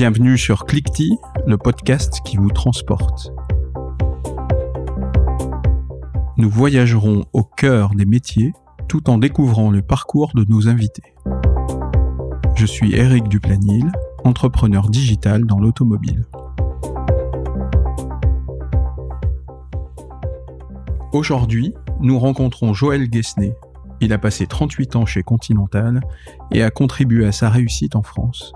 Bienvenue sur Clickty, le podcast qui vous transporte. Nous voyagerons au cœur des métiers tout en découvrant le parcours de nos invités. Je suis Eric Duplanil, entrepreneur digital dans l'automobile. Aujourd'hui, nous rencontrons Joël Guesnay. Il a passé 38 ans chez Continental et a contribué à sa réussite en France.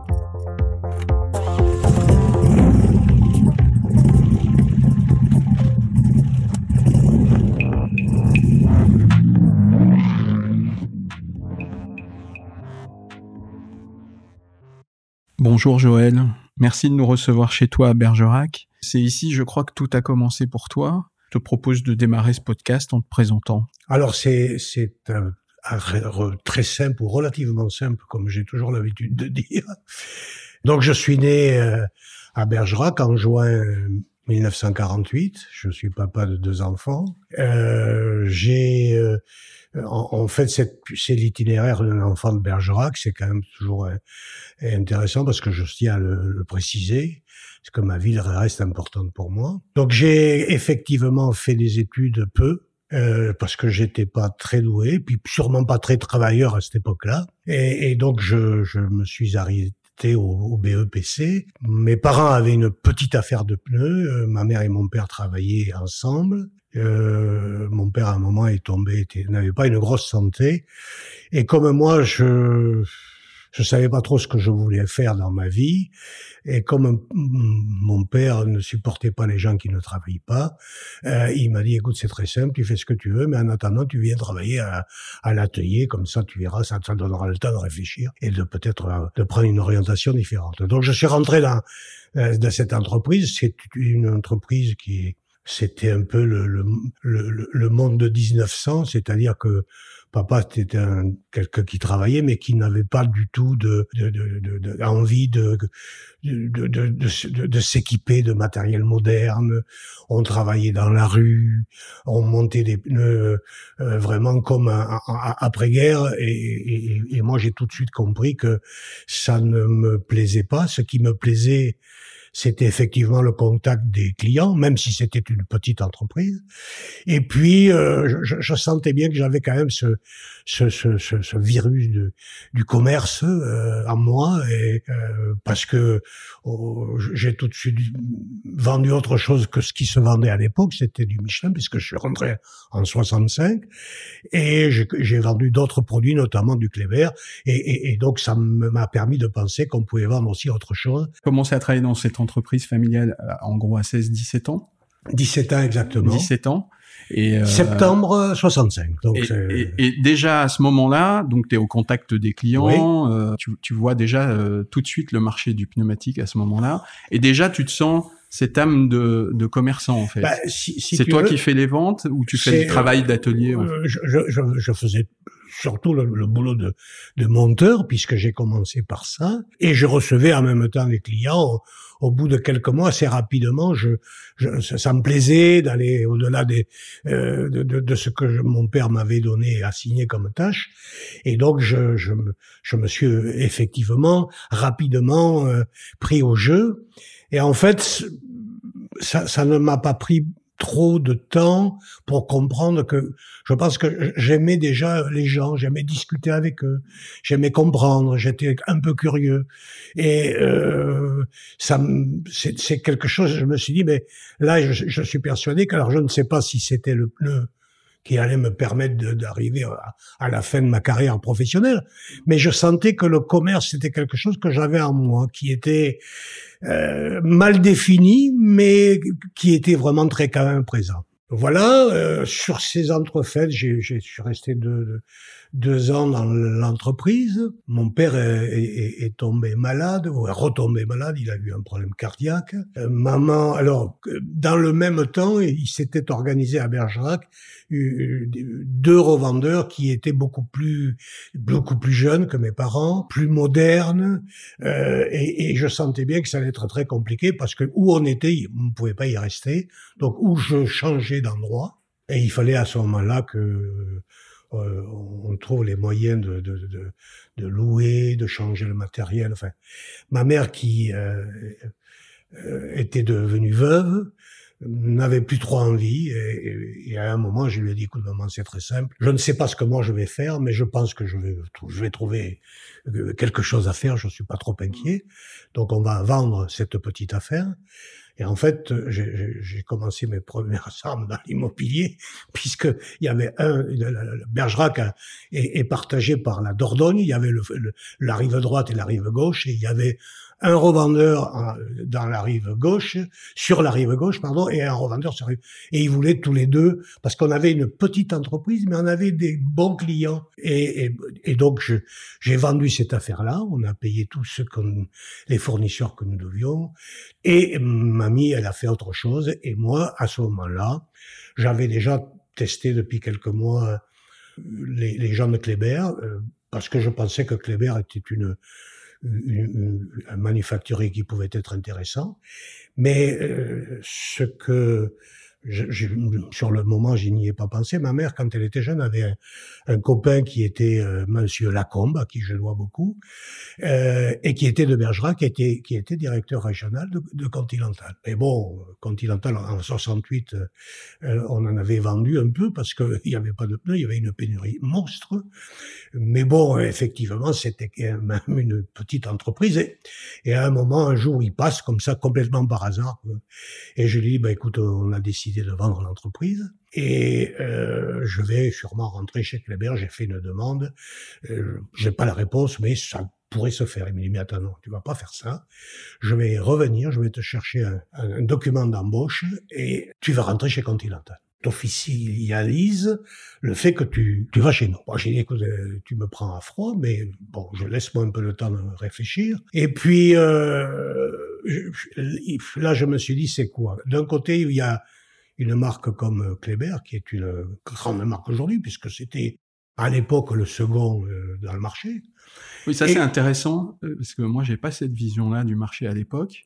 Bonjour Joël, merci de nous recevoir chez toi à Bergerac. C'est ici, je crois que tout a commencé pour toi. Je te propose de démarrer ce podcast en te présentant. Alors c'est c'est très simple ou relativement simple, comme j'ai toujours l'habitude de dire. Donc je suis né euh, à Bergerac en juin 1948. Je suis papa de deux enfants. Euh, j'ai euh, en, fait, c'est l'itinéraire d'un enfant de Bergerac. C'est quand même toujours euh, intéressant parce que je tiens à le, le préciser, parce que ma ville reste importante pour moi. Donc j'ai effectivement fait des études peu, euh, parce que j'étais pas très doué, puis sûrement pas très travailleur à cette époque-là. Et, et, donc je, je me suis arrêté au, BEPC. Mes parents avaient une petite affaire de pneus. Euh, ma mère et mon père travaillaient ensemble. Euh, mon père à un moment est tombé, n'avait pas une grosse santé, et comme moi, je je savais pas trop ce que je voulais faire dans ma vie, et comme mon père ne supportait pas les gens qui ne travaillent pas, euh, il m'a dit écoute c'est très simple, tu fais ce que tu veux, mais en attendant tu viens travailler à, à l'atelier, comme ça tu verras, ça te donnera le temps de réfléchir et de peut-être euh, de prendre une orientation différente. Donc je suis rentré dans euh, dans cette entreprise, c'est une entreprise qui c'était un peu le, le, le, le, monde de 1900, c'est-à-dire que papa était un quelqu'un qui travaillait mais qui n'avait pas du tout de, de, de, de envie de de, s'équiper de matériel moderne. On travaillait dans la rue, on montait des pneus euh, vraiment comme après-guerre et, et, et moi j'ai tout de suite compris que ça ne me plaisait pas. Ce qui me plaisait c'était effectivement le contact des clients, même si c'était une petite entreprise. Et puis, euh, je, je, sentais bien que j'avais quand même ce, ce, ce, ce virus du commerce euh, en moi, et, euh, parce que oh, j'ai tout de suite vendu autre chose que ce qui se vendait à l'époque, c'était du Michelin, puisque je suis rentré en 65, et j'ai vendu d'autres produits, notamment du Cléber, et, et, et donc ça m'a permis de penser qu'on pouvait vendre aussi autre chose. Commencer à travailler dans cette entreprise familiale, euh, en gros à 16-17 ans 17 ans exactement. 17 ans. Et euh, Septembre 65. Donc et, et, et, déjà à ce moment-là, donc tu es au contact des clients, oui. euh, tu, tu, vois déjà euh, tout de suite le marché du pneumatique à ce moment-là, et déjà tu te sens cette âme de, de commerçant en fait. Bah, si, si c'est toi veux, qui fais les ventes ou tu fais le travail d'atelier en fait? je, je, je, faisais surtout le, le boulot de, de, monteur, puisque j'ai commencé par ça, et je recevais en même temps les clients. Au, au bout de quelques mois, assez rapidement, je, je ça, me plaisait d'aller au-delà des, euh, de, de, de, ce que je, mon père m'avait donné, assigné comme tâche, et donc je, je, me, je me suis effectivement rapidement euh, pris au jeu. Et en fait, ça, ça ne m'a pas pris trop de temps pour comprendre que je pense que j'aimais déjà les gens, j'aimais discuter avec eux, j'aimais comprendre, j'étais un peu curieux et euh, ça c'est quelque chose. Je me suis dit mais là je, suis persuadé que alors je ne sais pas si c'était le, le qui allait me permettre d'arriver à, la fin de ma carrière professionnelle. Mais je sentais que le commerce, c'était quelque chose que j'avais en moi, qui était euh, mal défini, mais qui était vraiment très quand même présent. Voilà, euh, sur ces entrefaites, je suis resté de, deux ans dans l'entreprise. Mon père est, tombé malade, ou est retombé malade, il a eu un problème cardiaque. Euh, maman, alors, dans le même temps, il s'était organisé à Bergerac deux revendeurs qui étaient beaucoup plus beaucoup plus jeunes que mes parents, plus modernes, euh, et, je sentais bien que ça allait être très compliqué parce que où on était, on ne pouvait pas y rester. Donc où je changeais d'endroit, et il fallait à ce moment-là que euh, on trouve les moyens de, de, de, de, louer, de changer le matériel. Enfin, ma mère qui euh, euh, était devenue veuve n'avait plus trop envie et, et, à un moment je lui ai dit écoute maman c'est très simple. Je ne sais pas ce que moi je vais faire mais je pense que je vais je vais trouver quelque chose à faire. Je suis pas trop inquiet. Donc on va vendre cette petite affaire et en fait, j'ai commencé mes premières armes dans l'immobilier, puisque il y avait un, Bergerac est, est, partagé par la Dordogne, il y avait le, la rive droite et la rive gauche, et il y avait un revendeur dans la rive gauche, sur la rive gauche, pardon, et un revendeur sur la rive. Et ils voulaient tous les deux, parce qu'on avait une petite entreprise, mais on avait des bons clients. Et, donc, j'ai vendu cette affaire-là. On a payé tous les fournisseurs que nous devions. Et mamie, elle a fait autre chose. Et moi, à ce moment-là, j'avais déjà testé depuis quelques mois les, les gens de Kléber, euh, parce que je pensais que Kléber était une un manufacturier qui pouvait être intéressant. Mais euh, ce que sur le moment, je n'y ai pas pensé. Ma mère, quand elle était jeune, avait un, copain qui était euh, Monsieur Lacombe, à qui je dois beaucoup, euh, et qui était de Bergerac, qui était, qui était directeur régional de, de Continental. Mais bon, Continental, en 68, euh, on en avait vendu un peu parce qu'il n'y avait pas de pneus, il y avait une pénurie monstre. Mais bon, effectivement, c'était même une petite entreprise. Et, et, à un moment, un jour, il passe comme ça, complètement par hasard. Et je lui dis, bah, écoute, on a décidé de vendre l'entreprise. Et euh, je vais sûrement rentrer chez Kleber. J'ai fait une demande. Euh, j'ai pas la réponse, mais ça pourrait se faire. Il me dit, mais attends, non, tu vas pas faire ça. Je vais revenir, je vais te chercher un, document d'embauche et tu vas rentrer chez Continental t'officialise le fait que tu, tu vas chez nous. J'ai dit, écoute, euh, tu me prends à froid, mais bon, je laisse moi un peu le temps de réfléchir. Et puis, euh, là, je me suis dit, c'est quoi? D'un côté, il y a une marque comme Kleber, qui est une grande marque aujourd'hui, puisque c'était à l'époque le second euh, dans le marché. Oui, ça c'est intéressant, euh, parce que moi j'ai pas cette vision-là du marché à l'époque.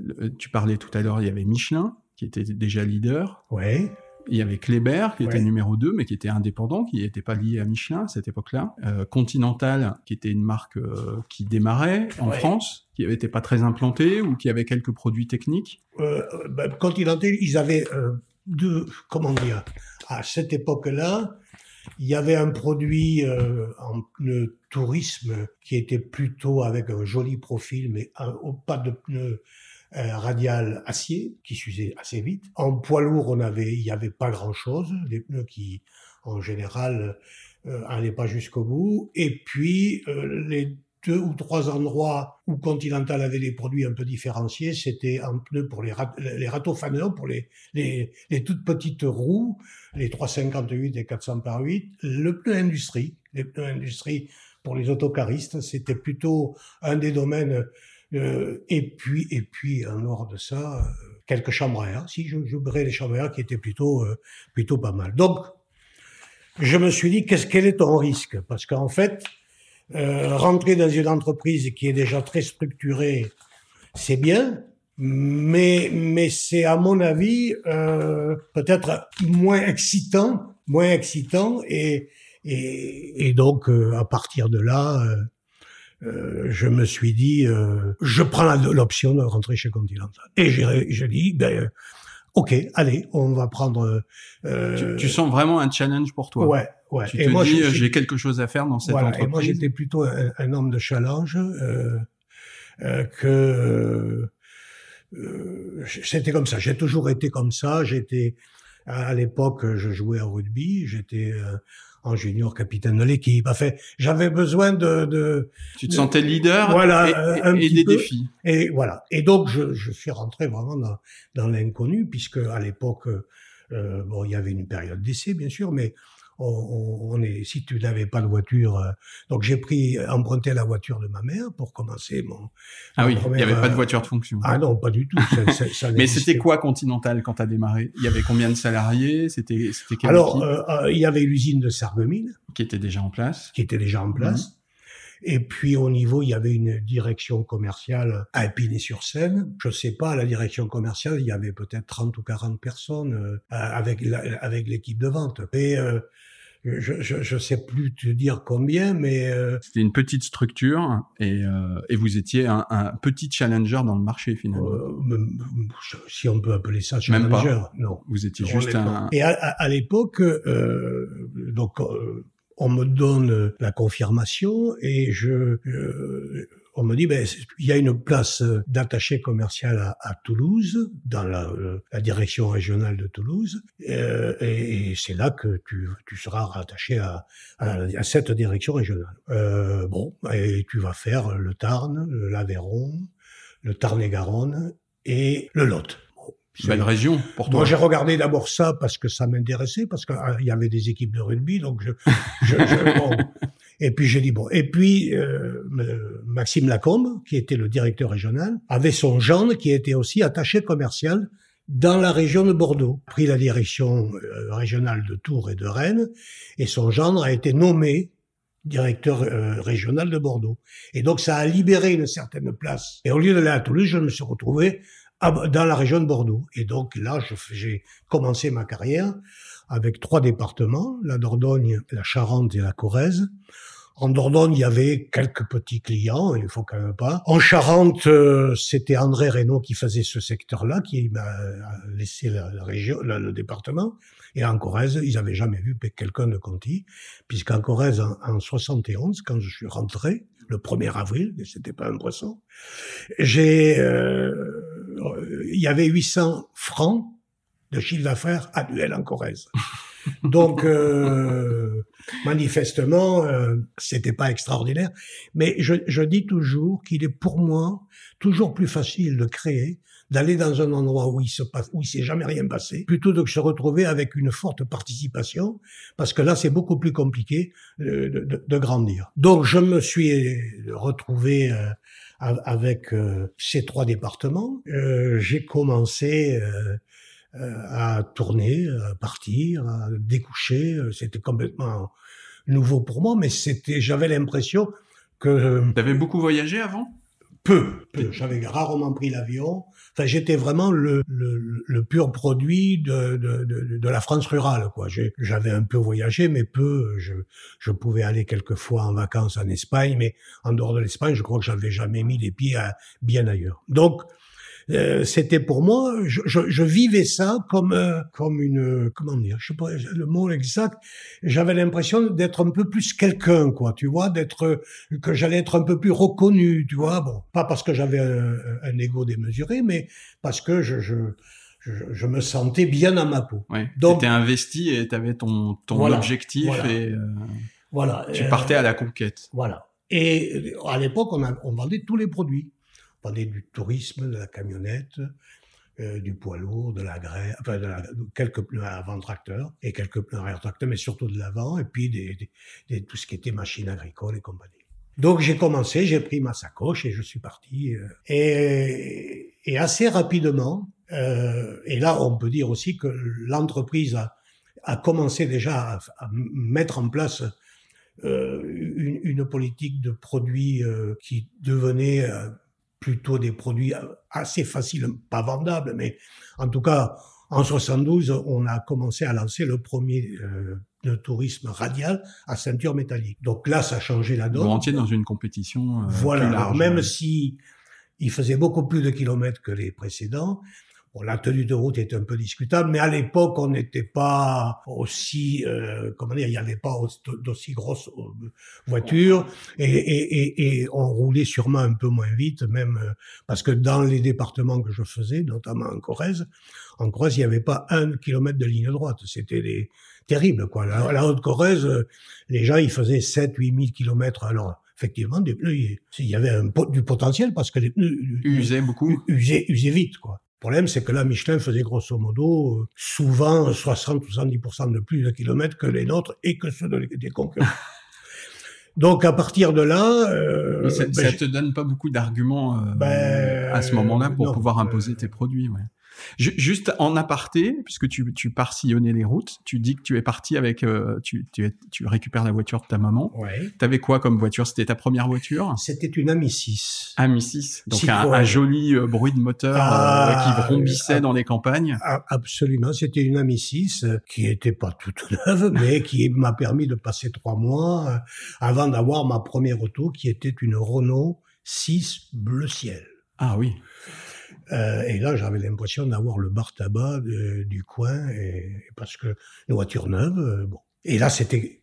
Euh, tu parlais tout à l'heure, il y avait Michelin, qui était déjà leader. Ouais. Il y avait Kleber, qui était numéro 2, mais qui était indépendant, qui n'était pas lié à Michelin à cette époque-là. Euh, Continental, qui était une marque euh, qui démarrait en France, qui n'était pas très implantée, ou qui avait quelques produits techniques. Euh, ben, Continental, ils avaient deux, comment dire, à cette époque-là, il y avait un produit en pneu tourisme qui était plutôt avec un joli profil, mais au pas de pneus radial acier qui s'usait assez vite. En poids lourd, on avait, il n'y avait pas grand chose, des pneus qui, en général, euh, allaient pas jusqu'au bout. Et puis, euh, les deux ou trois endroits où Continental avait des produits un peu différenciés, c'était un pneu pour les, rat les faneurs, pour les, les, les, toutes petites roues, les 358 et 400 par 8, le pneu industrie, les pneus industrie pour les autocaristes, c'était plutôt un des domaines euh, et puis, et puis, en dehors de ça, euh, quelques chambres à air. Si j'ouvrais les chambres à air qui étaient plutôt, euh, plutôt pas mal. Donc, je me suis dit, qu'est-ce quel est ton risque? Parce qu'en fait, rentrer dans une entreprise qui est déjà très structurée, c'est bien, mais mais c'est à mon avis peut-être moins excitant, moins excitant et et, et donc à partir de là, euh, je me suis dit, euh, je prends l'option de rentrer chez Continental. Et j'ai dit, ben, ok, allez, on va prendre. Euh, tu, sens vraiment un challenge pour toi. Ouais, ouais. Tu te dis, j'ai quelque chose à faire dans cette voilà, entreprise. Et moi, j'étais plutôt un, homme de challenge euh, euh, que. c'était comme ça. J'ai toujours été comme ça. J'étais à l'époque, je jouais au rugby. J'étais en junior capitaine de l'équipe. Enfin, j'avais besoin de, de, Tu te sentais leader voilà, et, des défis. Et voilà. Et donc, je, je suis rentré vraiment dans, dans l'inconnu, puisque à l'époque, euh, bon, il y avait une période d'essai, bien sûr, mais on, est, si tu n'avais pas de voiture, euh, donc j'ai pris emprunté la voiture de ma mère pour commencer mon. Ah oui, il n'y avait pas de voiture de fonction. Ah non, pas du tout. Mais c'était quoi Continental quand tu as démarré? Il y avait combien de salariés? C'était c'était Alors euh, euh, il y avait l'usine de Sarreguemines qui était déjà en place. Qui était déjà en place. Mhm. Et puis au niveau, il y avait une direction commerciale à Épinay-sur-Seine. Je sais pas, à la direction commerciale, il y avait peut-être 30 ou 40 personnes avec avec l'équipe de vente. Et je, je, je, sais plus te dire combien, mais euh, c'était une petite structure et, euh, et vous étiez un, un, petit challenger dans le marché finalement. Euh, si on peut appeler ça challenger, Même pas. non. Vous étiez juste un. Et à, à, l'époque, euh, donc on me donne la confirmation et je on me dit, ben, il y a une place euh, d'attaché commercial à, Toulouse, dans la, euh, la, direction régionale de Toulouse, euh, et, c'est là que tu, tu seras rattaché à, à, à, cette direction régionale. Euh, bon, et tu vas faire le Tarn, l'Aveyron, le Tarn-et-Garonne et le Lot. Belle région pour toi. Moi, j'ai regardé d'abord ça parce que ça m'intéressait, parce qu'il y avait des équipes de rugby, donc je, je, je bon, et puis j'ai dit bon. Et puis euh, Maxime Lacombe, qui était le directeur régional, avait son gendre qui était aussi attaché commercial dans la région de Bordeaux. Pris la direction euh, régionale de Tours et de Rennes, et son gendre a été nommé directeur euh, régional de Bordeaux. Et donc ça a libéré une certaine place. Et au lieu d'aller à Toulouse, je me suis retrouvé dans la région de Bordeaux. Et donc là, j'ai commencé ma carrière avec trois départements, la Dordogne, la Charente et la Corrèze. En Dordogne, il y avait quelques petits clients, il faut quand même pas. En Charente, euh, c'était André Reynaud qui faisait ce secteur-là, qui m'a laissé la, région, le département. Et en Corrèze, ils avaient jamais vu quelqu'un de Conti, puisqu'en Corrèze, en, en 71, quand je suis rentré, le 1er avril, et c'était pas un poisson, j'ai, euh, il y avait 800 francs de chiffre d'affaires annuel en Corrèze. Donc, euh, manifestement, euh, c'était pas extraordinaire. Mais je, je dis toujours qu'il est pour moi toujours plus facile de créer, d'aller dans un endroit où il se passe, où il s'est jamais rien passé, plutôt que de se retrouver avec une forte participation, parce que là, c'est beaucoup plus compliqué de, de, de, grandir. Donc, je me suis retrouvé euh, avec euh, ces trois départements. Euh, j'ai commencé euh, à tourner, à partir, à découcher. Euh, c'était complètement nouveau pour moi, mais c'était, j'avais l'impression que. Euh, T'avais beaucoup voyagé avant? Peu, peu. J'avais rarement pris l'avion. J'étais vraiment le, pur produit de, la France rurale, quoi. J'avais un peu voyagé, mais peu. Je, pouvais aller quelquefois en vacances en Espagne, mais en dehors de l'Espagne, je crois que j'avais jamais mis les pieds bien ailleurs. Donc, euh, c'était pour moi, je, je, je, vivais ça comme euh, comme une comment dire, je sais pas le mot exact. J'avais l'impression d'être un peu plus quelqu'un, quoi, tu vois, d'être que j'allais être un peu plus reconnu, tu vois. Bon, pas parce que j'avais un, un, ego démesuré, mais parce que je, je je, me sentais bien à ma peau. Ouais, Donc, tu étais investi et tu avais ton, ton objectif et euh, voilà, tu partais à la conquête. Voilà. Et à l'époque, on, on vendait tous les produits parlait du tourisme, de la camionnette, euh, du poids lourd, de la grève, enfin de, la, quelques pneus avant tracteur et quelques pneus arrière tracteur, mais surtout de l'avant, et puis des, des, tout ce qui était machines agricoles et compagnie. Donc j'ai commencé, j'ai pris ma sacoche et je suis parti. Euh, et, et, assez rapidement, euh, et là on peut dire aussi que l'entreprise a, a, commencé déjà à, à, mettre en place euh, une, une, politique de produits euh, qui devenait plutôt des produits assez faciles, pas vendables, mais en tout cas, en 72, on a commencé à lancer le premier euh, tourisme radial à ceinture métallique. Donc là, ça a changé la donne. Vous dans une compétition euh, voilà, plus large. même si il faisait beaucoup plus de kilomètres que les précédents, Bon, la tenue de route est un peu discutable, mais à l'époque, on n'était pas aussi, euh, comment dire, il n'y avait pas d'aussi grosses euh, voitures et, et, et, et, on roulait sûrement un peu moins vite, même euh, parce que dans les départements que je faisais, notamment en Corrèze, en Corrèze, il n'y avait pas un kilomètre de ligne droite. C'était des terrible, quoi. La, la Haute-Corrèze, les gens, ils faisaient 7, 8 000 kilomètres alors effectivement, des pneus, il y avait un, du potentiel parce que les pneus usaient beaucoup, usaient, usaient vite, quoi. Le problème, c'est que là, Michelin faisait grosso modo euh, souvent 60 ou 70% de plus de kilomètres que les nôtres et que ceux des concurrents. Donc à partir de là, euh, ça, ben, te donne pas beaucoup d'arguments euh, ben, à ce moment-là pour pouvoir imposer tes produits. Ouais. Juste en aparté, puisque tu, tu pars sillonner les routes, tu dis que tu es parti avec, euh, tu, tu, tu, récupères la voiture de ta maman. Ouais. T'avais quoi comme voiture? C'était ta première voiture? C'était une Ami 6. Ami 6. Donc un, un, joli euh, bruit de moteur euh, ah, qui vrombissait ah, dans les campagnes. Ah, absolument. C'était une Ami 6 qui était pas toute neuve, mais qui m'a permis de passer trois mois avant d'avoir ma première auto qui était une Renault 6 bleu ciel. Ah oui. Euh, et là, j'avais l'impression d'avoir le bar tabac du coin, et, parce que une voiture neuve, euh, bon. Et là, c'était,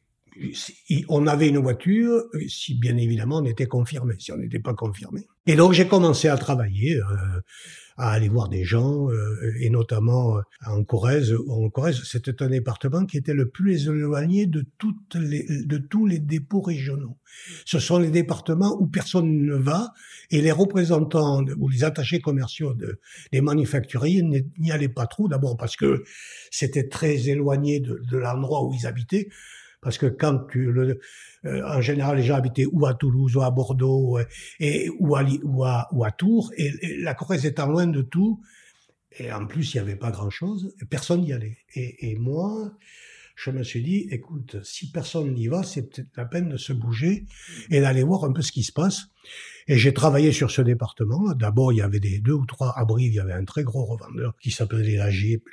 on avait une voiture, si bien évidemment on était confirmé. Si on n'était pas confirmé, et donc j'ai commencé à travailler. Euh, à aller voir des gens, euh, et notamment euh, en Corrèze. En Corrèze, c'était un département qui était le plus éloigné de, toutes les, de tous les dépôts régionaux. Ce sont les départements où personne ne va, et les représentants ou les attachés commerciaux de, des manufacturiers n'y allaient pas trop, d'abord parce que c'était très éloigné de, de l'endroit où ils habitaient, parce que quand tu le, euh, en général, les gens habitaient ou à Toulouse ou à Bordeaux et ou à, ou à, ou à Tours, et, la Corrèze étant loin de tout, et en plus il n'y avait pas grand chose, personne n'y allait. Et, et, moi, je me suis dit, écoute, si personne n'y va, c'est peut-être la peine de se bouger et d'aller voir un peu ce qui se passe. Et j'ai travaillé sur ce département. D'abord, il y avait des deux ou trois abris. Il y avait un très gros revendeur qui s'appelait la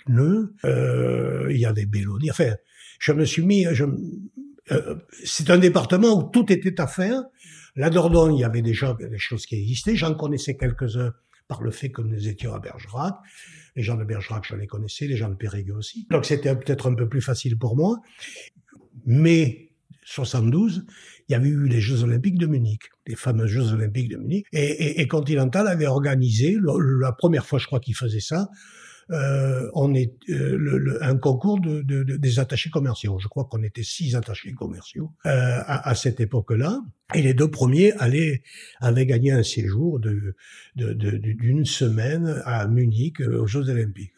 Pneus. Euh, il y avait Belloni. Enfin, je me suis mis, je, euh, c'est un département où tout était à faire. La Dordogne, il y avait déjà des choses qui existaient. J'en connaissais quelques-uns par le fait que nous étions à Bergerac. Les gens de Bergerac, je les connaissais, les gens de Périgueux aussi. Donc c'était peut-être un peu plus facile pour moi. Mais 72, il y avait eu les Jeux Olympiques de Munich, les fameux Jeux Olympiques de Munich. Et, et Continental avait organisé, la première fois je crois qu'il faisait ça, euh, on est euh, le, un concours de, de, des attachés commerciaux. Je crois qu'on était six attachés commerciaux euh, à, à, cette époque-là. Et les deux premiers allaient, avaient gagné un séjour de, d'une semaine à Munich euh, aux Jeux Olympiques.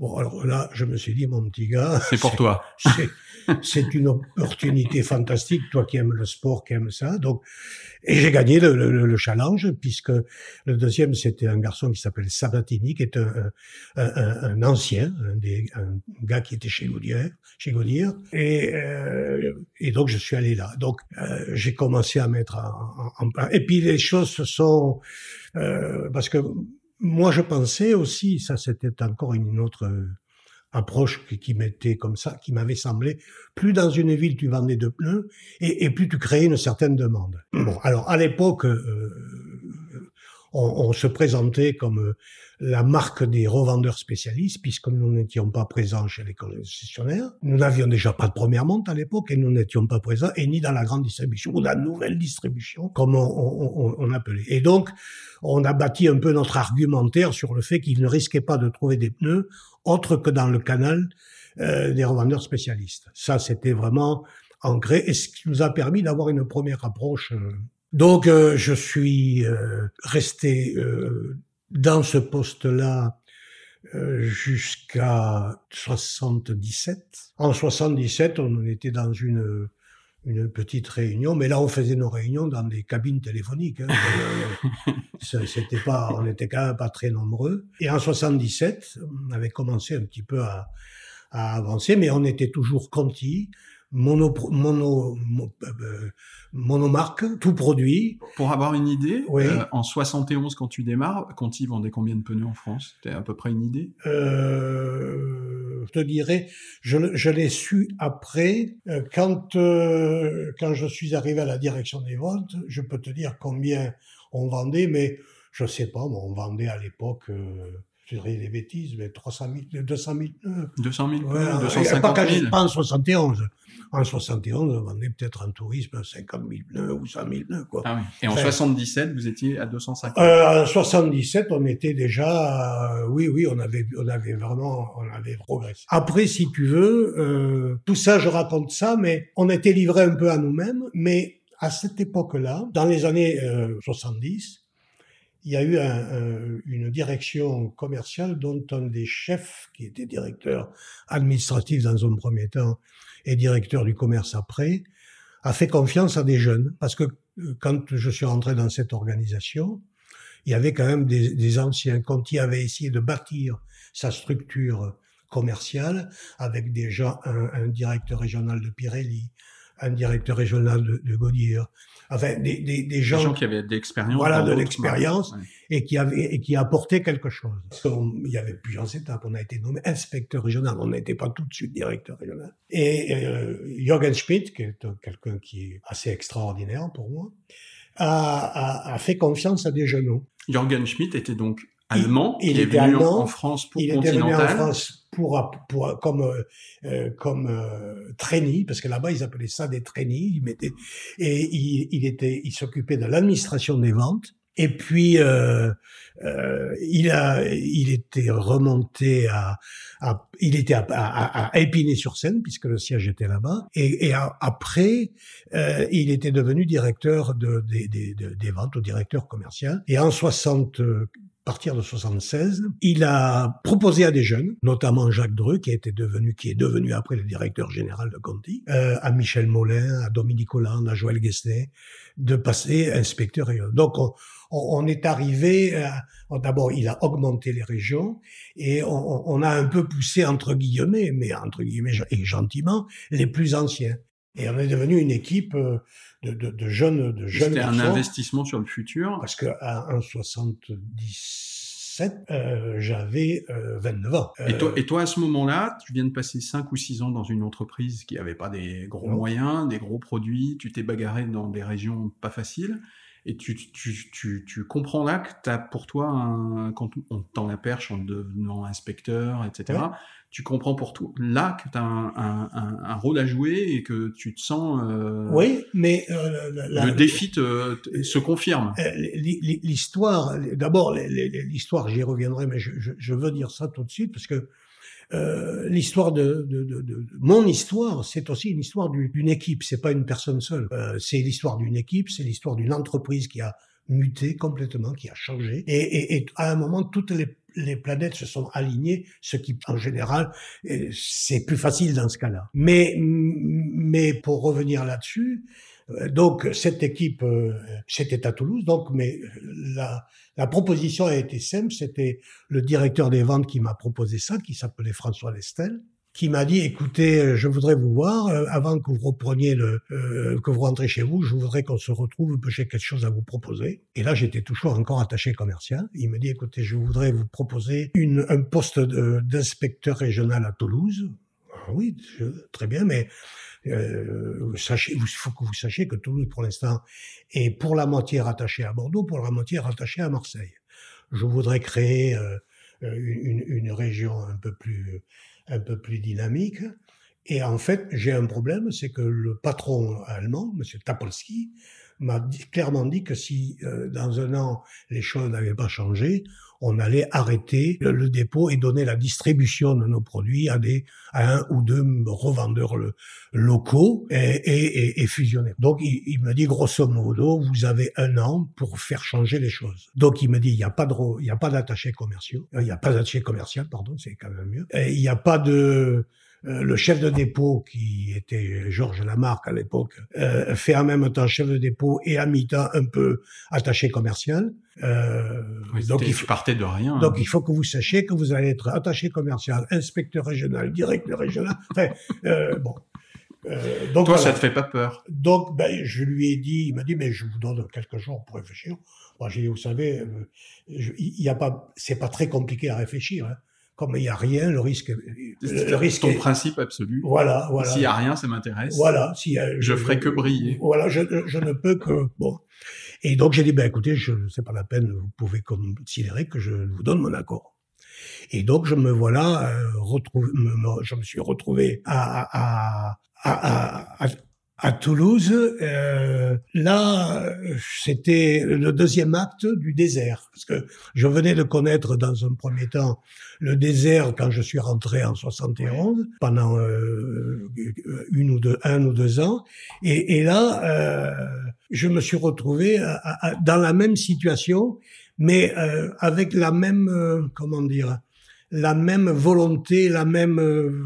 Bon, alors là, je me suis dit, mon petit gars. C'est pour toi. C'est une opportunité fantastique, toi qui aimes le sport, qui aimes ça. Donc, et j'ai gagné le, le, le, challenge, puisque le deuxième, c'était un garçon qui s'appelle Sabatini, qui est un, un, un ancien, un, des, un, gars qui était chez Gaudier, chez Gaudier. Et, euh, et donc, je suis allé là. Donc, euh, j'ai commencé à mettre en, en, Et puis, les choses se sont... Euh, parce que moi, je pensais aussi, ça c'était encore une autre euh, approche qui, m'était comme ça, qui m'avait semblé, plus dans une ville tu vendais de pneus et, et plus tu créais une certaine demande. Bon, alors à l'époque, euh, on, on, se présentait comme euh, la marque des revendeurs spécialistes, puisque nous n'étions pas présents chez les concessionnaires. Nous n'avions déjà pas de première monte à l'époque et nous n'étions pas présents, et ni dans la grande distribution ou la nouvelle distribution, comme on, on, on, appelait. Et donc, on a bâti un peu notre argumentaire sur le fait qu'ils ne risquaient pas de trouver des pneus autres que dans le canal euh, des revendeurs spécialistes. Ça, c'était vraiment ancré, et ce qui nous a permis d'avoir une première approche. Euh. Donc, euh, je suis euh, resté dans ce poste-là euh, jusqu'à 77. En 77, on était dans une une petite réunion, mais là on faisait nos réunions dans des cabines téléphoniques. Hein. Euh, c'était pas, on était quand même pas très nombreux. Et en 77, on avait commencé un petit peu à, à avancer, mais on était toujours Conti mono, mono, euh, monomarque, tout produit. Pour avoir une idée, euh, en 71 quand tu démarres, Conti vendait combien de pneus en France? T'as à peu près une idée? Euh, Je te dirais, je, je l'ai su après. Euh, quand quand je suis arrivé à la direction des ventes, je peux te dire combien on vendait, mais je sais pas, on vendait à l'époque je dirais des bêtises, mais 300 000, 200 000 nœuds. 200 000 ouais, 250 000 Pas en 71. En 71, on vendait peut-être en tourisme 50 000 nœuds ou 100 000 nœuds. Quoi. Ah oui. Et en 77, vous étiez à 250 euh, En 77, on était déjà... Euh, oui, oui, on avait, on avait vraiment on avait progressé. Après, si tu veux, euh, tout ça, je raconte ça, mais on était livré un peu à nous-mêmes, mais à cette époque-là, dans les années 70, il y a eu un, une direction commerciale dont un des chefs, qui était directeur administratif dans un premier temps et directeur du commerce après, a fait confiance à des jeunes. Parce que euh, quand je suis rentré dans cette organisation, il y avait quand même des, des anciens. Conti avait essayé de bâtir sa structure commerciale avec déjà un, un directeur régional de Pirelli, un directeur régional de, de enfin des, des, des gens, Des gens qui avaient de l'expérience. voilà de l'expérience. Ouais. et qui avait et qui apportait quelque chose. Il y avait plusieurs étapes. On a été nommé inspecteur régional. On n'était pas tout de suite directeur régional. Et euh, Jürgen Schmidt, qui est quelqu'un qui est assez extraordinaire pour moi, a, a, a fait confiance à des jeunes. Jürgen Schmidt était donc allemand, il qui est était venu en- allemand, en France pour il était venu en Continental. France pour, pour comme euh, euh, comme euh, parce que là-bas ils appelaient ça des trainees. Ils mettaient et il, il était il s'occupait de l'administration des ventes. Et puis euh, euh, il a il était remonté à, à il était à, à, à Épinay-sur-Seine puisque le siège était là-bas. Et, et après euh, il était devenu directeur de, des- des- de- des ventes ou directeur commercial. Et en 60 à partir de 76, il a proposé à des jeunes, notamment Jacques Dreux, qui était devenu, qui est devenu après le directeur général de Conti, euh, à Michel Molin, à Dominique Hollande, à Joël Guesnet, de passer inspecteur régional. Donc, on, est arrivé, à- d'abord, il a augmenté les régions et on, on a un peu poussé, entre guillemets, mais entre guillemets et gentiment, les plus anciens. Et on est devenu une équipe euh, de, de, de jeunes, de jeunes C'était un investissement sur le futur. Parce que à 1,77, euh, j'avais euh, 29 ans. Et toi, Euh, et toi, à ce moment-là, tu viens de passer 5 ou 6 ans dans une entreprise qui avait pas des gros Non. moyens, des gros produits, tu t'es bagarré dans des régions pas faciles, et tu, tu, tu, tu comprends là que tu as pour toi, un, quand on te tend la perche en devenant inspecteur, etc., Ouais. Tu comprends pour toi là que tu as un, un, un, rôle à jouer et que tu te sens... euh, oui, mais euh, la- la- le défi te, te- se confirme. Euh, L'histoire, d'abord l'histoire, j'y reviendrai, mais je, je, je veux dire ça tout de suite parce que euh, l'histoire de, de, de, de- mon histoire, c'est aussi une histoire du- d'une équipe. C'est pas une personne seule. Euh, c'est l'histoire d'une équipe, c'est l'histoire d'une entreprise qui a muté complètement, qui a changé. Et, et, et à un moment, toutes les, les planètes se sont alignées, ce qui, en général, euh, c'est plus facile dans ce cas-là. Mais, mais pour revenir là-dessus, euh, donc cette équipe, euh, c'était à Toulouse, donc mais la, la proposition a été simple, c'était le directeur des ventes qui m'a proposé ça, qui s'appelait François Lestel, qui m'a dit écoutez, euh, je voudrais vous voir euh, avant que vous repreniez le, euh, que vous rentrez chez vous, je voudrais qu'on se retrouve, j'ai quelque chose à vous proposer. Et là, j'étais toujours encore attaché commercial. Il me dit écoutez, je voudrais vous proposer une, un poste d'inspecteur régional à Toulouse. Ah oui, très bien, mais euh, sachez, il faut que vous sachiez que Toulouse, pour l'instant, est pour la moitié rattaché à Bordeaux, pour la moitié rattaché à Marseille. Je voudrais créer euh, une, une région un peu plus, un peu plus dynamique. Et en fait, j'ai un problème, c'est que le patron allemand, M. Tapolsky, m'a clairement dit que si euh, dans un an les choses n'avaient pas changé, on allait arrêter le, dépôt et donner la distribution de nos produits à des à un ou deux revendeurs locaux et, et, et, fusionner. Donc il, il me dit grosso modo, vous avez un an pour faire changer les choses. Donc il me dit il n'y a pas de il y a pas d'attaché commerciaux, Euh, il n'y a pas d'attaché commercial pardon, c'est quand même mieux. Il n'y a pas de euh, le chef de dépôt, qui était Georges Lamarck à l'époque, euh, fait en même temps chef de dépôt et à mi-temps un peu attaché commercial. Euh, Oui, donc, il faut, partais de rien. donc il faut que vous sachiez que vous allez être attaché commercial, inspecteur régional, directeur régional. Enfin, euh, bon. Euh, donc Toi, voilà. ça te fait pas peur? Donc, ben, je lui ai dit, il m'a dit, mais je vous donne quelques jours pour réfléchir. Moi, j'ai dit, vous savez, il y a pas, c'est pas très compliqué à réfléchir. Hein. Comme il y a rien, le risque, le, le risque ton est- principe absolu. voilà, voilà. S'il y a rien, ça m'intéresse. Voilà, si euh, Je ferai que briller. Voilà, je, je ne peux que bon. Et donc j'ai dit ben écoutez, je c'est pas la peine, vous pouvez considérer que je vous donne mon accord. Et donc je me voilà euh, me- me- je me suis retrouvé à à à, à, à, Toulouse. Euh, là, c'était le deuxième acte du désert, parce que je venais de connaître dans un premier temps le désert quand je suis rentré en 71 pendant euh, une ou deux, un ou deux ans. Et, et là, euh, je me suis retrouvé à- à- à- dans la même situation, mais euh, avec la même, euh, comment dire, la même volonté, la même, euh,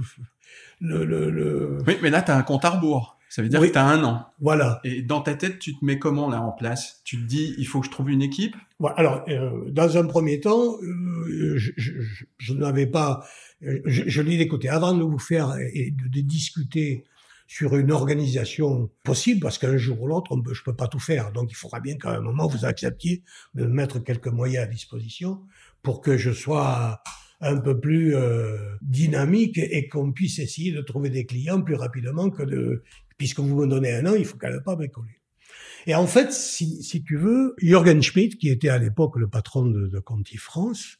le, le, le- Oui, mais là, tu as un compte à rebours. Ça veut dire que tu as un an. Voilà. Et dans ta tête, tu te mets comment là en place? Tu te dis, il faut que je trouve une équipe? Alors, euh, dans un premier temps, euh, je, je, je n'avais pas... Je, je l'ai écouté avant de vous faire et de, de discuter sur une organisation possible, parce qu'un jour ou l'autre, je peux pas tout faire. Donc, il faudra bien qu'à un moment, vous acceptiez de mettre quelques moyens à disposition pour que je sois un peu plus euh, dynamique et qu'on puisse essayer de trouver des clients plus rapidement que de... Puisque vous me donnez un an, il faut qu'elle ne pas bricoler. Et en fait, si, si tu veux, Jürgen Schmidt, qui était à l'époque le patron de, de Conti France,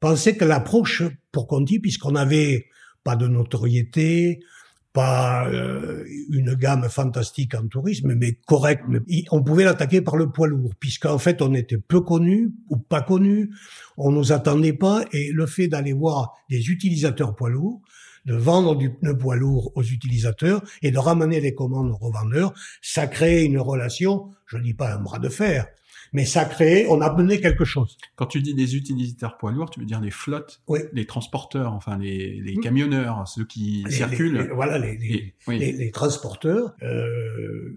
pensait que l'approche pour Conti, puisqu'on n'avait pas de notoriété, pas euh, une gamme fantastique en tourisme, mais correct. Mais on pouvait l'attaquer par le poids lourd, puisqu'en fait on était peu connu ou pas connu, on nous attendait pas, et le fait d'aller voir des utilisateurs poids lourds, de vendre du pneu poids lourd aux utilisateurs et de ramener les commandes aux revendeurs, ça crée une relation, je dis pas un bras de fer, mais ça crée, on a mené quelque chose. Quand tu dis des utilisateurs poids lourds, tu veux dire les flottes, oui. les transporteurs, enfin les, les camionneurs, ceux qui les, circulent. Les, voilà, les, les, oui. les transporteurs. Euh,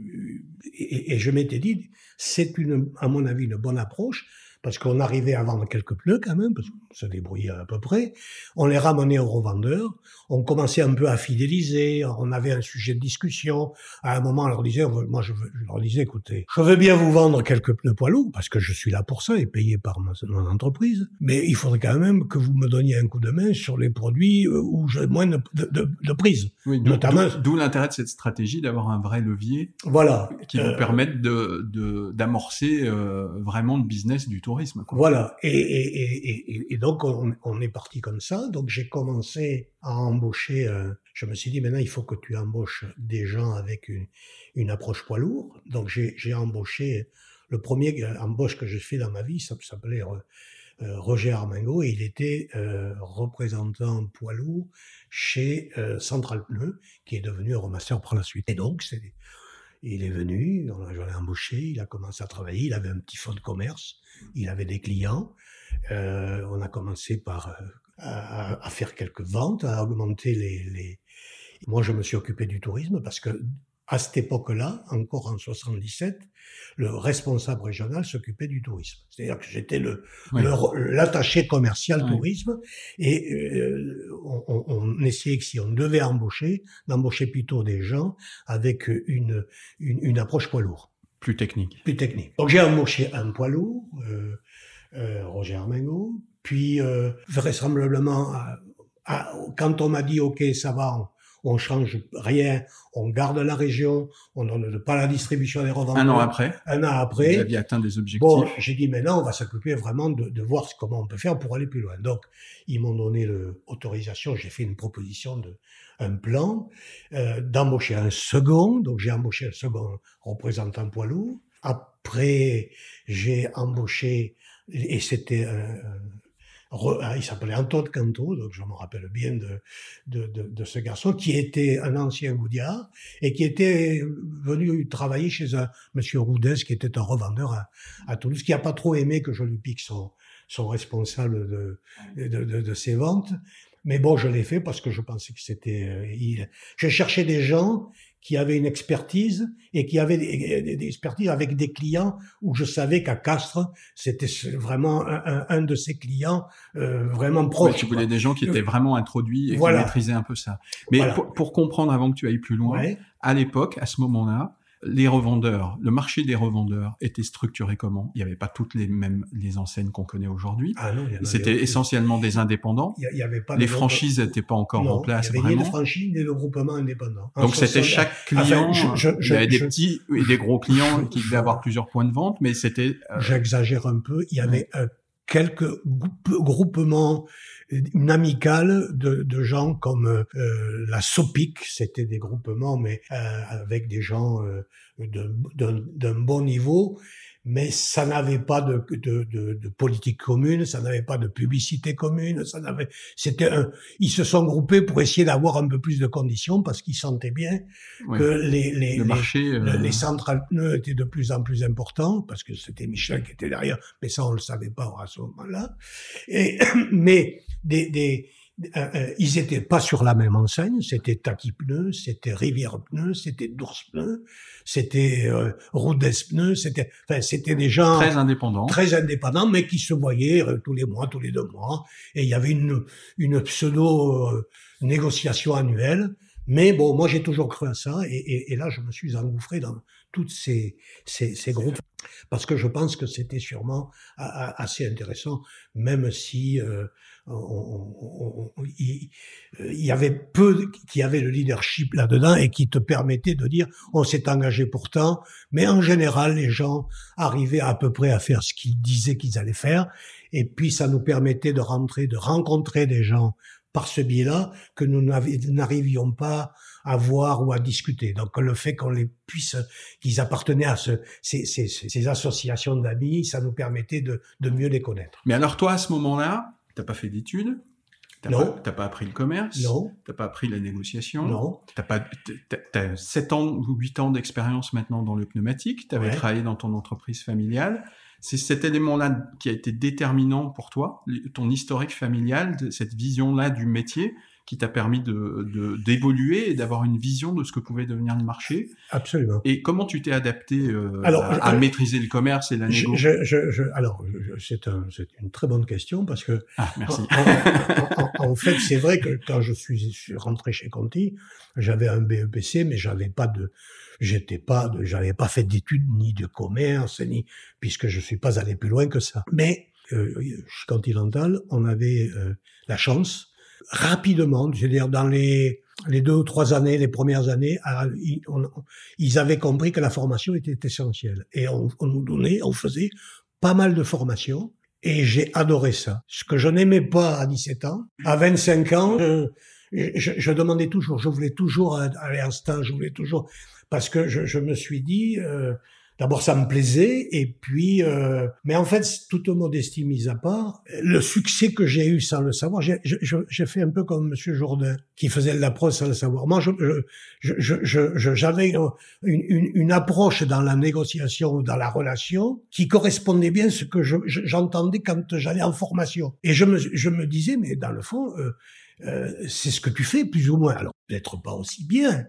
et, et, je m'étais dit, c'est une, à mon avis, une bonne approche parce qu'on arrivait à vendre quelques pneus quand même, parce qu'on se débrouillait à peu près. On les ramenait aux revendeurs, on commençait un peu à fidéliser, on avait un sujet de discussion. À un moment, on leur disait, moi je, leur disais, écoutez, je veux bien vous vendre quelques pneus poids lourds, parce que je suis là pour ça et payé par mon, mon entreprise, mais il faudrait quand même que vous me donniez un coup de main sur les produits où j'ai moins de, de, de prise. Oui, notamment. D'où l'intérêt de cette stratégie d'avoir un vrai levier. Voilà. Qui euh, vous permette de, d'amorcer euh, vraiment le business du tout Voilà, et, donc on, est parti comme ça. Donc j'ai commencé à embaucher. Euh, je me suis dit maintenant il faut que tu embauches des gens avec une, approche poids lourd. Donc j'ai embauché le premier embauche que j'ai fait dans ma vie, ça s'appelait euh, Roger Armingo, et il était euh, représentant poids lourd chez euh, Central Pneu, qui est devenu Euromaster par la suite. Et donc c'est il est venu, je l'ai embauché, il a commencé à travailler, il avait un petit fonds de commerce, il avait des clients. Euh, on a commencé par euh, à, à, faire quelques ventes, à augmenter les, les... Moi, je me suis occupé du tourisme parce que à cette époque-là, encore en 77, le responsable régional s'occupait du tourisme. C'est-à-dire que j'étais le l'attaché commercial oui. tourisme et euh, on, on, essayait que si on devait embaucher, d'embaucher plutôt des gens avec une, une, une, approche poids lourd. Plus technique. Plus technique. Donc j'ai embauché un poids lourd, euh, euh, Roger Armengo, puis euh, vraisemblablement, à, à, quand on m'a dit OK, ça va, on, change rien, on garde la région, on donne pas la distribution des revendeurs. Un an après. Un an après. Vous aviez atteint des objectifs. Bon, j'ai dit maintenant on va s'occuper vraiment de, de, voir comment on peut faire pour aller plus loin. Donc ils m'ont donné l'autorisation, j'ai fait une proposition de un plan euh, d'embaucher un second. Donc j'ai embauché un second représentant poids lourd. Après j'ai embauché et c'était un, ah, il s'appelait Antoine Canto, donc je me rappelle bien de, de, de, de, ce garçon, qui était un ancien goudiard et qui était venu travailler chez un monsieur Roudès, qui était un revendeur à, à Toulouse, qui a pas trop aimé que je lui pique son, son responsable de, de, de, de ses ventes. Mais bon, je l'ai fait parce que je pensais que c'était... Euh, il... Je cherchais des gens qui avaient une expertise et qui avaient des, des expertises avec des clients où je savais qu'à Castres, c'était vraiment un, un, de ces clients euh, vraiment proches. Ouais, tu voulais des gens qui étaient vraiment introduits et voilà. qui maîtrisaient un peu ça. Mais voilà. pour, pour, comprendre avant que tu ailles plus loin, ouais. à l'époque, à ce moment-là, les revendeurs, le marché des revendeurs était structuré comment? Il n'y avait pas toutes les mêmes les enseignes qu'on connaît aujourd'hui. Ah C'était essentiellement des indépendants. Il y avait pas les franchises n'étaient pas encore non, en place. Il n'y avait vraiment. ni de franchise ni de groupement indépendant. Donc c'était chaque client. Enfin, je, je, il y avait je, des petits et des gros clients qui devaient avoir plusieurs points de vente, mais c'était. Euh... J'exagère un peu. Il y avait quelques groupements une amicale de, gens comme euh, la SOPIC, c'était des groupements, mais euh, avec des gens euh, d'un bon niveau, mais ça n'avait pas de, de, de, de, politique commune, ça n'avait pas de publicité commune, ça n'avait, c'était un, ils se sont groupés pour essayer d'avoir un peu plus de conditions parce qu'ils sentaient bien oui. que les, les, le les, euh... les centrales pneus étaient de plus en plus importants parce que c'était Michel qui était derrière, mais ça on le savait pas à ce moment-là. Et, mais des, des, euh, euh, ils étaient pas sur la même enseigne. C'était Taki Pneus, c'était Rivière Pneus, c'était Dours Pneus, c'était euh, Pneus, c'était, enfin, c'était des gens très indépendants, très indépendants, mais qui se voyaient euh, tous les mois, tous les deux mois. Et il y avait une, une pseudo négociation annuelle. Mais bon, moi j'ai toujours cru à ça, et, et, et, là je me suis engouffré dans toutes ces, ces, ces groupes parce que je pense que c'était sûrement assez intéressant, même si euh, il, y avait peu qui avaient le leadership là-dedans et qui te permettait de dire on s'est engagé pourtant, mais en général les gens arrivaient à peu près à faire ce qu'ils disaient qu'ils allaient faire, et puis ça nous permettait de rentrer, de rencontrer des gens par ce biais-là que nous n'arrivions pas à voir ou à discuter. Donc le fait qu'on les puisse, qu'ils appartenaient à ce, ces, ces, ces associations d'amis, ça nous permettait de, de mieux les connaître. Mais alors toi, à ce moment-là, t'as pas fait d'études? T'as non. Pas, pas appris le commerce? Non. T'as pas appris la négociation? Non. T'as pas, t'as 7 ans ou 8 ans d'expérience maintenant dans le pneumatique? T'avais travaillé dans ton entreprise familiale? C'est cet élément-là qui a été déterminant pour toi, ton historique familial, cette vision-là du métier? Qui t'a permis de d'évoluer et d'avoir une vision de ce que pouvait devenir le marché. Absolument. Et comment tu t'es adapté euh, alors, à, maîtriser le commerce et la négo je, je, je, Alors, c'est un, une très bonne question parce que ah, merci. En, en, fait, c'est vrai que quand je suis rentré chez Conti, j'avais un BEPC, mais j'avais pas de j'étais pas, j'avais pas fait d'études ni de commerce, ni puisque je suis pas allé plus loin que ça. Mais euh, chez Continental, on avait euh, la chance rapidement, c'est-à-dire dans les les deux ou trois années, les premières années, ils avaient compris que la formation était essentielle et on, nous donnait, on faisait pas mal de formations et j'ai adoré ça. Ce que je n'aimais pas à 17 ans, à 25 ans, je, demandais toujours, je voulais toujours aller en je voulais toujours parce que je, je me suis dit, euh, d'abord ça me plaisait, et puis, euh, mais en fait, toute modestie mise à part, le succès que j'ai eu sans le savoir, j'ai fait un peu comme Monsieur Jourdain, qui faisait de la prose sans le savoir. Moi, j'avais une, une, une, approche dans la négociation ou dans la relation qui correspondait bien à ce que j'entendais quand j'allais en formation. Et je me, je me disais, mais dans le fond, euh, euh, c'est ce que tu fais plus ou moins. Alors peut-être pas aussi bien,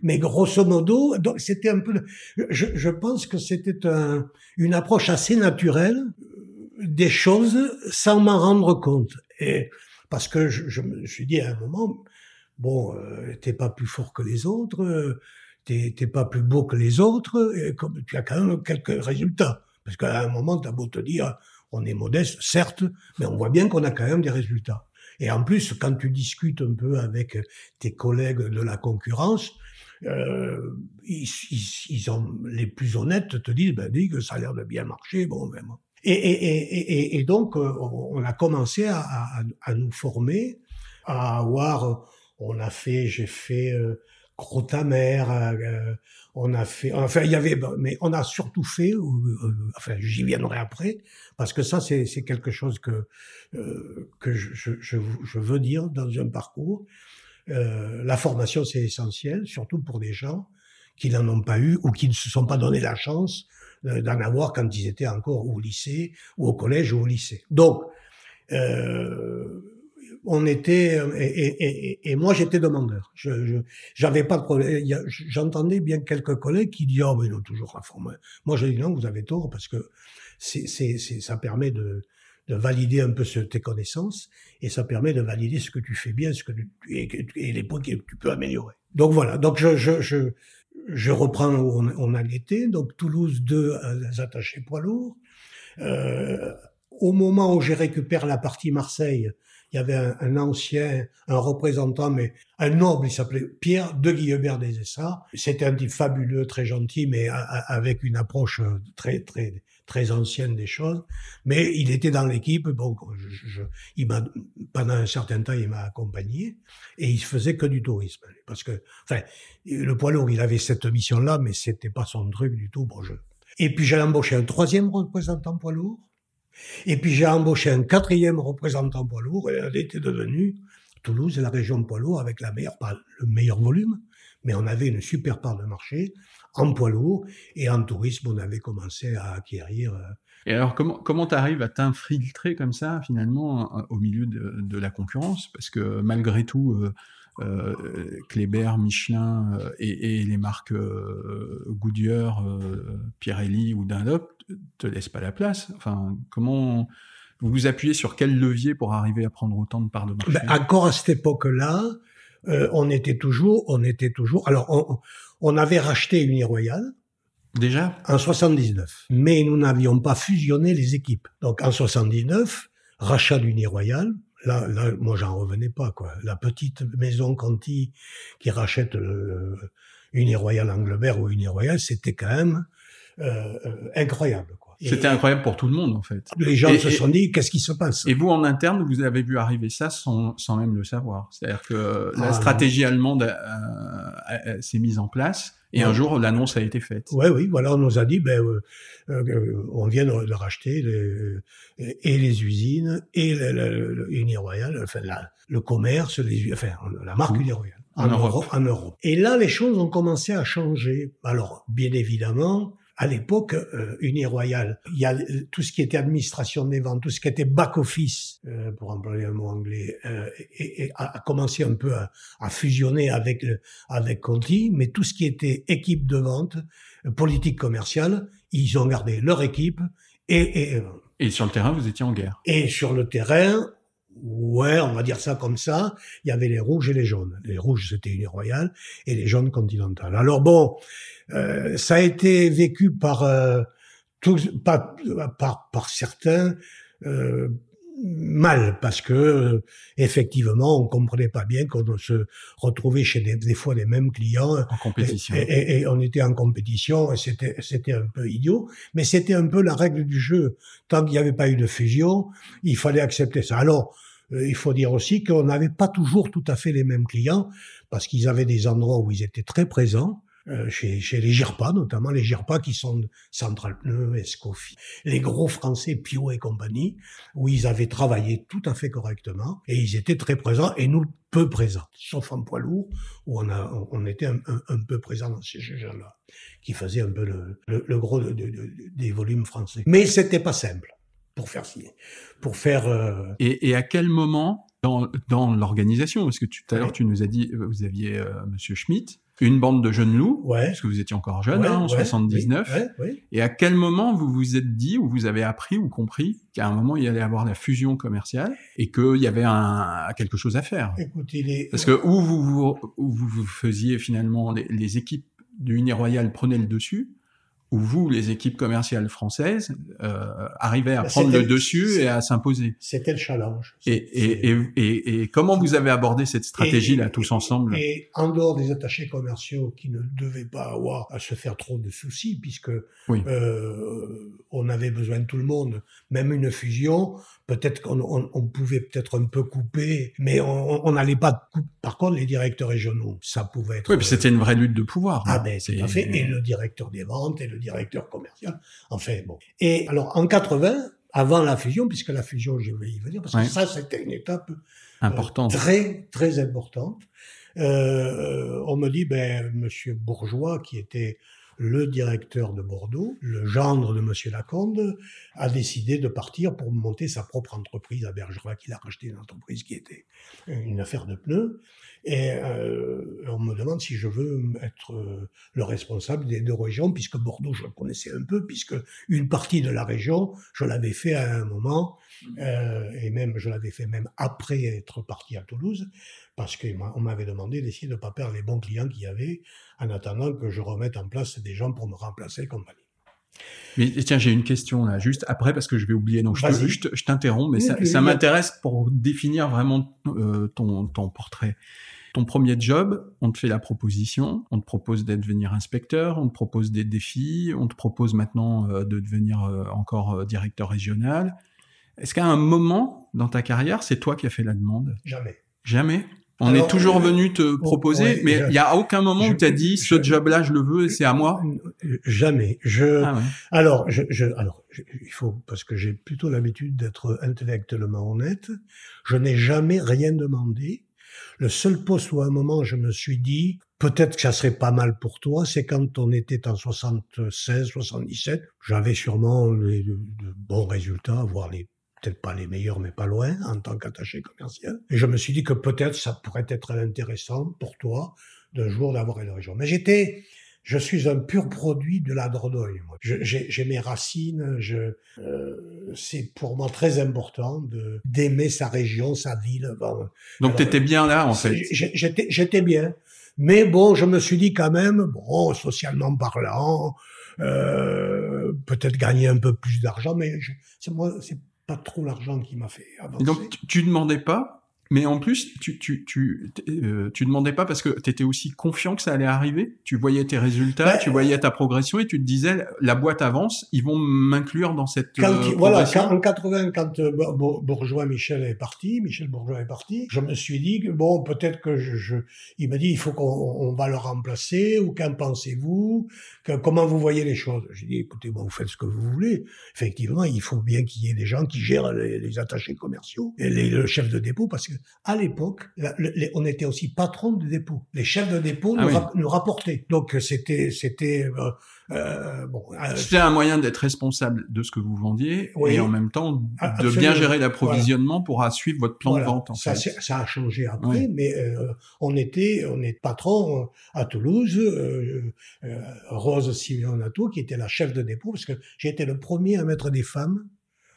mais grosso modo, donc c'était un peu. Je, je pense que c'était un, une approche assez naturelle euh, des choses sans m'en rendre compte. Et parce que je, me suis dit à un moment, bon, euh, t'es pas plus fort que les autres, euh, t'es pas plus beau que les autres, et comme tu as quand même quelques résultats. Parce qu'à un moment, t'as beau te dire, on est modeste, certes, mais on voit bien qu'on a quand même des résultats. Et en plus, quand tu discutes un peu avec tes collègues de la concurrence, euh, ils, ils, ils, ont, les plus honnêtes te disent, ben, dis que ça a l'air de bien marcher, bon, vraiment. Et, et, et, et, donc, euh, on a commencé à, à, à, nous former, à avoir, on a fait, j'ai fait euh, Crotamer, euh, on a fait, enfin, il y avait, mais on a surtout fait, euh, enfin, j'y viendrai après, parce que ça, c'est quelque chose que, que je, je, je veux dire dans un parcours. Euh, la formation, c'est essentiel, surtout pour des gens qui n'en ont pas eu ou qui ne se sont pas donné la chance euh, d'en avoir quand ils étaient encore au lycée ou au collège ou au lycée. Donc, euh, on était et, et, et, moi j'étais demandeur. Je j'avais pas de problème. J'entendais bien quelques collègues qui disaient oh mais non toujours la formation. Moi je dis non vous avez tort parce que c'est c'est ça permet de de valider un peu tes connaissances et ça permet de valider ce que tu fais bien, ce que tu, et, les points que tu peux améliorer. Donc voilà. Donc je je je, je reprends où on, on a été. Donc Toulouse deux attachés poids lourds. Euh, au moment où j'ai récupéré la partie Marseille, il y avait un, ancien, un représentant, mais un noble, il s'appelait Pierre de Guillebert des Essarts. C'était un type fabuleux, très gentil, mais avec une approche très, très, très ancienne des choses, mais il était dans l'équipe. Bon, pendant un certain temps, il m'a accompagné et il faisait que du tourisme parce que, enfin, le poids lourd, il avait cette mission-là, mais c'était pas son truc du tout. Bon. Et puis j'ai embauché un troisième représentant poids lourd. Et puis j'ai embauché un quatrième représentant poids lourd et elle était devenue Toulouse et la région poids lourd avec la meilleure, pas le meilleur volume, mais on avait une super part de marché en poids lourd. Et en tourisme, on avait commencé à acquérir. Euh, et alors, comment comment t'arrives à t'infiltrer comme ça finalement au milieu de, de, la concurrence? Parce que malgré tout, euh, euh, Kléber, Michelin euh, et, et, les marques euh, Goodyear, Pirelli ou Dunlop te laissent pas la place. Enfin, comment vous vous appuyez sur quel levier pour arriver à prendre autant de parts de marché? ben, Encore à cette époque-là, on était toujours, on était toujours. Alors, on, on avait racheté Uniroyal Déjà? En 79. Mais nous n'avions pas fusionné les équipes. Donc en 79, rachat d'Uniroyal. Là, là, moi, j'en revenais pas, quoi. La petite maison Conti qui rachète euh, Uniroyal Anglebert ou Uniroyal, c'était quand même euh, euh incroyable. C'était incroyable pour tout le monde, en fait. Les gens se sont dit, qu'est-ce qui se passe? Et vous, en interne, vous avez vu arriver ça sans, sans même le savoir. C'est-à-dire que la ah, stratégie allemande s'est mise en place et un jour, l'annonce a été faite. Oui, oui, voilà, on nous a dit, ben, euh, euh on vient de, racheter les, et les usines et le, le, Uniroyal, enfin le commerce, les, enfin la marque Uniroyal en, en Europe. En Europe. Et là, les choses ont commencé à changer. Alors, bien évidemment, à l'époque, euh, Uniroyal, il y a tout ce qui était administration des ventes, tout ce qui était back-office, euh, pour employer un mot anglais, euh, et, et a, commencé un peu à, à, fusionner avec, avec Conti, mais tout ce qui était équipe de vente, euh, politique commerciale, ils ont gardé leur équipe. Et, et, et sur le terrain, vous étiez en guerre. Et sur le terrain, Ouais, on va dire ça comme ça. Il y avait les rouges et les jaunes. Les rouges, c'était Uniroyal, et les jaunes Continental. Alors bon, euh, ça a été vécu par, euh, pas, par, par certains euh, mal, parce que effectivement, on comprenait pas bien qu'on se retrouvait chez des, des, fois les mêmes clients. En compétition. Et, et, on était en compétition, et c'était, c'était un peu idiot, mais c'était un peu la règle du jeu. Tant qu'il n'y avait pas eu de fusion, il fallait accepter ça. Alors, il faut dire aussi qu'on n'avait pas toujours tout à fait les mêmes clients, parce qu'ils avaient des endroits où ils étaient très présents, euh, chez, chez, les GIRPA, notamment les GIRPA qui sont Central Pneu, Escoffi, les gros français Pio et compagnie, où ils avaient travaillé tout à fait correctement et ils étaient très présents et nous peu présents, sauf en poids lourd où on, a, on était un, un, peu présents dans ces gens-là, qui faisaient un peu le, le, gros de, de, de, des volumes français. Mais c'était pas simple pour faire pour faire. Euh... Et, et, à quel moment dans, dans l'organisation, parce que tout à l'heure tu nous as dit, vous aviez euh, Monsieur Schmitt, une bande de jeunes loups, ouais. parce que vous étiez encore jeune, hein, en 79. et à quel moment vous vous êtes dit, ou vous avez appris ou compris qu'à un moment il y allait avoir la fusion commerciale et qu'il y avait un, quelque chose à faire? Écoutez, les... Parce que où vous, vous, où vous faisiez finalement, les, les équipes du Uniroyal prenaient le dessus, où vous, les équipes commerciales françaises, euh, arrivaient à bah, prendre le dessus et à s'imposer. C'était le challenge. Et, et, et, et, comment vous avez abordé cette stratégie-là, tous ensemble? Et en dehors des attachés commerciaux qui ne devaient pas avoir à se faire trop de soucis, puisque euh, on avait besoin de tout le monde, même une fusion, peut-être qu'on on, on pouvait peut-être un peu couper, mais on n'allait pas couper. Par contre, les directeurs régionaux, ça pouvait être... Oui, puis c'était une vraie lutte de pouvoir. Ah ben, c'est fait. Et le directeur des ventes, et le directeur commercial. Enfin, bon. Et alors, en 80, avant la fusion, puisque la fusion, je vais y venir, parce que ça, c'était une étape euh, très, très importante. Euh, on me dit, ben, Monsieur Bourgeois, qui était le directeur de Bordeaux, le gendre de Monsieur Laconde, a décidé de partir pour monter sa propre entreprise à Bergerac. Il a racheté une entreprise qui était une affaire de pneus. Et euh, on me demande si je veux être euh, le responsable des deux régions, puisque Bordeaux, je le connaissais un peu, puisque une partie de la région, je l'avais fait à un moment, euh, et même je l'avais fait même après être parti à Toulouse, parce qu'on m'avait demandé d'essayer de ne pas perdre les bons clients qu'il y avait, en attendant que je remette en place des gens pour me remplacer compagnie. Mais tiens, j'ai une question là, juste après, parce que je vais oublier. Donc, je, je t'interromps, mais ça, ça m'intéresse pour définir vraiment euh, ton, ton portrait. Ton premier job, on te fait la proposition, on te propose d'être devenir inspecteur, on te propose des défis, on te propose maintenant euh, de devenir euh, encore euh, directeur régional. Est-ce qu'à un moment dans ta carrière, c'est toi qui as fait la demande? Jamais. Jamais? On est toujours venu te oh, proposer, mais il y a aucun moment où tu as dit ce job-là, je le veux et c'est à moi? Jamais. Je. Ah alors, je, je, alors, il faut parce que j'ai plutôt l'habitude d'être intellectuellement honnête. Je n'ai jamais rien demandé Le seul poste où à un moment je me suis dit, peut-être que ça serait pas mal pour toi, c'est quand on était en 76, 77. J'avais sûrement de, bons résultats, voire peut-être pas les meilleurs, mais pas loin, en tant qu'attaché commercial. Et je me suis dit que peut-être ça pourrait être intéressant pour toi d'un jour d'avoir une région. Mais j'étais, je suis un pur produit de la Dordogne. J'ai mes racines. Je, euh, c'est pour moi très important d'aimer sa région, sa ville. Donc tu étais bien là en fait. J'étais bien, mais bon, je me suis dit quand même, bon, socialement parlant, euh, peut-être gagner un peu plus d'argent, mais c'est moi, c'est pas trop l'argent qui m'a fait avancer. Et donc tu demandais pas mais en plus, tu tu tu euh, tu demandais pas parce que tu étais aussi confiant que ça allait arriver. Tu voyais tes résultats, bah, tu voyais ta progression et tu te disais la boîte avance, ils vont m'inclure dans cette quand, euh, Voilà, en 80 quand euh, Bourgeois Michel est parti, Michel Bourgeois est parti, je me suis dit que bon, peut-être que je, je il m'a dit il faut qu'on va le remplacer ou qu'en pensez-vous? Que, comment vous voyez les choses? J'ai dit écoutez, bon, vous faites ce que vous voulez. Effectivement, il faut bien qu'il y ait des gens qui gèrent les, attachés commerciaux et les, le chef de dépôt parce que à l'époque, on était aussi patron de dépôt. Les chefs de dépôt ah nous, rapportaient. Donc c'était c'était euh, euh bon. Euh, c'était un moyen d'être responsable de ce que vous vendiez et en même temps ah, de bien gérer l'approvisionnement pour suivre votre plan de vente. En ça, ça a changé après, mais euh, on était on est patron à Toulouse. Rose Simeonato qui était la chef de dépôt parce que été le premier à mettre des femmes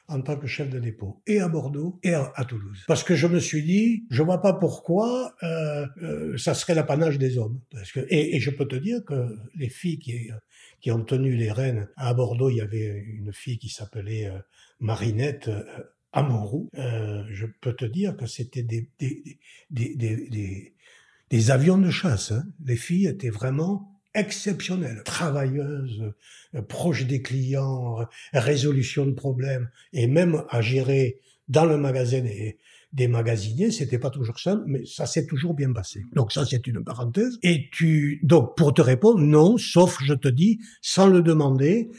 en tant que chef de dépôt, et à Bordeaux et à, Toulouse. Parce que je me suis dit, je vois pas pourquoi euh, euh, ça serait l'apanage des hommes. Parce que, et, et, je peux te dire que les filles qui, qui ont tenu les rênes à Bordeaux, il y avait une fille qui s'appelait euh, Marinette. Euh, Amorou, euh, je peux te dire que c'était des, des, des, des, des, avions de chasse. Hein. Les filles étaient vraiment exceptionnelle, travailleuse, euh, proche des clients, résolution de problèmes, et même à gérer dans le magasin des, des magasiniers, c'était pas toujours simple, mais ça s'est toujours bien passé. Donc ça, c'est une parenthèse. Et tu, donc pour te répondre, non, sauf je te dis, sans le demander,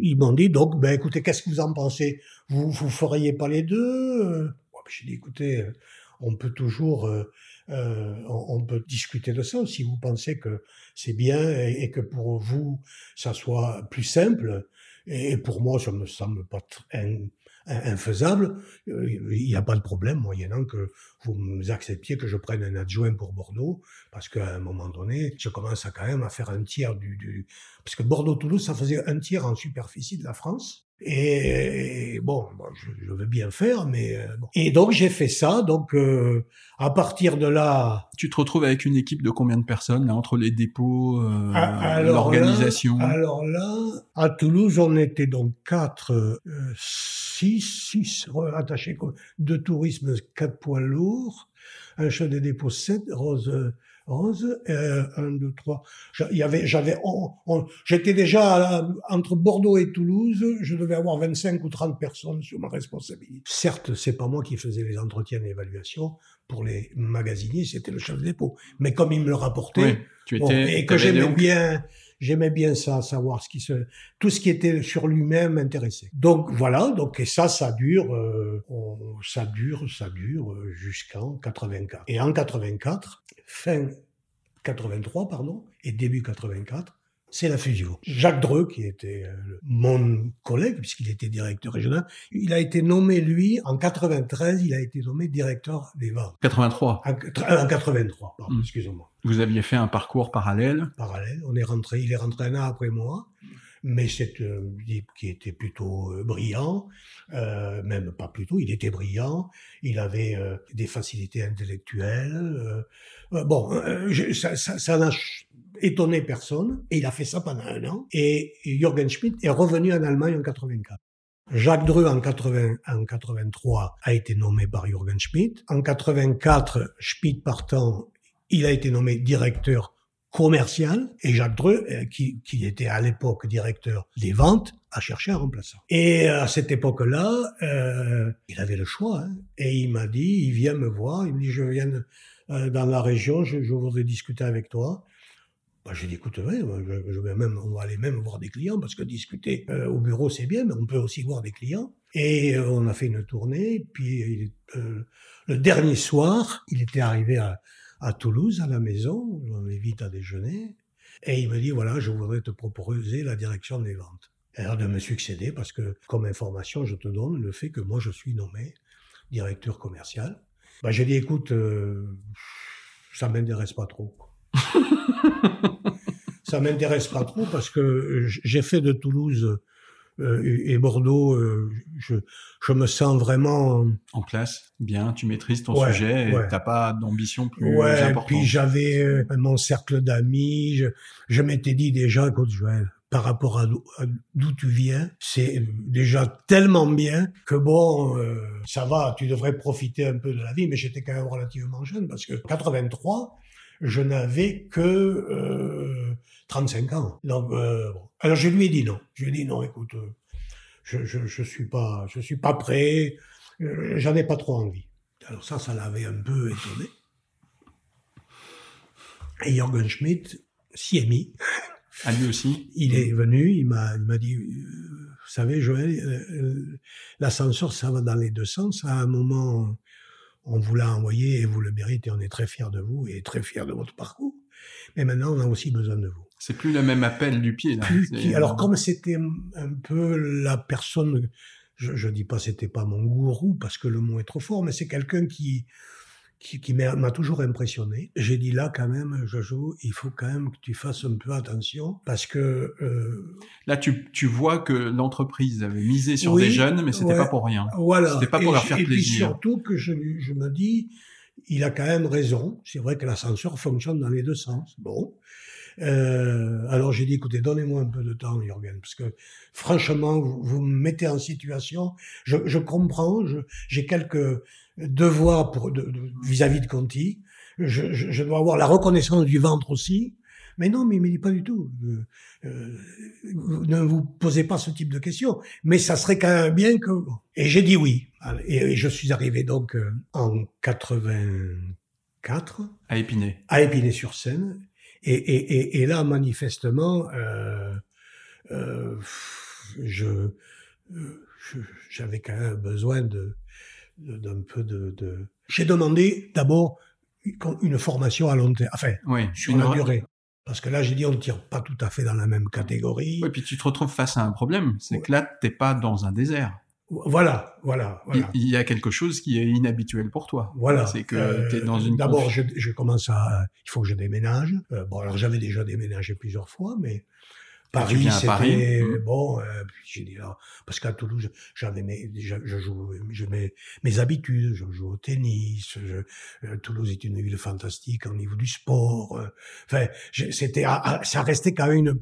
ils m'ont dit donc, ben écoutez, qu'est-ce que vous en pensez? Vous vous feriez pas les deux? J'ai dit écoutez, on peut toujours euh, euh, on, peut discuter de ça si vous pensez que c'est bien et, que pour vous ça soit plus simple. Et, pour moi, ça me semble pas infaisable. Euh, il n'y a pas de problème moyennant que vous acceptiez que je prenne un adjoint pour Bordeaux, parce qu'à un moment donné, je commence à quand même à faire un tiers du, du... parce que Bordeaux-Toulouse, ça faisait un tiers en superficie de la France. Et, bon, je, veux bien faire, mais euh, bon. Et donc j'ai fait ça. Donc euh, à partir de là, tu te retrouves avec une équipe de combien de personnes là, entre les dépôts, euh, l'organisation Alors là, à Toulouse, on était donc quatre, euh, six, six attachés de tourisme, quatre poids lourds, un chef de dépôt sept, Rose 11, euh, 1, 2, 3. Il y avait, j'avais, j'étais déjà entre Bordeaux et Toulouse, je devais avoir 25 ou 30 personnes sur ma responsabilité. Certes, c'est pas moi qui faisais les entretiens et l'évaluation. Pour les magasiniers, c'était le chef de dépôt. Mais comme il me le rapportait, tu étais, et que j'aimais bien, j'aimais bien ça, savoir ce qui se, tout ce qui était sur lui-même intéressait. Donc voilà, donc et ça, ça dure, euh, ça dure, ça dure euh, jusqu'en 84. Et en 84, fin 83, pardon, et début 84, c'est la fusion. Jacques Dreux, qui était euh, mon collègue, puisqu'il était directeur régional, il a été nommé, lui, en 93, il a été nommé directeur des ventes. 83 En, 83, pardon, hmm. excusez-moi. Vous aviez fait un parcours parallèle? Parallèle, on est rentré, il est rentré un an après moi, mais c'est un type qui était plutôt euh, brillant, euh, même pas plutôt, il était brillant, il avait euh, des facilités intellectuelles. bon, ça n'a étonné personne, et il a fait ça pendant un an, et Jürgen Schmidt est revenu en Allemagne en 84. Jacques Dreux en, 80, en 83 a été nommé par Jürgen Schmidt. En 84, Schmidt partant, il a été nommé directeur commercial et Jacques Dreux, euh, qui, qui était à l'époque directeur des ventes, a cherché un remplaçant. Et à cette époque-là, euh, il avait le choix. Hein, et il m'a dit, il vient me voir, il me dit, je viens euh, dans la région, je, voudrais discuter avec toi. Bah, j'ai dit, écoute, ouais, je, vais même, on va aller même voir des clients parce que discuter euh, au bureau c'est bien, mais on peut aussi voir des clients. Et euh, on a fait une tournée. Puis euh, le dernier soir, il était arrivé à, à Toulouse à la maison. On vite à déjeuner. Et il me dit, voilà, je voudrais te proposer la direction des ventes. Alors de me succéder parce que comme information, je te donne le fait que moi je suis nommé directeur commercial. Bah, j'ai dit, écoute, euh, ça m'intéresse pas trop. ça m'intéresse pas trop parce que j'ai fait de Toulouse et Bordeaux, euh, je, je, me sens vraiment en place. Bien, tu maîtrises ton sujet et t'as pas d'ambition plus ouais, importante. Puis j'avais euh, mon cercle d'amis. Je, je m'étais dit déjà, écoute Joël, par rapport à d'où tu viens, c'est déjà tellement bien que bon, ça va, tu devrais profiter un peu de la vie, mais j'étais quand même relativement jeune parce que 83, je n'avais que euh, 35 ans. Donc, euh, alors je lui ai dit non. Je lui ai dit non, écoute, euh, je, je, je suis pas, je suis pas prêt. Euh, j'en ai pas trop envie. Alors ça, ça l'avait un peu étonné. Et Jorgen Schmidt s'y est mis. À lui aussi. Il est venu, il m'a, il m'a dit, vous savez, Joël, l'ascenseur, ça va dans les deux sens. À un moment, on vous l'a envoyé et vous le méritez. On est très fiers de vous et très fiers de votre parcours. Mais maintenant, on a aussi besoin de vous. C'est plus le même appel du pied. Là. alors, comme c'était un peu la personne, je, je dis pas c'était pas mon gourou parce que le mot est trop fort, mais c'est quelqu'un qui qui, m'a toujours impressionné. J'ai dit là quand même, Jojo, il faut quand même que tu fasses un peu attention parce que euh, là tu, tu vois que l'entreprise avait misé sur des jeunes, mais c'était pas pour rien. Voilà. C'était pas pour leur faire et plaisir. Et surtout que je, je me dis, il a quand même raison. C'est vrai que l'ascenseur fonctionne dans les deux sens. Bon. Euh, alors j'ai dit, écoutez, donnez-moi un peu de temps, Jürgen, parce que franchement, vous, vous me mettez en situation. Je, je comprends, j'ai quelques devoir pour vis-à-vis de, Conti. Je, je, je, dois avoir la reconnaissance du ventre aussi. Mais non, mais il me dit pas du tout. Euh, euh, ne vous posez pas ce type de questions. Mais ça serait quand même bien que. Et j'ai dit oui. Et, je suis arrivé donc euh, en 84 à Épinay. À Épinay-sur-Seine. Et, et, et, là, manifestement, euh, euh, je j'avais quand même besoin de d'un peu de, de... J'ai demandé d'abord une formation à long terme, enfin, oui, sur la durée. Parce que là, j'ai dit, on ne tire pas tout à fait dans la même catégorie. Oui, puis tu te retrouves face à un problème. C'est que là, t'es pas dans un désert. Voilà, voilà, voilà. Il y a quelque chose qui est inhabituel pour toi. Voilà. C'est que euh, tu es dans une. D'abord, je, je, commence à. Il faut que je déménage. Euh, bon, alors j'avais déjà déménagé plusieurs fois, mais Paris, c'était mmh. bon. Euh, j'ai dit là, parce qu'à Toulouse, j'avais mes, je, je joue, je mets mes habitudes. Je joue au tennis. Je, euh, Toulouse est une ville fantastique au niveau du sport. Euh, enfin, c'était, ça restait quand même une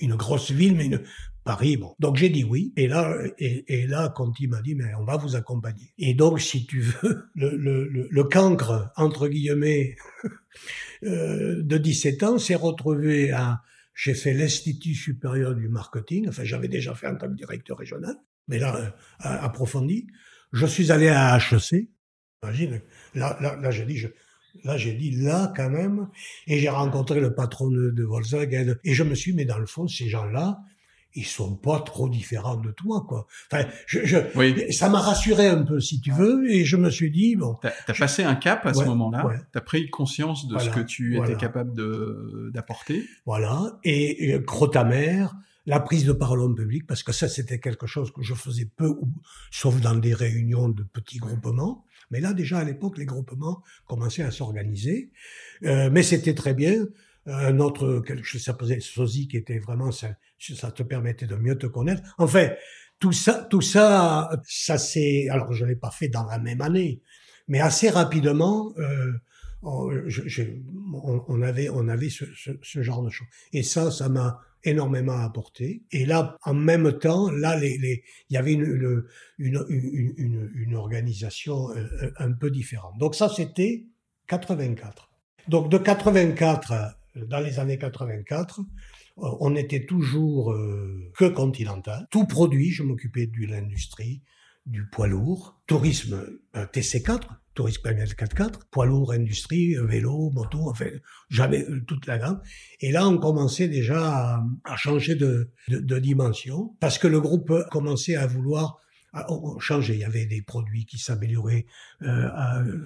une grosse ville, mais une Paris. Bon, donc j'ai dit oui. Et là, et, et là, Conti m'a dit, mais on va vous accompagner. Et donc, si tu veux, le, le, le, le cancre entre guillemets euh, de 17 ans s'est retrouvé à j'ai fait l'Institut supérieur du marketing. Enfin, j'avais déjà fait en tant que directeur régional, mais là, euh, approfondi. Je suis allé à HEC. Imagine, là, là, là j'ai dit, je, là, j'ai dit, là, quand même. Et j'ai rencontré le patron de, de Volkswagen. Et je me suis mis dans le fond, ces gens-là, ils sont pas trop différents de toi, quoi. Enfin, je, je ça m'a rassuré un peu, si tu veux, et je me suis dit bon. T'as as passé un cap à ce moment-là. tu T'as pris conscience de ce que tu étais capable de d'apporter. Voilà. Et, et mère, la prise de parole en public, parce que ça, c'était quelque chose que je faisais peu, sauf dans des réunions de petits groupements. Mais là, déjà à l'époque, les groupements commençaient à s'organiser. Euh, mais c'était très bien un autre, ça posait sosie qui était vraiment, ça, ça te permettait de mieux te connaître. Enfin, tout ça, tout ça, ça c'est, alors je l'ai pas fait dans la même année, mais assez rapidement, euh, on, je, on, on, avait, on avait ce, ce, ce, genre de choses. Et ça, ça m'a énormément apporté. Et là, en même temps, là, les, les, il y avait une, une, une, une, une organisation euh, un peu différente. Donc ça, c'était 84. Donc de 84 dans les années 84, euh, on était toujours euh, que continental. Tout produit, je m'occupais de l'industrie, du poids lourd, tourisme euh, TC4, tourisme 4x4, poids lourd, industrie, vélo, moto, enfin, jamais toute la gamme. Et là, on commençait déjà à, changer de, de, dimension parce que le groupe commençait à vouloir changer. Il y avait des produits qui s'amélioraient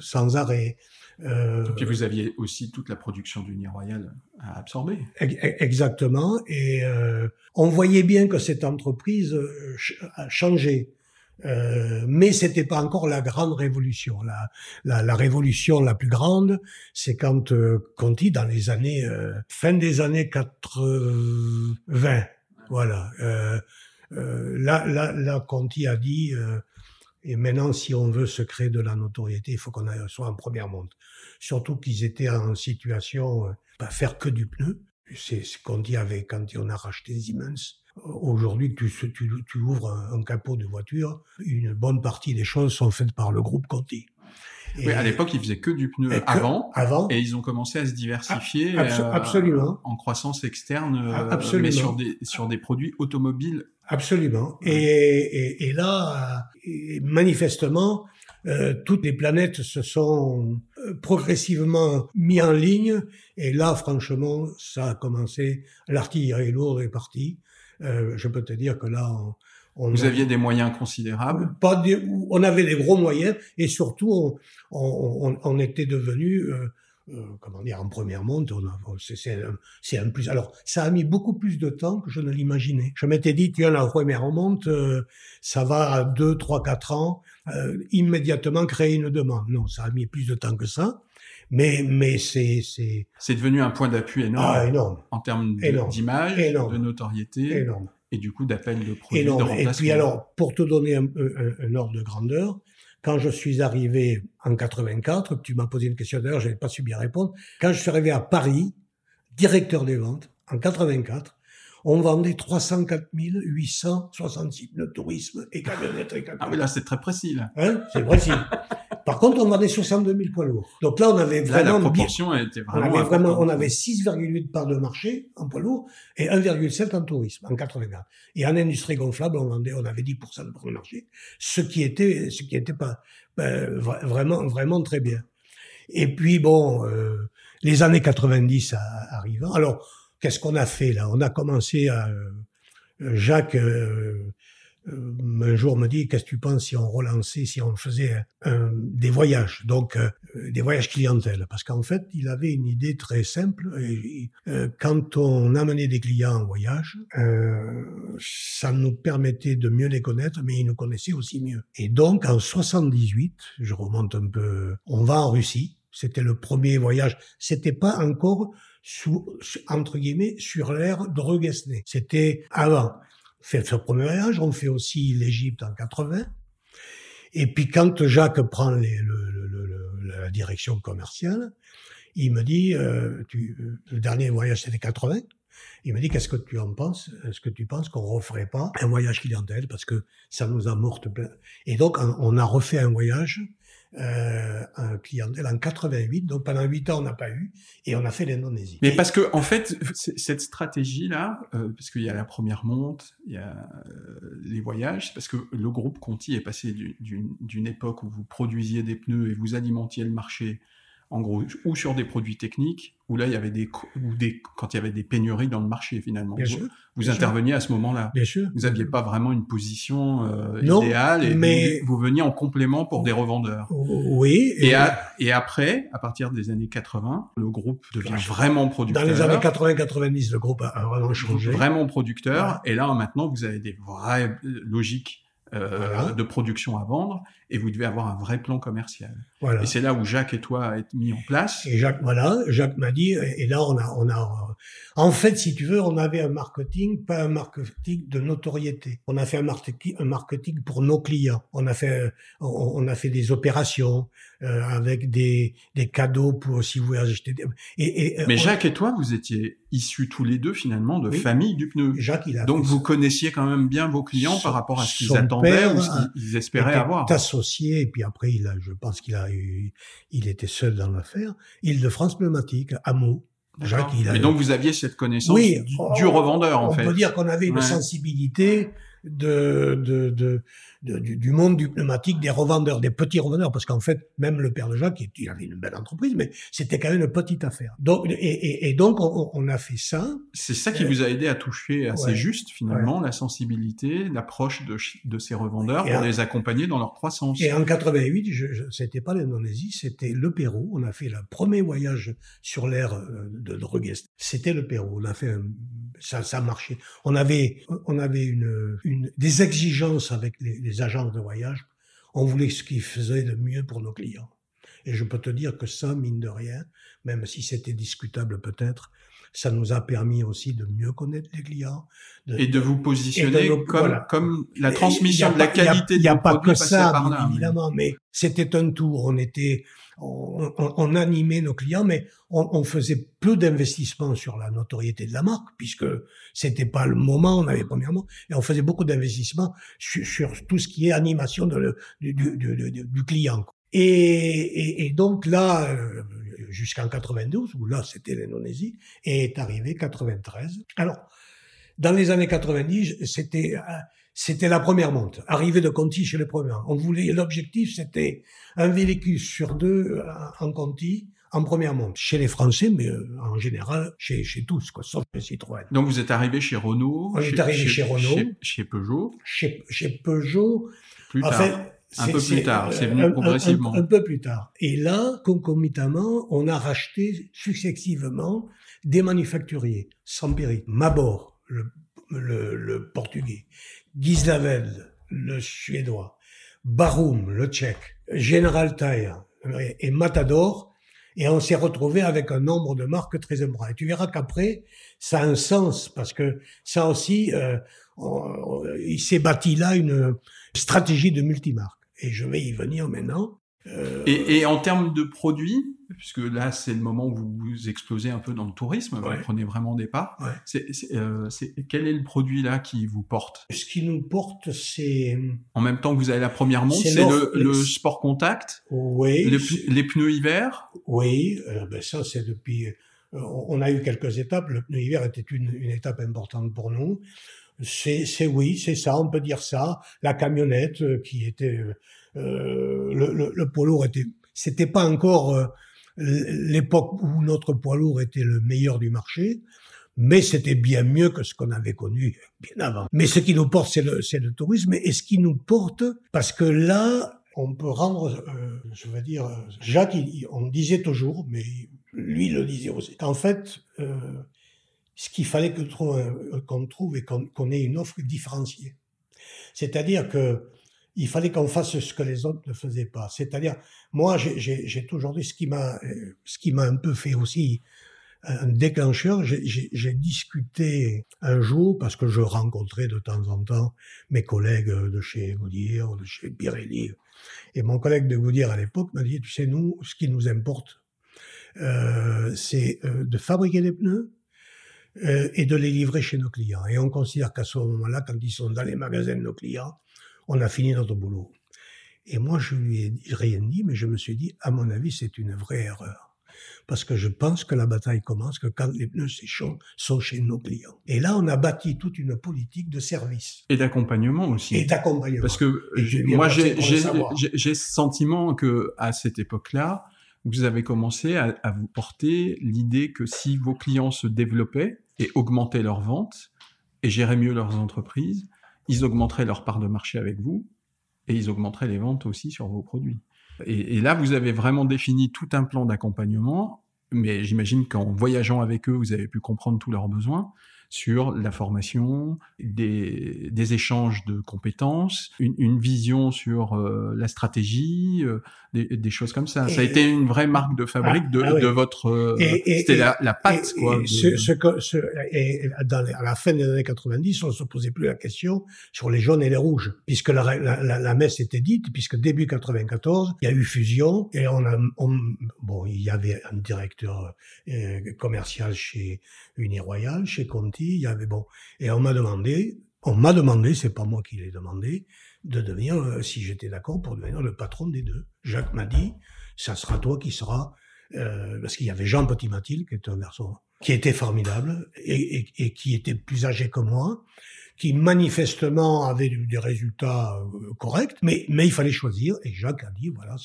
sans arrêt. Euh, et puis vous aviez aussi toute la production du Nid Royal à absorber. Exactement. Et euh, on voyait bien que cette entreprise euh, a changé. Euh, mais c'était pas encore la grande révolution. La, la, la révolution la plus grande, c'est quand euh, Conti, dans les années fin des années 80, voilà. là, là, là, Conti a dit et maintenant, si on veut se créer de la notoriété, il faut qu'on soit en première monte. Surtout qu'ils étaient en situation, euh, pas faire que du pneu. C'est ce qu'on dit avec quand on a racheté Siemens. Aujourd'hui, tu, tu, tu ouvres un, capot de voiture, une bonne partie des choses sont faites par le groupe Conti. Et oui, à l'époque, ils faisaient que du pneu avant, avant, et ils ont commencé à se diversifier euh, absolument. en croissance externe, euh, mais sur des, sur des produits automobiles Absolument. Et, et, et là, manifestement, euh, toutes les planètes se sont euh, progressivement mis en ligne. Et là, franchement, ça a commencé. L'artillerie lourde est partie. Euh, je peux te dire que là, on, Vous aviez des moyens considérables? Pas On avait des gros moyens et surtout, on, on, on était devenu euh, euh, comment dire, en première monte, c'est un, plus. Alors, ça a mis beaucoup plus de temps que je ne l'imaginais. Je m'étais dit, tiens, la première monte, euh, ça va à 2, 3, 4 ans, euh, immédiatement créer une demande. Non, ça a mis plus de temps que ça. Mais, mais c'est, c'est. C'est devenu un point d'appui énorme. Ah, énorme. En termes d'image, de, notoriété. Énorme. Et du coup, d'appel de produits, de remplacement. Et puis alors, pour te donner un, un, un ordre de grandeur, quand je suis arrivé en 84, tu m'as posé une question d'ailleurs, je n'avais pas su bien répondre. Quand je suis arrivé à Paris, directeur des ventes, en 84, on vendait 304 866 pneus de tourisme et camionnettes et Ah oui, là, c'est très précis, là. Hein c'est précis. Par contre, on vendait 62 000 poids lourds. Donc là, on avait vraiment... la proportion était vraiment... On avait vraiment, on avait 6,8 parts de marché en poids lourds et 1,7 en tourisme, en 84. Et en industrie gonflable, on vendait, on avait 10% de part de marché. Ce qui était, ce qui était pas, ben, vraiment, vraiment très bien. Et puis, bon, euh, les années 90 arrivant. Alors, qu'est-ce qu'on a fait là? On a commencé à... Euh, Jacques euh, euh, un jour me dit qu'est-ce que tu penses si on relançait, si on faisait des voyages, donc euh, des voyages clientèle, parce qu'en fait il avait une idée très simple. Euh, quand on amenait des clients en voyage, ça nous permettait de mieux les connaître, mais ils nous connaissaient aussi mieux. Et donc en 78, je remonte un peu, on va en Russie. C'était le premier voyage. C'était pas encore sous, entre guillemets, sur l'ère de. C'était avant fait ce premier voyage. On fait aussi l'Égypte en 80. Et puis quand Jacques prend les, le, le, la direction commerciale, il me dit, euh, tu, le dernier voyage c'était 80. Il me dit, qu'est-ce que tu en penses? Est-ce que tu penses qu'on referait pas un voyage clientèle? Parce que ça nous a morte plein Et donc on a refait un voyage euh, un clientèle en 88. Donc pendant 8 ans, on n'a pas eu et on a fait l'Indonésie. Mais parce que en fait, cette stratégie-là, euh, parce qu'il y a la première monte, il y a euh, les voyages, c'est parce que le groupe Conti est passé d'une époque où vous produisiez des pneus et vous alimentiez le marché en gros, ou sur des produits techniques, où là, il y avait des, ou des, quand il y avait des pénuries dans le marché, finalement. Bien vous, sûr, vous interveniez à ce moment-là. Bien sûr. Vous n'aviez pas vraiment une position euh, idéale et mais... vous, veniez en complément pour des revendeurs. Oui. Et, et, après, à partir des années 80, le groupe devient vraiment producteur. Dans les années 80-90, le groupe a vraiment changé. Vraiment producteur. Et là, maintenant, vous avez des vraies logiques euh, de production à vendre et vous devez avoir un vrai plan commercial. Voilà. Et c'est là où Jacques et toi êtes mis en place. Et Jacques, voilà, Jacques m'a dit, et là on a, on a, en fait, si tu veux, on avait un marketing, pas un marketing de notoriété. On a fait un marketing, un marketing pour nos clients. On a fait, on, a fait des opérations euh, avec des, des cadeaux pour si vous voulez acheter. Des, et, et, Mais Jacques et toi, vous étiez issus tous les deux finalement de famille du pneu. Jacques, il a Donc vous connaissiez quand même bien vos clients par rapport à ce qu'ils attendaient ou ce qu'ils espéraient avoir. Associé et puis après il a, je pense qu'il a eu, il était seul dans l'affaire. Île-de-France pneumatique, Hameau. Jacques, il a. Et donc vous aviez cette connaissance du, revendeur en fait. On peut dire qu'on avait une sensibilité de, de, de, du, du, monde du pneumatique, des revendeurs, des petits revendeurs, parce qu'en fait, même le père de Jacques, il avait une belle entreprise, mais c'était quand même une petite affaire. Donc, et, et, et donc, on, on, a fait ça. C'est ça qui euh, vous a aidé à toucher assez juste, finalement, la sensibilité, l'approche de, de ces revendeurs pour les accompagner dans leur croissance. Et en 88, je, je, c'était pas l'Indonésie, c'était le Pérou. On a fait le premier voyage sur l'air euh, de Droguest. C'était le Pérou. On a fait un, ça, ça marchait. On avait, on avait une, une des exigences avec les, les agences de voyage. On voulait ce qui faisait de mieux pour nos clients. Et je peux te dire que ça, mine de rien, même si c'était discutable peut-être, ça nous a permis aussi de mieux connaître les clients. De, et de vous positionner comme, comme la transmission de la qualité Il n'y a, pas que ça, évidemment, mais c'était un tour. On était, on, on, on, animait nos clients, mais on, on faisait peu d'investissements sur la notoriété de la marque, puisque c'était pas le moment, on avait premièrement, et on faisait beaucoup d'investissements sur, sur, tout ce qui est animation de le, du, du, du, du, client. Et, et, et, donc là, euh, jusqu'en 92, où là c'était l'Indonésie, et est arrivé 93. Alors, dans les années 90, c'était euh, c'était la première monte, arrivée de Conti chez les premiers. On voulait l'objectif, c'était un véhicule sur deux euh, en Conti en première monte. Chez les Français, mais en général, chez, chez tous, quoi, sauf les Citroën. Donc vous êtes arrivé chez Renault On est arrivé chez, Renault. Chez, chez Peugeot chez, chez, Peugeot. Plus tard. Un peu plus tard, c'est venu progressivement. Un, peu plus tard. Et là, concomitamment, on a racheté successivement des manufacturiers, Samperi, Mabor, le, le, le portugais, Gislavel, le suédois, Barum, le tchèque, General Tire et Matador, et on s'est retrouvé avec un nombre de marques très important. Et tu verras qu'après, ça a un sens, parce que ça aussi, euh, il s'est bâti là une stratégie de multimarque et je vais y venir maintenant. Euh... Et, et, en termes de produits, puisque là c'est le moment où vous explosez un peu dans le tourisme, ouais. vous prenez vraiment des pas. Ouais. Euh, quel est le produit là qui vous porte? Ce qui nous porte, c'est. En même temps que vous avez la première montre, c'est le, le, sport contact. Oui. Les, les pneus hiver? Oui, euh, ben ça c'est depuis. On a eu quelques étapes. Le pneu hiver était une, une étape importante pour nous. C'est, oui, c'est ça, on peut dire ça. La camionnette euh, qui était euh, le, le, le, poids lourd était, c'était pas encore euh, l'époque où notre poids lourd était le meilleur du marché, mais c'était bien mieux que ce qu'on avait connu bien avant. Mais ce qui nous porte, c'est le, c'est le tourisme, et ce qui nous porte, parce que là, on peut rendre, euh, je veux dire, Jacques, on disait toujours, mais lui le disait aussi, qu'en fait, euh, ce qu'il fallait qu'on trouve et qu'on ait une offre différenciée. C'est-à-dire que il fallait qu'on fasse ce que les autres ne faisaient pas. C'est-à-dire, moi, j'ai toujours dit ce qui m'a, ce qui m'a un peu fait aussi un déclencheur. J'ai discuté un jour parce que je rencontrais de temps en temps mes collègues de chez Goodyear, de chez Pirelli, et mon collègue de Goodyear à l'époque m'a dit, tu sais, nous, ce qui nous importe, euh, c'est euh, de fabriquer des pneus, euh, et de les livrer chez nos clients. Et on considère qu'à ce moment-là, quand ils sont dans les magasins de nos clients, on a fini notre boulot. Et moi, je lui ai rien dit, mais je me suis dit, à mon avis, c'est une vraie erreur. Parce que je pense que la bataille commence que quand les pneus sont chez nos clients. Et là, on a bâti toute une politique de service. Et d'accompagnement aussi. Et d'accompagnement. Parce que moi, j'ai ce sentiment que à cette époque-là, vous avez commencé à, vous porter l'idée que si vos clients se développaient et augmentaient leurs ventes et géraient mieux leurs entreprises, ils augmenteraient leur part de marché avec vous et ils augmenteraient les ventes aussi sur vos produits. Et là, vous avez vraiment défini tout un plan d'accompagnement, mais j'imagine qu'en voyageant avec eux, vous avez pu comprendre tous leurs besoins sur la formation, des, des échanges de compétences, une, une vision sur euh, la stratégie, euh, des, des, choses comme ça. Et ça a été une vraie marque de fabrique ah, de, ah oui. de, votre. Euh, C'était la, la patte, quoi. Et, de... ce, ce que, ce, et dans les, à la fin des années 90, on ne se posait plus la question sur les jaunes et les rouges, puisque la, la, la, messe était dite, puisque début 94, il y a eu fusion et on a, on, bon, il y avait un directeur euh, commercial chez Uniroyal, chez Conti il y avait bon. Et on m'a demandé, on m'a demandé, c'est pas moi qui l'ai demandé, de devenir, euh, si j'étais d'accord pour devenir le patron des deux. Jacques m'a dit, ça sera toi qui seras, euh, parce qu'il y avait Jean Petit-Mathilde, qui est un garçon qui était formidable et, qui était plus âgé que moi, qui manifestement avait des résultats euh, corrects, mais, il fallait choisir. Et Jacques a dit, voilà,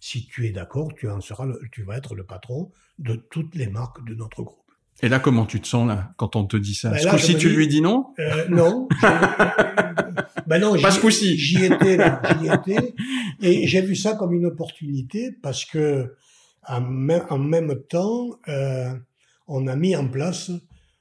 si tu es d'accord, tu en seras, tu vas être le patron de toutes les marques de notre groupe. Et là, comment tu te sens là quand on te dit ça? Ben ce tu lui dis non? euh, Non. ben non, pas ce coup-ci. J'y étais, j'y étais, et j'ai vu ça comme une opportunité parce que en même, temps, euh, on a mis en place,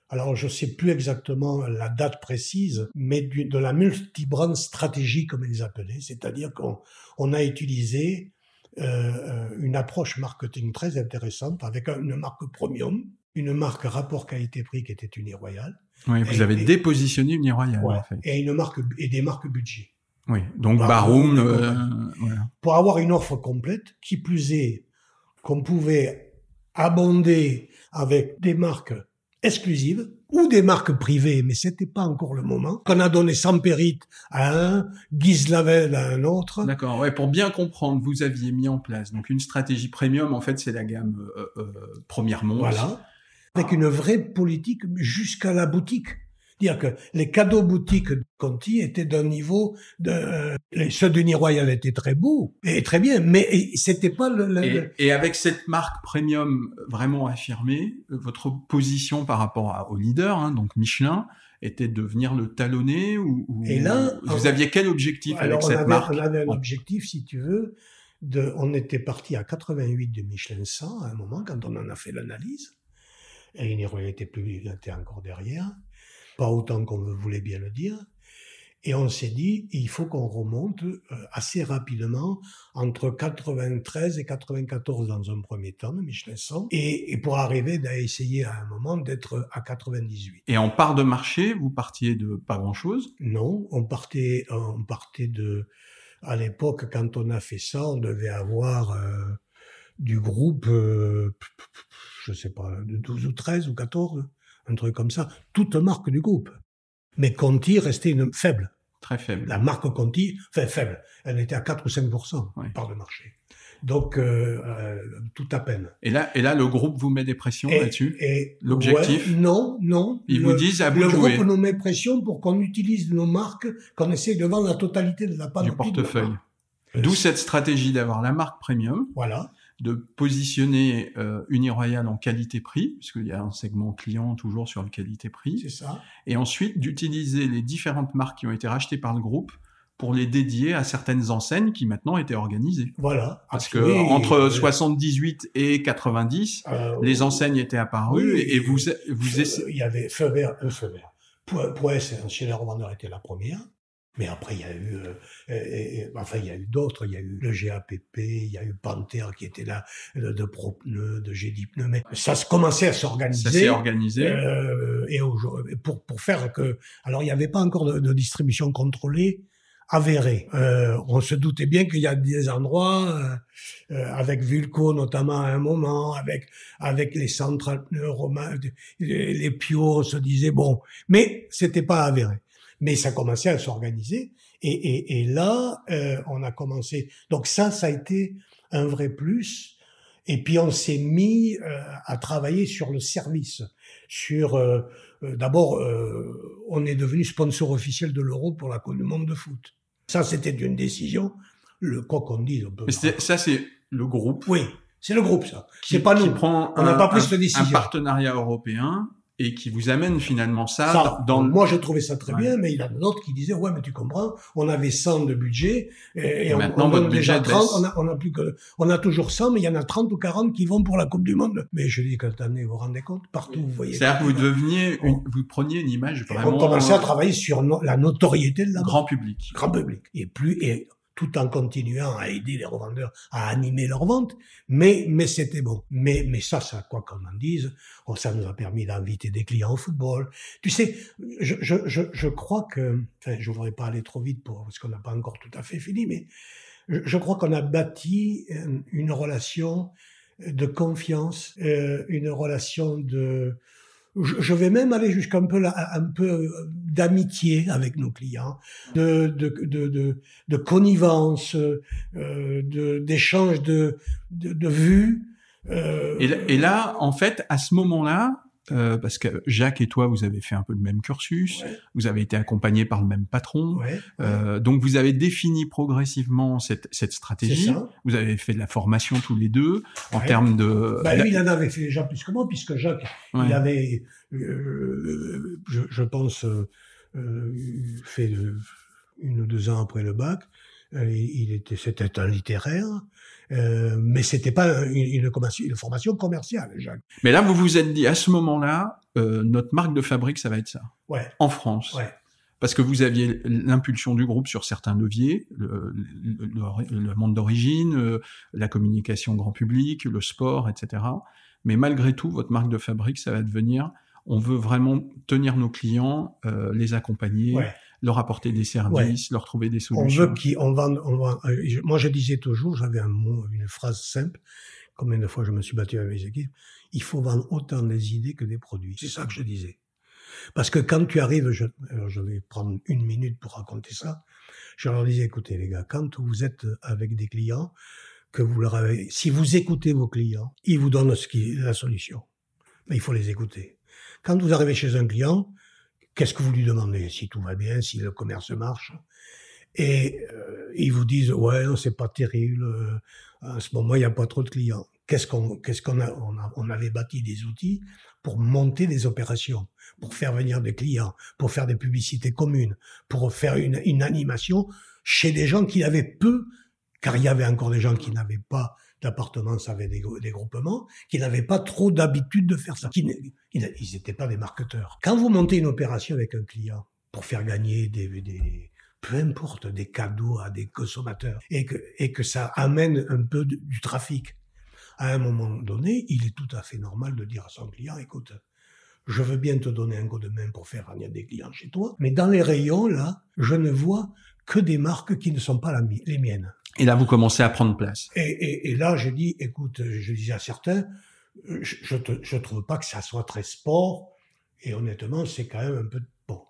alors je sais plus exactement la date précise, mais du, de la multi-brand stratégie comme ils appelaient, c'est-à-dire qu'on on a utilisé euh, euh, une approche marketing très intéressante avec une marque premium une marque rapport qualité-prix qui était Uniroyal. Oui, vous avez dépositionné Uniroyal, ouais, en fait. Et une marque et des marques budget. Oui, donc Baroum. Euh, Pour avoir une offre complète, qui plus est, qu'on pouvait abonder avec des marques exclusives ou des marques privées, mais c'était pas encore le moment. Qu'on a donné Sampérit à un, Guise Lavelle à un autre. D'accord. Ouais, pour bien comprendre, vous aviez mis en place donc une stratégie premium. En fait, c'est la gamme euh, euh, première montre. Voilà avec une vraie politique jusqu'à la boutique. Dire que les cadeaux boutiques de Conti étaient d'un niveau de euh, ceux d'Uni Royal étaient très beaux et très bien, mais c'était pas le, Et, avec cette marque premium vraiment affirmée, votre position par rapport au leader, hein, donc Michelin, était de venir le talonner ou, et là, vous aviez quel objectif avec cette marque On avait un objectif, si tu veux, de, on était parti à 88 de Michelin 100 à un moment quand on en a fait l'analyse et une était plus était encore derrière, pas autant qu'on voulait bien le dire. Et on s'est dit, il faut qu'on remonte euh, assez rapidement entre 93 et 94 dans un premier temps, Michelin 100, et, et pour arriver à essayer à un moment d'être à 98. Et en part de marché, vous partiez de pas grand-chose? Non, on partait, on partait de, à l'époque, quand on a fait ça, on devait avoir euh, du groupe, euh, je sais pas, de 12 ou 13 ou 14, un truc comme ça, toute marque du groupe. Mais Conti restait une faible. Très faible. La marque Conti, enfin faible, elle était à 4 ou 5% par de marché. Donc euh, euh, tout à peine. Et là, et là, le groupe vous met des pressions là-dessus? L'objectif? Non, non. Ils vous disent à Le groupe nous met pression pour qu'on utilise nos marques, qu'on essaie de vendre la totalité de la panoplie du portefeuille. D'où cette stratégie d'avoir la marque premium. Voilà de positionner euh, Uniroyal en qualité-prix, puisqu'il y a un segment client toujours sur le qualité-prix. C'est ça. Et ensuite d'utiliser les différentes marques qui ont été rachetées par le groupe pour les dédier à certaines enseignes qui maintenant étaient organisées. Voilà. Parce que entre 78 et 90, euh, les enseignes étaient apparues et, vous vous Il y avait Feu vert, euh, Feu vert. Poès, chez les revendeurs, était la première. Mais après, il y a eu, euh, enfin, il y a eu d'autres. Il y a eu le GAPP, il y a eu Panther qui était là, de, de ProPneu, de GDPneu. Mais ça se commençait à s'organiser. Ça s'est organisé. Euh, et pour pour faire que, alors il n'y avait pas encore de, de distribution contrôlée avérée. Euh, on se doutait bien qu'il y a des endroits, euh, euh avec Vulco notamment à un moment, avec avec les centrales romains, les, les Pio, on se disait bon, mais c'était pas avéré mais ça commençait à s'organiser. Et, et, et, là, euh, on a commencé. Donc ça, ça a été un vrai plus. Et puis on s'est mis euh, à travailler sur le service, sur euh, euh d'abord, euh, on est devenu sponsor officiel de l'Euro pour la Coupe du Monde de foot. Ça, c'était une décision. Le quoi qu'on dise. ça, c'est le groupe. Oui, c'est le groupe ça. C'est pas nous. Prend on n'a pas pris cette décision. Un partenariat européen et qui vous amène finalement ça, dans moi j'ai trouvé ça très bien mais il y en a d'autres qui disaient ouais mais tu comprends on avait 100 de budget et, on, maintenant votre budget 30 on a, on a plus que on a toujours 100 mais il y en a 30 ou 40 qui vont pour la Coupe du monde. Mais je dis que année vous vous rendez compte partout vous voyez. C'est-à-dire que vous deveniez vous preniez une image vraiment on commençait à travailler sur la notoriété de la grand public. Grand public. Et plus et tout en continuant à aider les revendeurs à animer leurs ventes. Mais, mais c'était bon. Mais, mais ça, ça, quoi qu'on en dise, oh, ça nous a permis d'inviter des clients au football. Tu sais, je, je, je, je crois que, enfin, je voudrais pas aller trop vite pour, parce qu'on n'a pas encore tout à fait fini, mais je, je crois qu'on a bâti une relation de confiance, euh, une relation de, je vais même aller jusqu'à un peu, un peu euh, d'amitié avec nos clients, de, de, de, de, de connivence, euh, d'échange de, de, de, vues. Euh, et, là, en fait, à ce moment-là, euh, parce que Jacques et toi, vous avez fait un peu le même cursus, Ouais. vous avez été accompagnés par le même patron, Ouais, euh, donc vous avez défini progressivement cette, stratégie. Vous avez fait de la formation tous les deux en termes de. Bah, lui, il en avait fait déjà plus que moi, puisque Jacques, il avait, euh, je, je pense, fait une ou deux ans après le bac. Il était, c'était un littéraire, euh, mais c'était pas une, une, commerci- une formation commerciale, Jacques. Mais là, vous vous êtes dit à ce moment-là, euh, notre marque de fabrique, ça va être ça, Ouais, en France. ouais, Parce que vous aviez l'impulsion du groupe sur certains leviers, le, le- le- le monde d'origine, euh, la communication grand public, le sport, etc. Mais malgré tout, votre marque de fabrique, ça va devenir, on veut vraiment tenir nos clients, euh, les accompagner, ouais. Leur apporter des services, leur trouver des On solutions. veut qu'on on vende, on vend- euh, moi je disais toujours, j'avais un mot, une phrase simple, combien de fois je me suis battu avec mes équipes, il faut vendre autant des idées que des produits. C'est ça que je disais. Parce que quand tu arrives, je, alors je vais prendre une minute pour raconter ça, je leur disais, écoutez les gars, quand vous êtes avec des clients, que vous leur avez, si vous écoutez vos clients, ils vous donnent ce qui, la solution. Mais il faut les écouter. Quand vous arrivez chez un client, qu'est-ce que vous lui demandez Si tout va bien, si le commerce marche? Et euh, ils vous disent ouais non c'est pas terrible euh, à ce moment il n'y a pas trop de clients. Qu'est-ce qu'on qu'est-ce qu'on a on, a on avait bâti des outils pour monter des opérations pour faire venir des clients pour faire des publicités communes pour faire une, une animation chez des gens qui avaient peu car il y avait encore des gens qui n'avaient pas d'appartements, avaient des, des groupements, qui n'avaient pas trop d'habitude de faire ça. Qui ils n'étaient pas des marketeurs. Quand vous montez une opération avec un client pour faire gagner des, peu importe, des cadeaux à des consommateurs et que, et que ça amène un peu du trafic, à un moment donné, il est tout à fait normal de dire à son client, écoute, je veux bien te donner un coup de main pour faire venir des clients chez toi, mais dans les rayons, là, je ne vois que des marques qui ne sont pas la les miennes. Et là, vous commencez à prendre place. Et, et, et là, j'ai dit, écoute, je disais à certains, euh, je, je, je trouve pas que ça soit très sport, et honnêtement, c'est quand même un peu bon.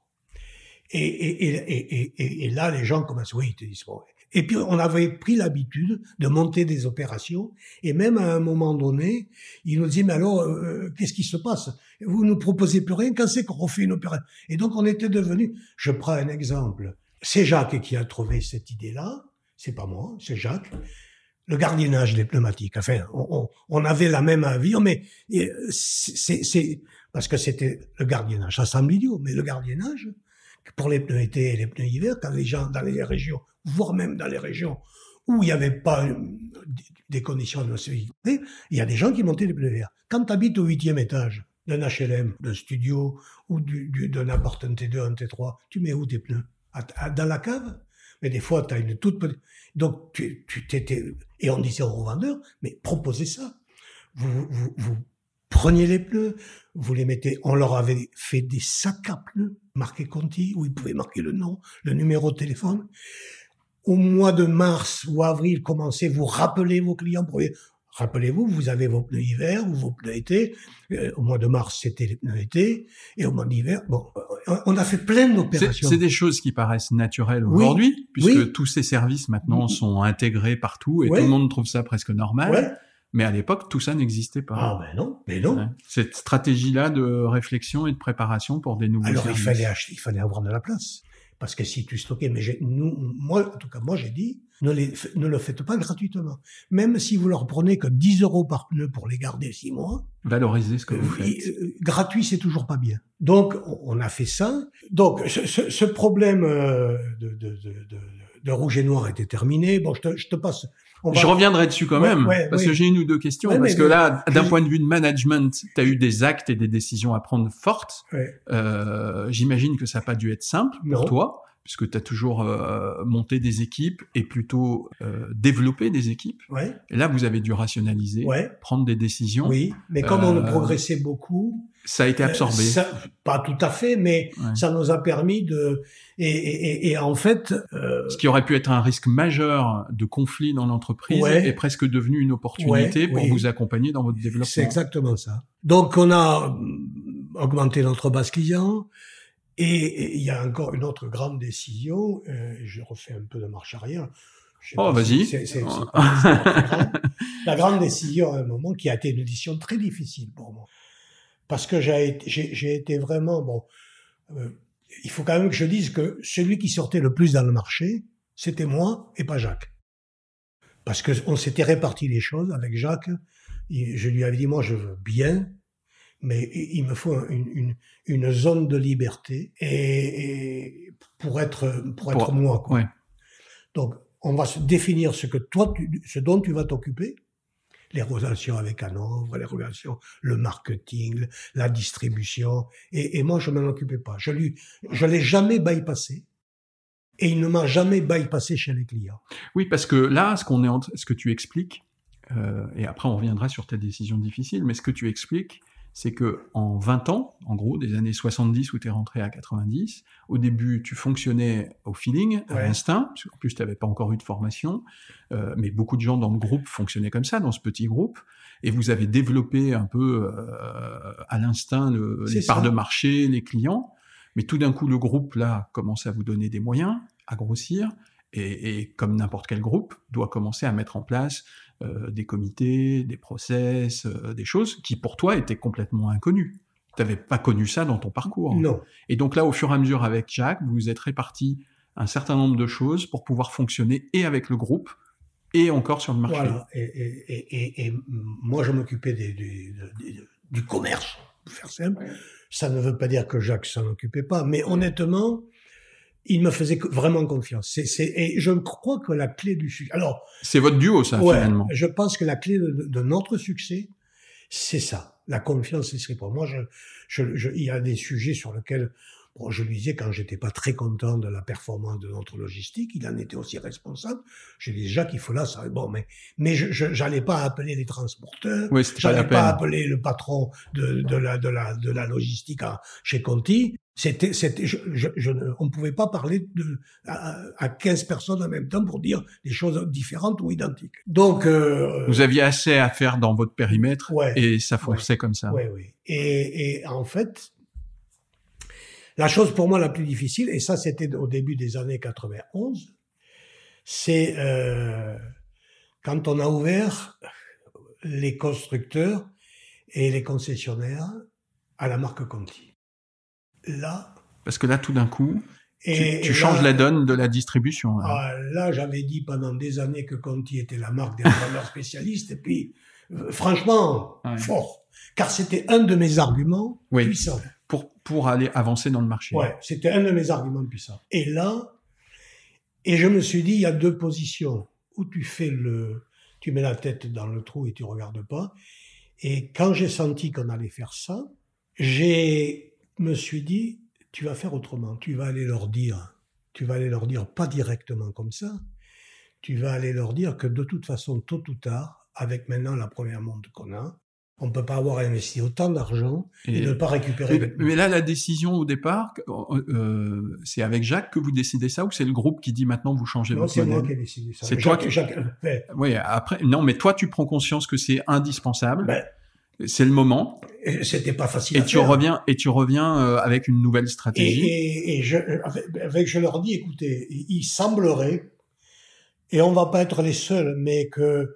Et, et, et, et, et, et là, les gens commencent, oui, ils te disent bon. Et puis, on avait pris l'habitude de monter des opérations, et même à un moment donné, ils nous disaient, mais alors, euh, qu'est-ce qui se passe? Vous ne proposez plus rien, quand c'est qu'on refait une opération Et donc, on était devenu, je prends un exemple, c'est Jacques qui a trouvé cette idée-là, c'est pas moi, c'est Jacques, le gardiennage des pneumatiques. Enfin, on, on, avait la même avis, mais c'est parce que c'était le gardiennage. Ça semble idiot, mais le gardiennage, pour les pneus été et les pneus hiver, quand les gens dans les régions, voire même dans les régions où il n'y avait pas euh, des conditions de sécurité, il y a des gens qui montaient les pneus verts. Quand tu habites au huitième étage d'un HLM, d'un studio ou du- du- d'un appart, un T2, un T3, tu mets où tes pneus? Dans la cave mais des fois, tu as une toute petite... Donc, tu tu t'étais... Et on disait aux revendeurs, mais proposez ça. Vous, vous, vous preniez les pneus, vous les mettez... On leur avait fait des sacs à pneus marqués Conti, où ils pouvaient marquer le nom, le numéro de téléphone. Au mois de mars ou avril, commencez, vous rappelez vos clients pour Rappelez-vous, vous avez vos pneus hiver ou vos pneus été. Euh, au mois de mars, c'était les pneus été. Et au mois d'hiver, bon, euh, on a fait plein d'opérations. c'est des choses qui paraissent naturelles Oui. aujourd'hui, puisque Oui. tous ces services maintenant sont intégrés partout et Ouais. tout le monde trouve ça presque normal. Ouais. Mais à l'époque, tout ça n'existait pas. Ah ben non, mais non. Ouais. Cette stratégie-là de réflexion et de préparation pour des nouveaux Alors il services. fallait acheter, il fallait avoir de la place. Parce que si tu stockais, mais nous, moi, en tout cas, moi j'ai dit, ne, les, ne le faites pas gratuitement. Même si vous leur prenez que 10 euros par pneu pour les garder 6 mois, Valoriser ce que vous euh, faites. euh, gratuit c'est toujours pas bien. Donc on a fait ça. Donc ce, ce- ce problème euh, de, de, de, de, de rouge et noir était terminé. Bon, je te, je te passe. On Je reviendrai dessus quand même, ouais, parce que j'ai une ou deux questions. Ouais, parce que là, d'un point de vue de management, tu as eu des actes et des décisions à prendre fortes. Euh, J'imagine que ça n'a pas dû être simple pour toi, puisque tu as toujours euh, monté des équipes et plutôt euh, développé des équipes. Ouais, Et là, vous avez dû rationaliser, ouais, prendre des décisions. oui. Mais comme on Euh, progressait beaucoup, Ça a été absorbé. Euh, ça- pas tout à fait, mais Ouais. ça nous a permis de. Et, et, et- en fait, euh, Ce qui aurait pu être un risque majeur de conflit dans l'entreprise est presque devenu une opportunité pour oui. vous accompagner dans votre développement. c'est exactement ça. Donc, on a hum, augmenté notre base client. Et il y a encore une autre grande décision. euh, je refais un peu de marche arrière. Oh, vas-y. La grande décision à un moment qui a été une décision très difficile pour moi. parce que j'ai été vraiment bon. Euh, il faut quand même que je dise que celui qui sortait le plus dans le marché, c'était moi et pas Jacques. Parce que on s'était réparti les choses avec Jacques. Je lui avais dit moi je veux bien, mais il me faut une, une, une zone de liberté et, pour être pour être moi. Quoi. Ouais. Donc on va se définir ce que toi, tu, ce dont tu vas t'occuper, les relations avec Hanovre, les relations, le marketing, la distribution. Et, et moi, je m'en occupais pas. Je lui, je l'ai jamais bypassé. Et il ne m'a jamais bypassé chez les clients. Oui, parce que là, ce qu'on est, en, ce que tu expliques, euh, et après on reviendra sur ta décision difficile, mais ce que tu expliques, c'est que en 20 ans, en gros, des années 70 où tu es rentré à 90, au début, tu fonctionnais au feeling, à l'instinct, en plus, tu n'avais pas encore eu de formation, euh, mais beaucoup de gens dans le groupe fonctionnaient comme ça, dans ce petit groupe, et vous avez développé un peu euh, à l'instinct le, les parts de marché, les clients, mais tout d'un coup, le groupe, là, commence à vous donner des moyens, à grossir, et, et comme n'importe quel groupe, doit commencer à mettre en place des comités, des process, euh, des choses qui pour toi étaient complètement inconnues. Tu n'avais pas connu ça dans ton parcours. Non. Et donc là, au fur et à mesure avec Jacques, vous vous êtes répartis un certain nombre de choses pour pouvoir fonctionner et avec le groupe et encore sur le marché. Voilà. Et, et, et, moi, je m'occupais du commerce, pour faire simple. Ça ne veut pas dire que Jacques s'en occupait pas, mais honnêtement, il me faisait vraiment confiance. C'est, et je crois que la clé du succès. Alors, c'est votre duo, ça, finalement. Je pense que la clé de, notre succès, c'est ça, la confiance et pour moi. Je, je, il y a des sujets sur lesquels Bon, je lui disais quand j'étais pas très content de la performance de notre logistique, il en était aussi responsable. Je disais Jacques, il faut là, ça bon, mais mais je j'allais pas appeler les transporteurs, oui, j'allais pas, appeler le patron de, de la de la de la logistique à, chez Conti. C'était c'était je, je, on pouvait pas parler de à, à 15 personnes en même temps pour dire des choses différentes ou identiques. Donc euh, vous aviez assez à faire dans votre périmètre et ça fonctionnait comme ça. Oui oui. Et et en fait la chose pour moi la plus difficile, et ça c'était au début des années 91, c'est euh, quand on a ouvert les constructeurs et les concessionnaires à la marque Conti. Là. Parce que là, tout d'un coup, tu, changes la donne de la distribution. Là, ah, j'avais dit pendant des années que Conti était la marque des vendeurs spécialistes, et puis, euh, franchement, fort. Car c'était un de mes arguments puissants pour, aller avancer dans le marché. Ouais, c'était un de mes arguments puissants. Et là, et je me suis dit, il y a deux positions où tu fais le, tu mets la tête dans le trou et tu regardes pas. Et quand j'ai senti qu'on allait faire ça, j'ai, me suis dit, tu vas faire autrement. Tu vas aller leur dire, tu vas aller leur dire pas directement comme ça. Tu vas aller leur dire que de toute façon, tôt ou tard, avec maintenant la première montre qu'on a, on ne peut pas avoir investi autant d'argent et, ne pas récupérer. Mais, là, la décision au départ, euh, euh, c'est avec Jacques que vous décidez ça ou c'est le groupe qui dit maintenant vous changez non, votre c'est moi qui ai décidé ça. C'est toi qui. Jacques, Oui, après, non, mais toi, tu prends conscience que c'est indispensable. Ben, c'est le moment. C'était pas facile. Et à tu faire. reviens et tu reviens euh, avec une nouvelle stratégie. Et, et, je, avec, je leur dis, écoutez, il semblerait, et on va pas être les seuls, mais que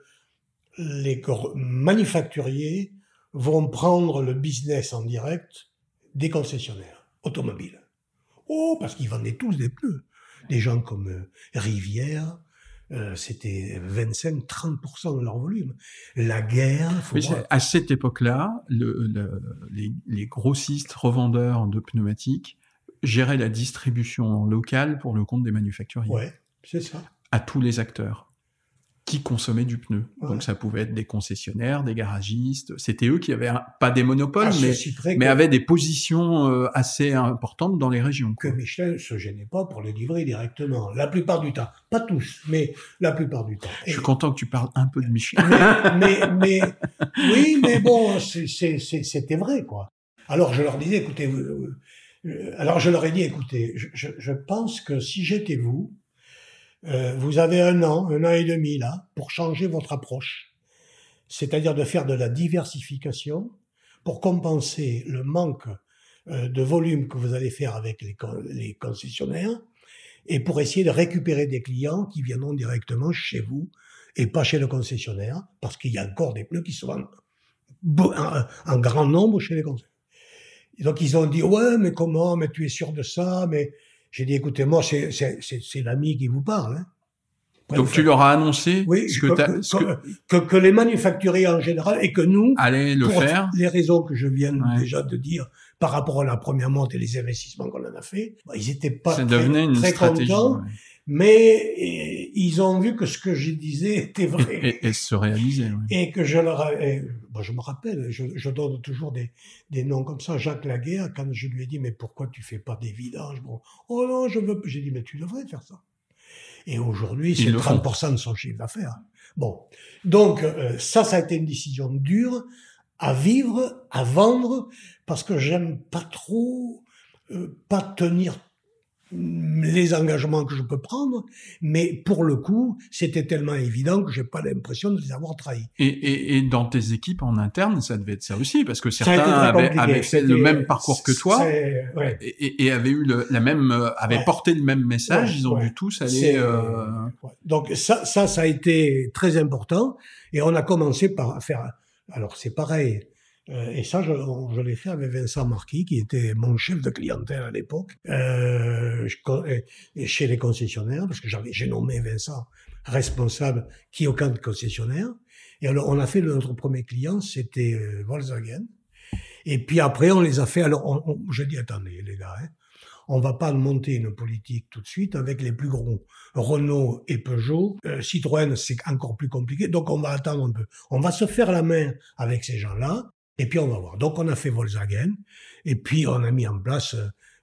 les manufacturiers vont prendre le business en direct des concessionnaires automobiles. Oh, parce qu'ils vendaient tous des pneus. Des gens comme euh, Rivière, euh, c'était 25-30% de leur volume. La guerre. Faut À cette époque-là, le, le, les, les, grossistes revendeurs de pneumatiques géraient la distribution locale pour le compte des manufacturiers. Ouais, c'est ça. À tous les acteurs qui consommaient du pneu. Donc ça pouvait être des concessionnaires, des garagistes. C'était eux qui avaient pas des monopoles, ah, mais, mais avaient des positions euh, assez importantes dans les régions. Que Michelin se gênait pas pour les livrer directement. La plupart du temps. Pas tous, mais la plupart du temps. Je suis content que tu parles un peu de Michelin. Mais, mais, oui, mais bon, c'était vrai, quoi. Alors je leur disais, écoutez, euh, alors je leur ai dit, écoutez, je, je, je pense que si j'étais vous, euh, vous avez un an, un an et demi là, pour changer votre approche. C'est-à-dire de faire de la diversification pour compenser le manque euh, de volume que vous allez faire avec les, concessionnaires et pour essayer de récupérer des clients qui viendront directement chez vous et pas chez le concessionnaire parce qu'il y a encore des pneus qui sont en grand nombre chez les concessionnaires. donc ils ont dit ouais mais comment? Mais tu es sûr de ça? Mais j'ai dit écoutez moi c'est c'est c'est l'ami qui vous parle. Hein. Donc tu leur as annoncé oui, ce que, que, que, que, les manufacturiers en général et que nous allez le pour faire. Les raisons que je viens déjà de dire par rapport à la première monte et les investissements qu'on en a fait, bah, ils étaient pas très, une très contents. Mais ils ont vu que ce que je disais était vrai. Et, et, se réalisait. Oui. Et que je leur, bon, je me rappelle, je, je, donne toujours des, des noms comme ça. Jacques Laguerre, quand je lui ai dit, mais pourquoi tu fais pas des vidanges bon, Oh non, je veux. J'ai dit, mais tu devrais faire ça. Et aujourd'hui, c'est 30% de son chiffre d'affaires. Bon, donc euh, ça, ça a été une décision dure à vivre, à vendre, parce que j'aime pas trop euh, pas tenir les engagements que je peux prendre, mais pour le coup, c'était tellement évident que j'ai pas l'impression de les avoir trahis. Et, et, et, dans tes équipes en interne, ça devait être ça aussi, parce que certains avaient, avaient, fait le même parcours que toi ouais. et, et, avaient eu le, la même, euh, avaient ouais. porté le même message. Ouais, ils ont dû tous aller. Euh... Donc ça, ça, ça a été très important, et on a commencé par faire. Alors c'est pareil. Euh, et ça, je, je l'ai fait avec Vincent Marquis, qui était mon chef de clientèle à l'époque, euh, chez les concessionnaires, parce que j'avais, j'ai nommé Vincent responsable qui au camp de concessionnaire. Et alors, on a fait notre premier client, c'était euh, Volkswagen. Et puis après, on les a fait. Alors, on, on, je dis attendez, les gars, hein, on va pas monter une politique tout de suite avec les plus gros. Renault et Peugeot, euh, Citroën, c'est encore plus compliqué. Donc, on va attendre un peu. On va se faire la main avec ces gens-là. Et puis on va voir. Donc on a fait Volkswagen, et puis on a mis en place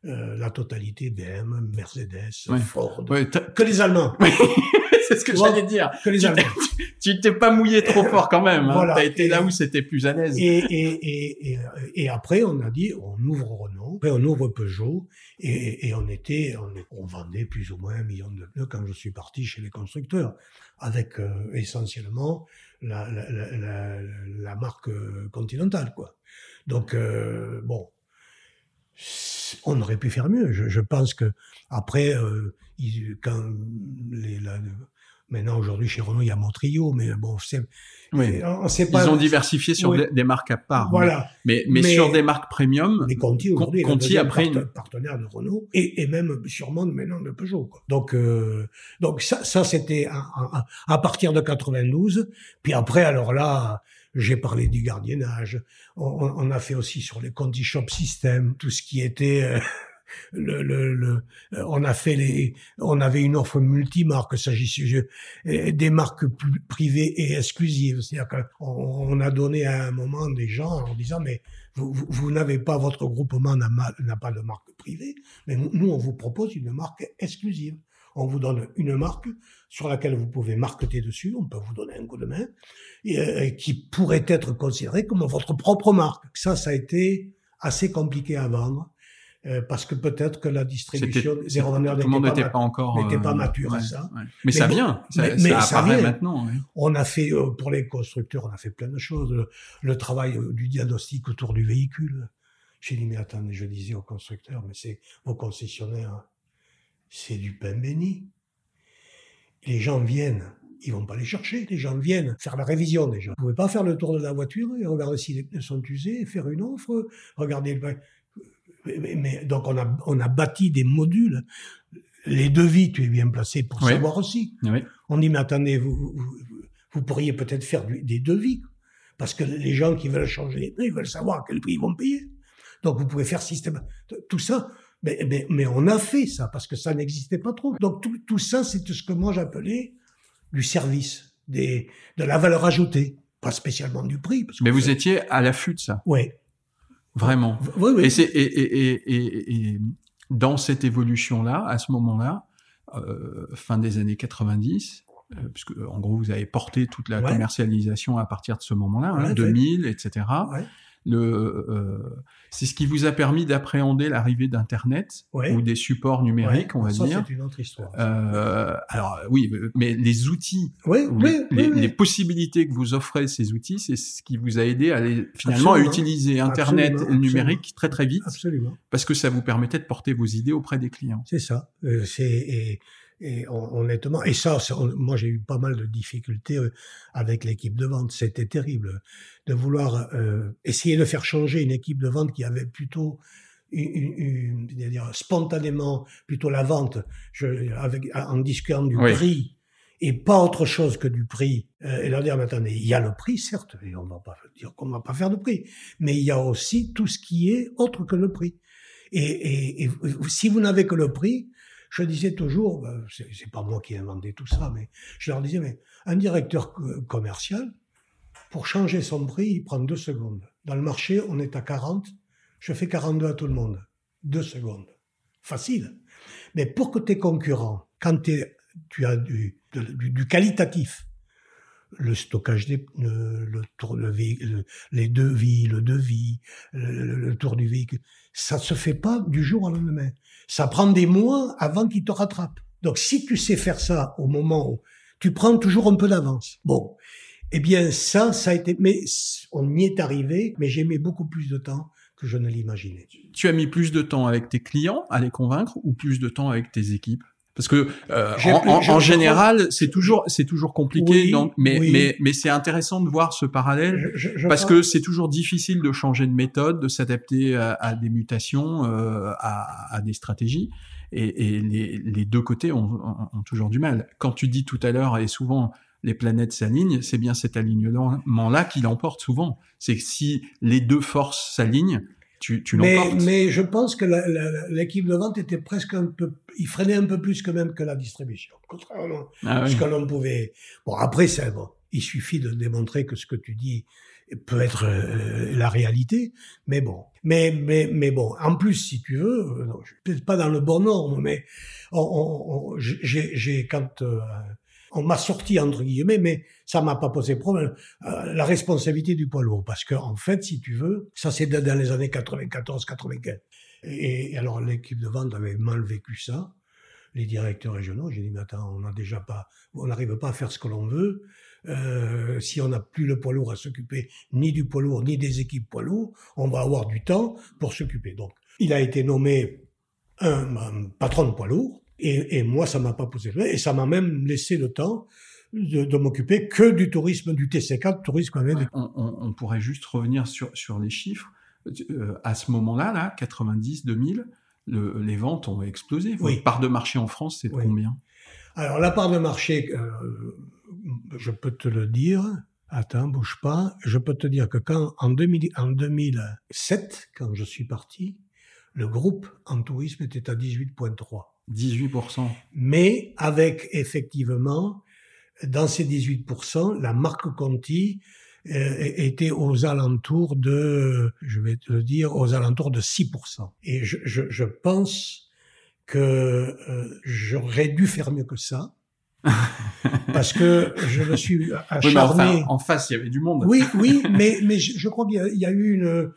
euh, la totalité BM, Mercedes, ouais. Ford, ouais, que les Allemands. c'est ce que j'allais dire. Que les Allemands. tu t'es pas mouillé trop fort quand même. Hein. Voilà. T'as été et, là où c'était plus à l'aise. Et, et, et, et, après on a dit on ouvre Renault, après on ouvre Peugeot, et, et on était, on, on, vendait plus ou moins un million de pneus quand je suis parti chez les constructeurs, avec euh, essentiellement la, la, marque continentale, quoi. Donc, euh, bon, on aurait pu faire mieux. Je, pense que après, euh, quand les, maintenant aujourd'hui chez Renault, il y a Montrio, mais bon, c'est oui. on sait pas. Ils ont diversifié sur oui. des, marques à part. Voilà. Mais, mais, mais sur des marques premium. Mais Conti aujourd'hui, Conti après une... partenaire de Renault et, et même sûrement maintenant de Peugeot. Quoi. Donc, euh, donc ça, ça c'était à, à, à, partir de 92. Puis après, alors là, j'ai parlé du gardiennage. On, on, a fait aussi sur les Conti Shop System, tout ce qui était euh, le, le, le, on a fait les, on avait une offre multimarque, s'agissait des marques privées et exclusives. C'est-à-dire qu'on on a donné à un moment des gens en disant mais vous, vous, vous n'avez pas votre groupement n'a pas de marque privée, mais nous on vous propose une marque exclusive. On vous donne une marque sur laquelle vous pouvez marketer dessus, on peut vous donner un coup de main, et, euh, qui pourrait être considérée comme votre propre marque. Ça, ça a été assez compliqué à vendre. Euh, parce que peut-être que la distribution des revendeurs n'était pas, pas, encore n'était pas mature ouais, à ça. Ouais. Mais, mais, ça vient, ça, mais, mais ça, vient. maintenant. Ouais. On a fait euh, pour les constructeurs, on a fait plein de choses. Le, le travail euh, du diagnostic autour du véhicule. J'ai dit mais attendez, je disais aux constructeurs, mais c'est vos concessionnaires, c'est du pain béni. Les gens viennent, ils vont pas les chercher. Les gens viennent faire la révision déjà. Vous pouvez pas faire le tour de la voiture et regarder si les pneus sont usés, faire une offre, regarder le mais, mais, donc on a, on a bâti des modules. Les devis, tu es bien placé pour oui. savoir aussi. Oui. On dit, mais attendez, vous, vous, vous pourriez peut-être faire du, des devis. Parce que les gens qui veulent changer les prix, ils veulent savoir à quel prix ils vont payer. Donc vous pouvez faire système, tout ça. Mais, mais, mais on a fait ça parce que ça n'existait pas trop. Donc tout, tout ça, c'est ce que moi j'appelais du service, des, de la valeur ajoutée, pas spécialement du prix. Parce mais vous fait... étiez à l'affût de ça. Oui. Vraiment. Oui, oui. Et, c'est, et, et, et, et, dans cette évolution-là, à ce moment-là, euh, fin des années 90, euh, puisque en gros vous avez porté toute la ouais. commercialisation à partir de ce moment-là, hein, 2000, etc. Ouais. Le, euh, c'est ce qui vous a permis d'appréhender l'arrivée d'Internet ouais. ou des supports numériques, on va ça, dire. C'est une autre histoire. Euh, alors oui, mais les outils, les, les, possibilités que vous offrez ces outils, c'est ce qui vous a aidé à les, finalement absolument. à utiliser Internet absolument, et le numérique absolument. très très vite, absolument. parce que ça vous permettait de porter vos idées auprès des clients. C'est ça. Euh, c'est et, honnêtement, et ça, moi j'ai eu pas mal de difficultés euh, avec l'équipe de vente. C'était terrible de vouloir euh, essayer de faire changer une équipe de vente qui avait plutôt une, dire, spontanément plutôt la vente je, avec, en discutant du prix et pas autre chose que du prix. Euh, et leur dire, mais attendez, il y a le prix, certes, et on va pas dire qu'on va pas faire de prix, mais il y a aussi tout ce qui est autre que le prix. Et, et, et si vous n'avez que le prix, je disais toujours, ben, c'est pas moi qui ai inventé tout ça, mais je leur disais, mais un directeur commercial, pour changer son prix, il prend deux secondes. Dans le marché, on est à 40, je fais 42 à tout le monde. Deux secondes. Facile. Mais pour que tes concurrents, quand tu as du, du, qualitatif, le stockage des pneus, le tour de les devis, le devis, le, le, tour du véhicule, ça se fait pas du jour au lendemain. Ça prend des mois avant qu'il te rattrape. Donc si tu sais faire ça au moment où tu prends toujours un peu d'avance. Bon, eh bien ça, ça a été, mais on y est arrivé, mais j'ai mis beaucoup plus de temps que je ne l'imaginais. Tu as mis plus de temps avec tes clients à les convaincre ou plus de temps avec tes équipes? Parce que euh, en, général, c'est toujours c'est toujours compliqué. donc, mais mais mais c'est intéressant de voir ce parallèle parce que c'est toujours difficile de changer de méthode, de s'adapter à, des mutations, euh, à, à, des stratégies. Et, et les, les, deux côtés ont, ont, toujours du mal. Quand tu dis tout à l'heure et souvent les planètes s'alignent, c'est bien cet alignement-là qui l'emporte souvent. C'est que si les deux forces s'alignent, tu, tu mais, mais je pense que l'équipe de vente était presque un peu, il freinait un peu plus que même que la distribution, contrairement à ce que l'on pouvait. Bon, après, c'est bon. Il suffit de démontrer que ce que tu dis peut être euh, la réalité, mais bon. Mais, mais, mais bon, en plus, si tu veux, euh, peut-être pas dans le bon ordre, mais j'ai, quand euh, on m'a sorti entre guillemets, mais ça m'a pas posé problème. Euh, la responsabilité du poids lourd, parce que en fait, si tu veux, ça c'est dans les années 94-95. Et, alors l'équipe de vente avait mal vécu ça. Les directeurs régionaux, j'ai dit mais attends, on n'a déjà pas, on n'arrive pas à faire ce que l'on veut. Euh, si on n'a plus le poids lourd à s'occuper, ni du poids lourd, ni des équipes poids lourds, on va avoir du temps pour s'occuper. Donc, il a été nommé un, un patron de poids lourd et, et moi, ça m'a pas posé Et ça m'a même laissé le temps de, de m'occuper que du tourisme, du TC4, tourisme on, on, on, pourrait juste revenir sur, sur les chiffres. Euh, à ce moment-là, là, 90, 2000, le, les ventes ont explosé. Votre part de marché en France, c'est combien? Alors, la part de marché, euh, je peux te le dire. Attends, bouge pas. Je peux te dire que quand, en, 2000, en 2007, quand je suis parti, le groupe en tourisme était à 18,3. 18%. Mais avec effectivement, dans ces 18%, la marque Conti euh, était aux alentours de, je vais te le dire, aux alentours de 6%. Et je, je, je pense que euh, j'aurais dû faire mieux que ça. parce que je me suis acharné. en face, il y avait du monde. Oui, oui, mais mais je, crois qu'il y, a eu une,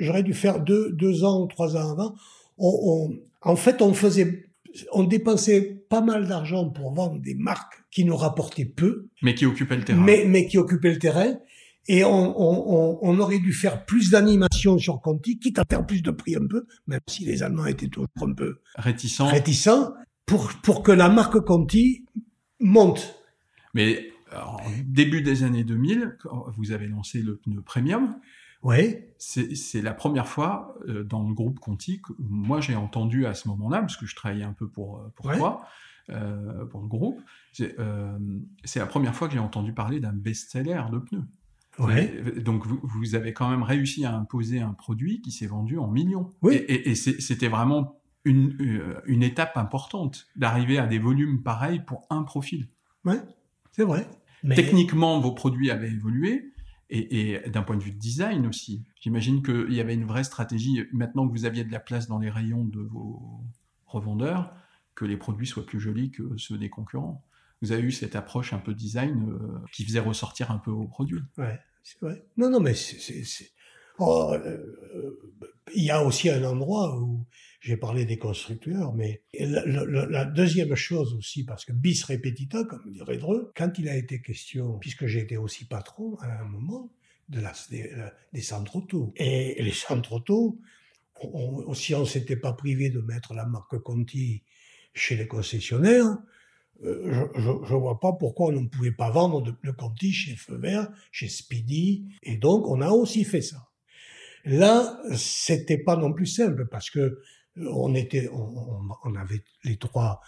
j'aurais dû faire deux deux ans ou trois ans avant. On, on, en fait, on faisait on dépensait pas mal d'argent pour vendre des marques qui nous rapportaient peu. Mais qui occupaient le terrain. Mais, mais qui occupaient le terrain. Et on, aurait dû faire plus d'animation sur Conti, quitte à faire plus de prix un peu, même si les Allemands étaient toujours un peu réticents, réticents pour, pour que la marque Conti monte. Mais en début des années 2000, vous avez lancé le pneu premium. Oui. C'est la première fois euh, dans le groupe Conti que moi j'ai entendu à ce moment-là, parce que je travaillais un peu pour, euh, pour toi, euh, pour le groupe, euh, c'est la première fois que j'ai entendu parler d'un best-seller de pneus. Ouais. Donc vous, vous, avez quand même réussi à imposer un produit qui s'est vendu en millions. Oui. Et, et, et c'était vraiment une, une étape importante d'arriver à des volumes pareils pour un profil. Ouais, c'est vrai. Mais... Techniquement, vos produits avaient évolué, et, d'un point de vue de design aussi. J'imagine qu'il y avait une vraie stratégie, maintenant que vous aviez de la place dans les rayons de vos revendeurs, que les produits soient plus jolis que ceux des concurrents. Vous avez eu cette approche un peu design euh, qui faisait ressortir un peu vos produits. Ouais, c'est vrai. Non, non, mais c'est... Oh, euh, il y a aussi un endroit où j'ai parlé des constructeurs, mais la, deuxième chose aussi, parce que bis repetita, comme dirait Dreux, quand il a été question, puisque j'ai été aussi patron à un moment, de la, des, des centres auto. Et les centres auto, on, si on s'était pas privé de mettre la marque Conti chez les concessionnaires, euh, je ne vois pas pourquoi on ne pouvait pas vendre de pneus Conti chez Feu Vert, chez Speedy, et donc on a aussi fait ça. Là, c'était pas non plus simple parce que euh, on était, on, on avait les trois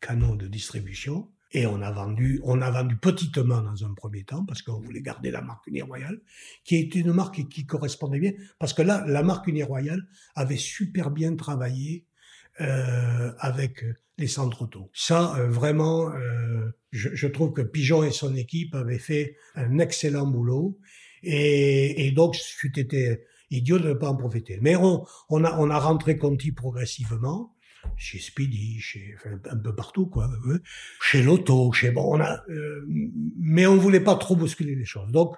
canaux de distribution et on a vendu, on a vendu petitement dans un premier temps parce qu'on voulait garder la marque Uni Royale, qui était une marque qui correspondait bien parce que là, la marque Uni Royale avait super bien travaillé euh, avec les centres auto. Ça, euh, vraiment, euh, je, je, trouve que Pigeon et son équipe avaient fait un excellent boulot. Et, et donc, c'était idiot de ne pas en profiter. Mais on, on, a, on a rentré Conti progressivement chez Speedy, chez enfin, un peu partout quoi, chez Lotto, chez bon, on a, euh, mais on voulait pas trop bousculer les choses. Donc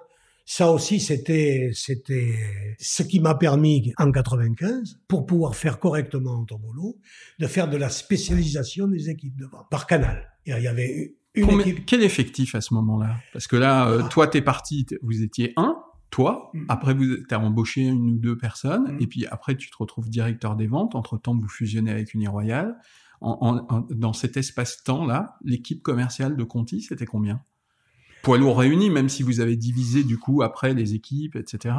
ça aussi, c'était, c'était ce qui m'a permis en 95, pour pouvoir faire correctement ton boulot, de faire de la spécialisation des équipes de vente par canal. Il y avait une équipe... Quel effectif à ce moment-là? Parce que là, euh, ah. toi, t'es parti, vous étiez un, toi. Mm. Après, vous as embauché une ou deux personnes, mm. et puis après, tu te retrouves directeur des ventes. Entre temps, vous fusionnez avec Uniroyal. En, en, dans cet espace-temps là, l'équipe commerciale de Conti, c'était combien? Poids lourds réunis, même si vous avez divisé du coup après les équipes, etc.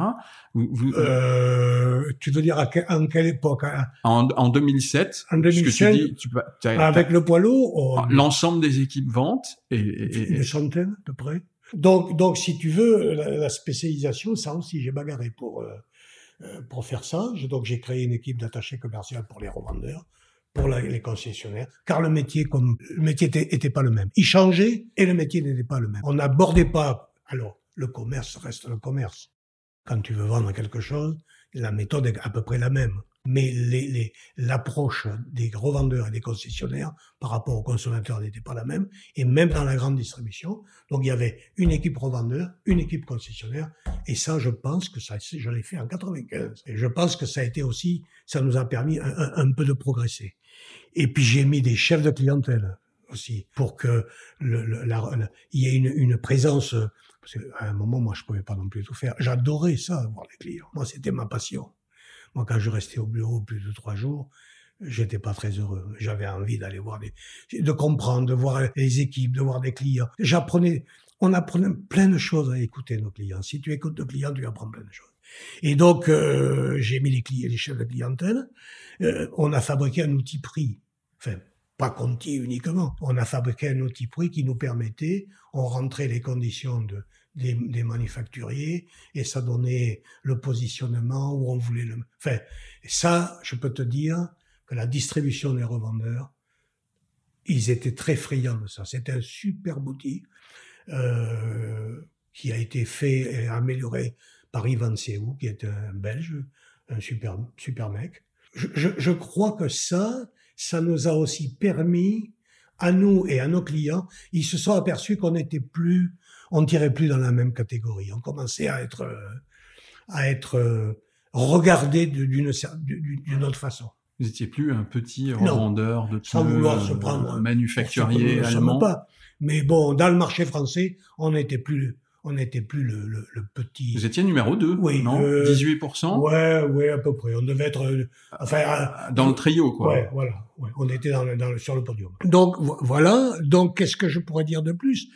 Vous, euh, tu veux dire à en quelle époque hein? En, en, 2007. En 2007. Tu dis, tu, avec le poids lourd. L'ensemble des équipes ventes et, et, une centaine à peu près. Donc, donc si tu veux, la, spécialisation, ça aussi, j'ai bagarré pour euh, euh, pour faire ça. Donc j'ai créé une équipe d'attachés commerciaux pour les revendeurs pour les concessionnaires, car le métier, comme le métier était, pas le même. Il changeait et le métier n'était pas le même. On n'abordait pas. Alors, le commerce reste le commerce. Quand tu veux vendre quelque chose, la méthode est à peu près la même mais l'approche les, des revendeurs et des concessionnaires par rapport aux consommateurs n'était pas la même, et même dans la grande distribution. Donc il y avait une équipe revendeur, une équipe concessionnaire, et ça, je pense que ça, je l'ai fait en 95. Et je pense que ça a été aussi, ça nous a permis un, peu de progresser. Et puis j'ai mis des chefs de clientèle aussi pour que le, la, il y ait une, une présence. Parce qu'à un moment, moi, je pouvais pas non plus tout faire. J'adorais ça, voir les clients. Moi, c'était ma passion. Moi, quand je restais au bureau plus de trois jours, j'étais pas très heureux. J'avais envie d'aller voir des, de comprendre, de voir les équipes, de voir des clients. J'apprenais, on apprenait plein de choses à écouter nos clients. Si tu écoutes nos clients, tu apprends plein de choses. Et donc, euh, j'ai mis les clients, les chefs de clientèle. Euh, on a fabriqué un outil prix. Enfin, pas Conti uniquement. On a fabriqué un outil prix qui nous permettait, on rentrait les conditions de, des, manufacturiers et ça donnait le positionnement où on voulait le. Enfin, ça, je peux te dire que la distribution des revendeurs, ils étaient très friands de ça. C'était un super outil euh, qui a été fait et amélioré par Ivan Seou, qui est un Belge, un super super mec. Je, crois que ça, ça nous a aussi permis à nous et à nos clients, ils se sont aperçus qu'on n'était plus on ne tirait plus dans la même catégorie. On commençait à être, euh, à être euh, regardé d'une autre façon. Vous n'étiez plus un petit revendeur de sans vouloir se prendre manufacturier allemand. Pas. Mais bon, dans le marché français, on n'était plus on n'était plus le, le, le, petit. Vous étiez numéro 2, oui, non? 18% Ouais, ouais, à peu près. On devait être, euh, enfin, dans le trio, quoi. Ouais, voilà. Ouais. On était dans, dans sur le podium. Donc voilà. Donc qu'est-ce que je pourrais dire de plus?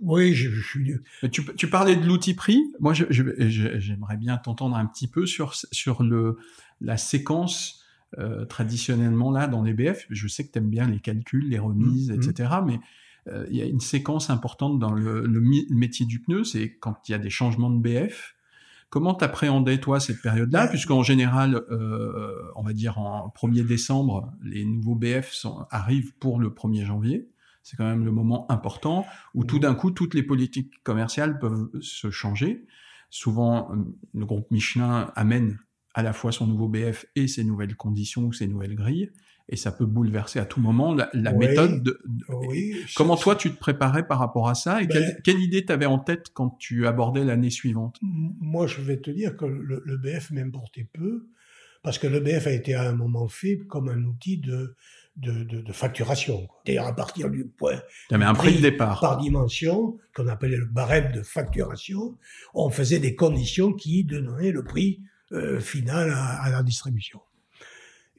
Oui, je, je suis. Tu, tu parlais de l'outil prix. Moi, j'aimerais bien t'entendre un petit peu sur sur le la séquence euh, traditionnellement là dans les BF. Je sais que tu aimes bien les calculs, les remises, mmh, etc. Mmh. Mais euh, il y a une séquence importante dans le, le métier du pneu, c'est quand il y a des changements de BF. Comment t'appréhendais toi cette période-là, puisqu'en général, euh, on va dire en 1er décembre, les nouveaux BF sont, arrivent pour le 1er janvier. C'est quand même le moment important où tout d'un coup, toutes les politiques commerciales peuvent se changer. Souvent, le groupe Michelin amène à la fois son nouveau BF et ses nouvelles conditions ou ses nouvelles grilles. Et ça peut bouleverser à tout moment la, méthode. De, Comment toi, tu te préparais par rapport à ça Et ben quelle, idée tu avais en tête quand tu abordais l'année suivante? Moi, je vais te dire que le, le BF m'importait peu, parce que le BF a été à un moment fait comme un outil de, de, de, de facturation. D'ailleurs, à partir du point un prix de départ par dimension, qu'on appelait le barème de facturation, on faisait des conditions qui donnaient le prix euh, final à, la distribution.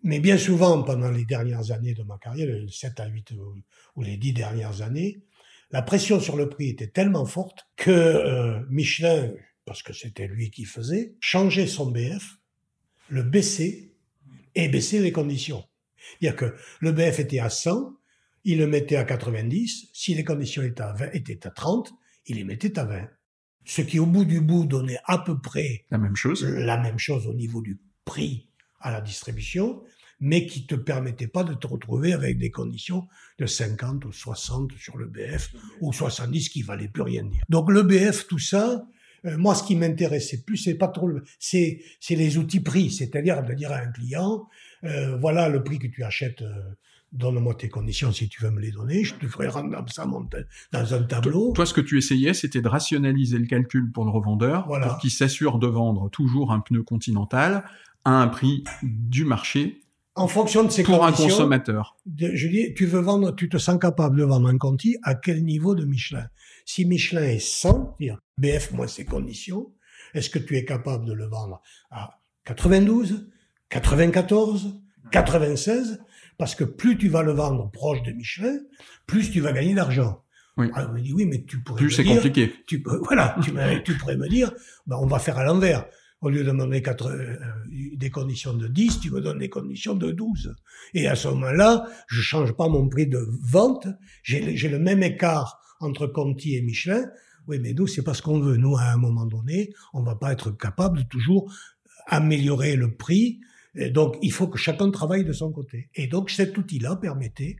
Mais bien souvent, pendant les dernières années de ma carrière, les 7 à 8 ou les 10 dernières années, la pression sur le prix était tellement forte que euh, Michelin, parce que c'était lui qui faisait, changeait son BF, le baissait et baissait les conditions. C'est-à-dire que le BF était à 100, il le mettait à 90, si les conditions étaient à, 20, étaient à 30, il les mettait à 20. Ce qui, au bout du bout, donnait à peu près la même chose, la même chose au niveau du prix à la distribution, mais qui te permettait pas de te retrouver avec des conditions de 50 ou 60 sur le BF ou 70 qui valait plus rien dire. Donc le BF, tout ça, euh, moi ce qui m'intéressait plus, c'est pas trop, c'est c'est les outils prix, c'est-à-dire de dire à un client, euh, voilà le prix que tu achètes. Euh, Donne-moi tes conditions si tu veux me les donner, je te ferai rendre ça dans un tableau. Toi, ce que tu essayais, c'était de rationaliser le calcul pour le revendeur, voilà. pour qu'il s'assure de vendre toujours un pneu continental à un prix du marché en fonction de ces pour un consommateur. je dis, tu veux vendre, tu te sens capable de vendre un Conti à quel niveau de Michelin? Si Michelin est 100, dire BF moins ses conditions, est-ce que tu es capable de le vendre à 92, 94, 96 Parce que plus tu vas le vendre proche de Michelin, plus tu vas gagner d'argent. Oui. Alors, me dit, oui, mais tu pourrais plus c'est compliqué. Tu, voilà, tu, tu, pourrais me dire, ben, on va faire à l'envers au lieu de me donner quatre, euh, des conditions de 10, tu me donnes des conditions de 12. Et à ce moment-là, je change pas mon prix de vente, j'ai le même écart entre Conti et Michelin. Oui, mais nous, c'est pas ce qu'on veut. Nous, à un moment donné, on va pas être capable de toujours améliorer le prix. Donc, il faut que chacun travaille de son côté. Et donc, cet outil-là permettait,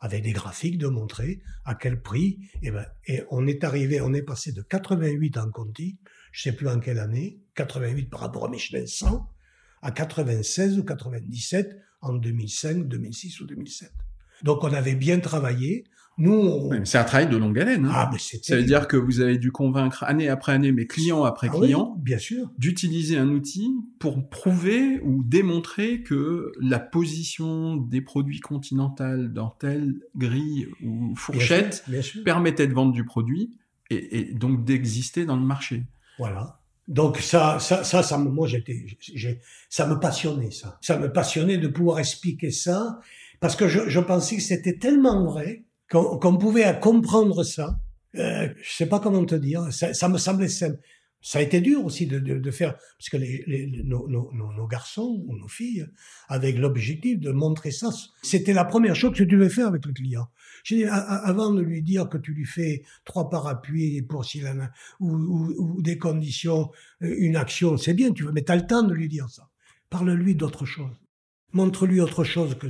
avec des graphiques, de montrer à quel prix. Et, ben, et on est arrivé, on est passé de 88 en Conti je sais plus en quelle année, 88 par rapport à Michelin 100, à 96 ou 97 en 2005, 2006 ou 2007. Donc on avait bien travaillé. Nous, c'est un travail de longue haleine. Hein. Ah, mais ça veut dire que vous avez dû convaincre année après année, mais client après ah client, bien sûr, d'utiliser un outil pour prouver ou démontrer que la position des produits continentaux dans telle grille ou fourchette permettait de vendre du produit et, et donc d'exister dans le marché. Voilà. Donc ça, ça, ça, ça moi j'étais, ça me passionnait ça. Ça me passionnait de pouvoir expliquer ça parce que je, je pensais que c'était tellement vrai qu'on pouvait comprendre ça. Euh, je sais pas comment te dire. Ça, ça me semblait simple. Ça a été dur aussi de, de, de faire, parce que les, les, nos, nos, nos, garçons ou nos filles, avec l'objectif de montrer ça, c'était la première chose que tu devais faire avec le client. Dit, avant de lui dire que tu lui fais trois parapluies pour s'il en a, ou, ou, ou, des conditions, euh, une action, c'est bien, tu veux, mais tu as le temps de lui dire ça. Parle-lui d'autre chose. Montre-lui autre chose que,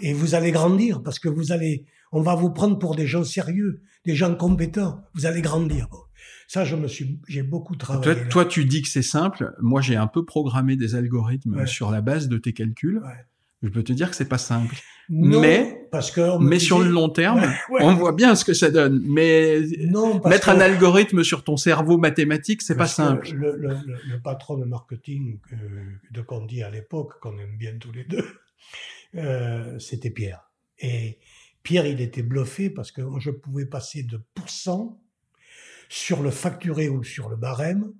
et vous allez grandir parce que vous allez, on va vous prendre pour des gens sérieux, des gens compétents. Vous allez grandir. Ça, je me suis, j'ai beaucoup travaillé. Toi, toi, tu dis que c'est simple. Moi, j'ai un peu programmé des algorithmes sur la base de tes calculs. Ouais. Je peux te dire que c'est pas simple. Non, mais parce que mais sur le long terme, ouais, on voit bien ce que ça donne. Mais non, mettre un algorithme sur ton cerveau mathématique, c'est pas simple. Le, le, le, le, patron de marketing euh, de Condi à l'époque, qu'on aime bien tous les deux, euh, c'était Pierre. Et Pierre, il était bluffé parce que je pouvais passer de pourcent sur le facturé ou sur le barème,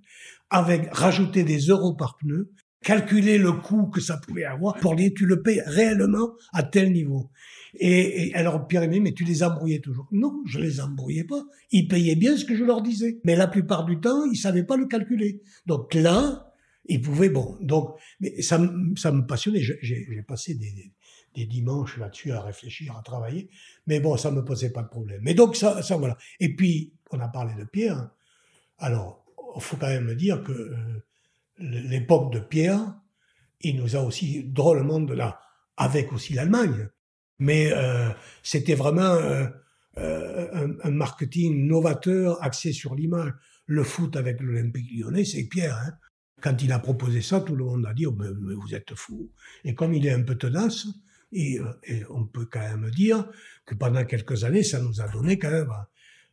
avec rajouter des euros par pneu, calculer le coût que ça pouvait avoir pour dire tu le payes réellement à tel niveau. Et, alors Pierre aimé mais tu les embrouillais toujours. Non, je les embrouillais pas. Ils payaient bien ce que je leur disais. Mais la plupart du temps, ils savaient pas le calculer. Donc là, ils pouvaient, bon, donc, mais ça, ça me passionnait. J'ai passé des, des dimanches là-dessus à réfléchir, à travailler. Mais bon, ça me posait pas de problème. Mais donc, ça, voilà. Et puis, on a parlé de Pierre. Alors, il faut quand même dire que euh, l'époque de Pierre, il nous a aussi drôlement de là, avec aussi l'Allemagne. Mais euh, c'était vraiment euh, un, un, marketing novateur axé sur l'image. Le foot avec l'Olympique lyonnais, c'est Pierre. Hein. Quand il a proposé ça, tout le monde a dit oh, mais, mais vous êtes fou. Et comme il est un peu tenace, et, et, on peut quand même dire que pendant quelques années, ça nous a donné quand même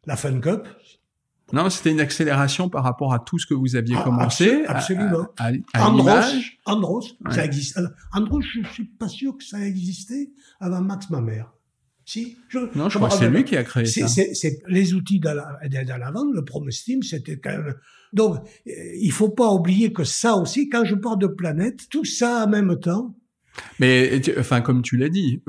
la Fun Cup. Non, c'était une accélération par rapport à tout ce que vous aviez Ah, commencé. abso- absolument. À, à, à Andros. Andros, Ouais. ça existe. Andros, je suis pas sûr que ça existait avant Max Mamère. Si je, Non, je crois que c'est lui qui a créé ça. c'est, les outils d'aide à la vente, le Promesteam, c'était quand même. Donc, euh, il faut pas oublier que ça aussi, quand je parle de planète, tout ça en même temps, Mais enfin, comme tu l'as dit,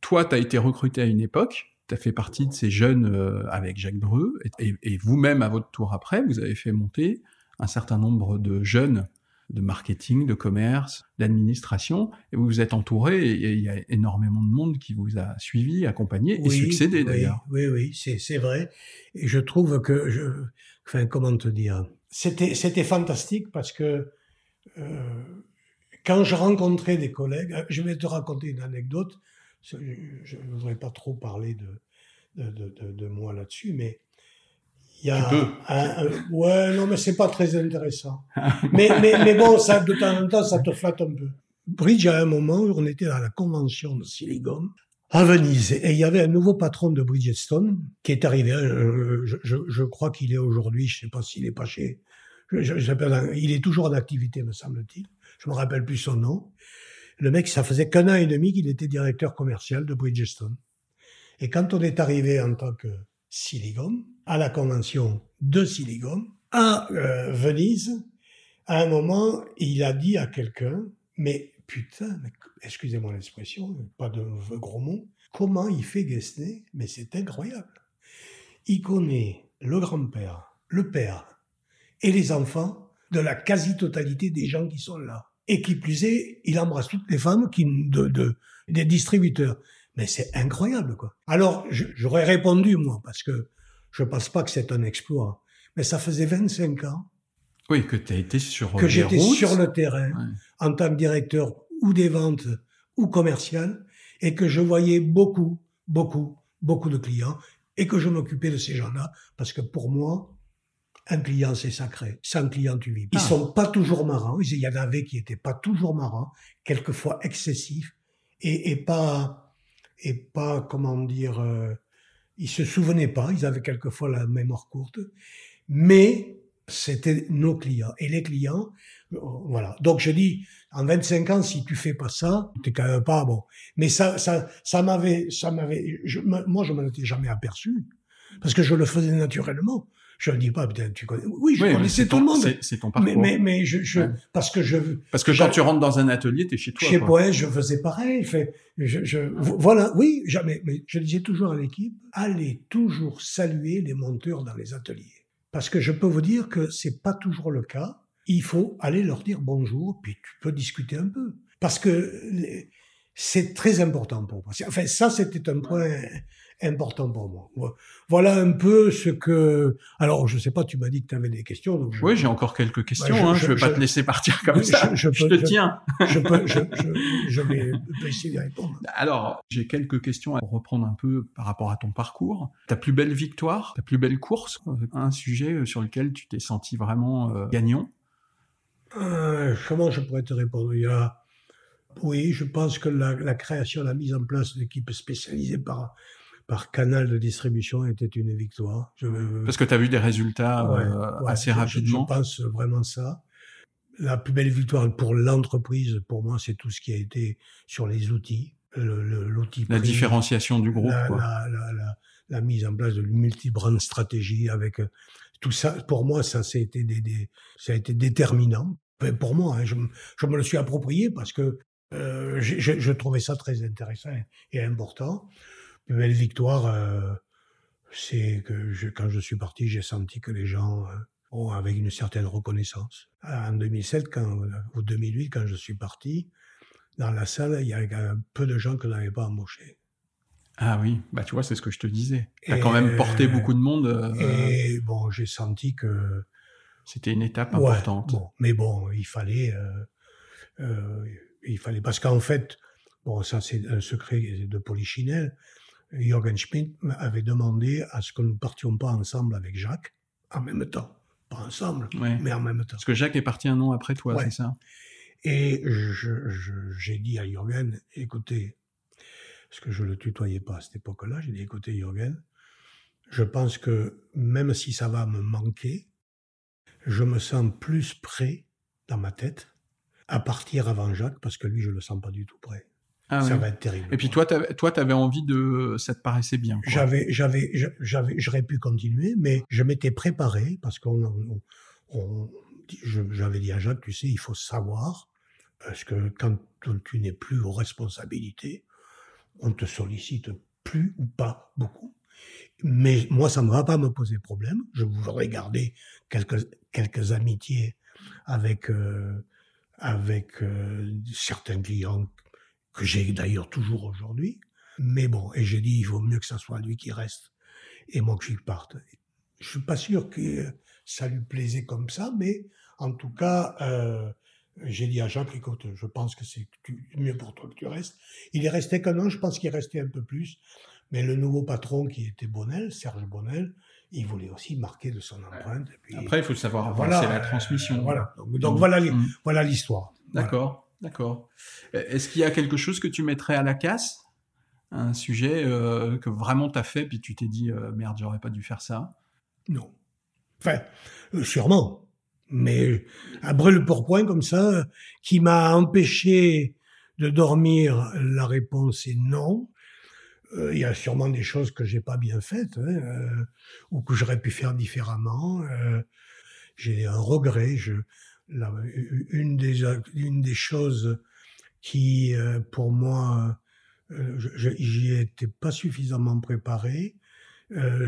toi, tu as été recruté à une époque, tu as fait partie de ces jeunes euh, avec Jacques Dreux, et, vous-même, à votre tour après, vous avez fait monter un certain nombre de jeunes de marketing, de commerce, d'administration, et vous vous êtes entouré, et il y a énormément de monde qui vous a suivi, accompagné et succédé d'ailleurs. Oui, oui, c'est vrai. Et je trouve que, je, enfin, comment te dire, c'était fantastique parce que euh, quand je rencontrais des collègues, euh, je vais te raconter une anecdote, je ne voudrais pas trop parler de, de, de, de moi là-dessus, mais il y a tu peux. Un, ouais, non, mais c'est pas très intéressant. mais, mais, mais bon, ça, de temps en temps, ça te flatte un peu. Bridge, à un moment, on était à la convention de Silicon à Venise, et il y avait un nouveau patron de Bridgestone qui est arrivé. Euh, je, je, je crois qu'il est aujourd'hui, je sais pas s'il est pas chez, je, je, il est toujours en activité, me semble-t-il. Je me rappelle plus son nom. Le mec, ça faisait qu'un an et demi qu'il était directeur commercial de Bridgestone. Et quand on est arrivé en tant que Silicon, à la convention de Silicon, à euh, Venise, à un moment, il a dit à quelqu'un, mais putain, excusez-moi l'expression, pas de gros mots, comment il fait Guesnay Mais c'est incroyable. Il connaît le grand-père, le père et les enfants de la quasi-totalité des gens qui sont là. Et qui plus est, il embrasse toutes les femmes qui, de, de, des distributeurs. Mais c'est incroyable, quoi. Alors, j'aurais répondu, moi, parce que je pense pas que c'est un exploit. Mais ça faisait 25 ans. Oui, que tu as été sur Que j'étais sur le terrain, en tant que directeur ou des ventes ou commercial, et que je voyais beaucoup, beaucoup, beaucoup de clients, et que je m'occupais de ces gens-là, parce que pour moi, un client, c'est sacré. Sans client, tu vis. Ils ah. sont pas toujours marrants. Il y en avait qui étaient pas toujours marrants, quelquefois excessifs, et, et pas, et pas, comment dire, euh, ils se souvenaient pas. Ils avaient quelquefois la mémoire courte. Mais c'était nos clients. Et les clients, euh, voilà. Donc je dis, en 25 ans, si tu fais pas ça, t'es quand même pas bon. Mais ça, ça, ça m'avait, ça m'avait, moi je m'en étais jamais aperçu parce que je le faisais naturellement. Je ne dis pas, putain, tu connais. Oui, je connaissais tout le monde. C'est ton parcours. Mais, mais, mais je, je parce que je. Parce que quand tu rentres dans un atelier, tu es chez toi. Chez Poète, je faisais pareil. Fait, je, je, voilà, oui, jamais. Mais je disais toujours à l'équipe, allez toujours saluer les monteurs dans les ateliers. Parce que je peux vous dire que c'est pas toujours le cas. Il faut aller leur dire bonjour, puis tu peux discuter un peu. Parce que c'est très important pour moi. Enfin, ça, c'était un point important pour moi. Voilà un peu ce que. Alors, je sais pas, tu m'as dit que tu avais des questions. Donc Oui, j'ai encore quelques questions. je, hein, je, vais pas te laisser partir comme ça. Je, te tiens. Je, peux, je, vais essayer d'y répondre. Alors, j'ai quelques questions à reprendre un peu par rapport à ton parcours. Ta plus belle victoire, ta plus belle course, un sujet sur lequel tu t'es senti vraiment euh, gagnant? Euh, comment je pourrais te répondre? Il y a oui, je pense que la, la création, la mise en place d'équipes spécialisées par par canal de distribution était une victoire. Parce que tu as vu des résultats euh, assez rapidement. Je, pense vraiment ça. La plus belle victoire pour l'entreprise, pour moi, c'est tout ce qui a été sur les outils. L'outil la différenciation du groupe. La, quoi. La, la, la, mise en place de multi-brand stratégie avec euh, tout ça. Pour moi, ça, ça a été, des, des, ça a été déterminant. pour moi, hein, je, je, me le suis approprié parce que euh, je, je, trouvais ça très intéressant et important plus belle victoire, euh, c'est que je, quand je suis parti, j'ai senti que les gens euh, ont avec une certaine reconnaissance. En 2007, quand, ou 2008, quand je suis parti, dans la salle, il y avait peu de gens que je n'avais pas embauchés. Ah oui, bah tu vois, c'est ce que je te disais. Tu as quand même porté beaucoup de monde. Euh, et bon, j'ai senti que c'était une étape importante. Bon, mais bon, il fallait, il fallait parce qu'en fait, bon, ça c'est un secret de Polichinelle. Jürgen Schmidt avait demandé à ce que nous partions pas ensemble avec Jacques, en même temps. Pas ensemble, mais en même temps. Parce que Jacques est parti un an après toi, c'est ça? Et j'ai dit à Jürgen, écoutez, parce que je le tutoyais pas à cette époque-là, j'ai dit, écoutez Jürgen, je pense que même si ça va me manquer, je me sens plus prêt dans ma tête à partir avant Jacques, parce que lui, je le sens pas du tout prêt. Ah ça va être terrible. Et puis toi, toi, avais envie de, ça te paraissait bien. J'avais, j'avais, j'avais, j'aurais pu continuer, mais je m'étais préparé parce qu'on, on, j'avais dit à Jacques, tu sais, il faut savoir Parce que quand tu n'es plus aux responsabilités, on te sollicite plus ou pas beaucoup. Mais moi, ça ne va pas me poser problème. Je voudrais garder quelques, quelques amitiés avec, euh, avec euh, certains clients que j'ai d'ailleurs toujours aujourd'hui. Mais bon, et j'ai dit, il vaut mieux que ça soit lui qui reste et moi que je parte. Je suis pas sûr que ça lui plaisait comme ça, mais en tout cas, euh, j'ai dit à Jacques, écoute, je pense que c'est mieux pour toi que tu restes. Il est resté qu'un an, je pense qu'il restait un peu plus. Mais le nouveau patron qui était Bonnel, Serge Bonnel, il voulait aussi marquer de son empreinte. Après, il faut savoir voilà, la transmission. Voilà. Donc, voilà, mmh. voilà l'histoire. D'accord, d'accord. Est-ce qu'il y a quelque chose que tu mettrais à la casse? Un sujet euh, que vraiment tu as fait, puis tu t'es dit, euh, merde, j'aurais pas dû faire ça? Non. Enfin, euh, sûrement. Mais un brûle pour point comme ça, qui m'a empêché de dormir, la réponse est non. Il y a sûrement des choses que j'ai pas bien faites hein, ou que j'aurais pu faire différemment. J'ai un regret. Je, la, une des une des choses qui pour moi j'y étais pas suffisamment préparé,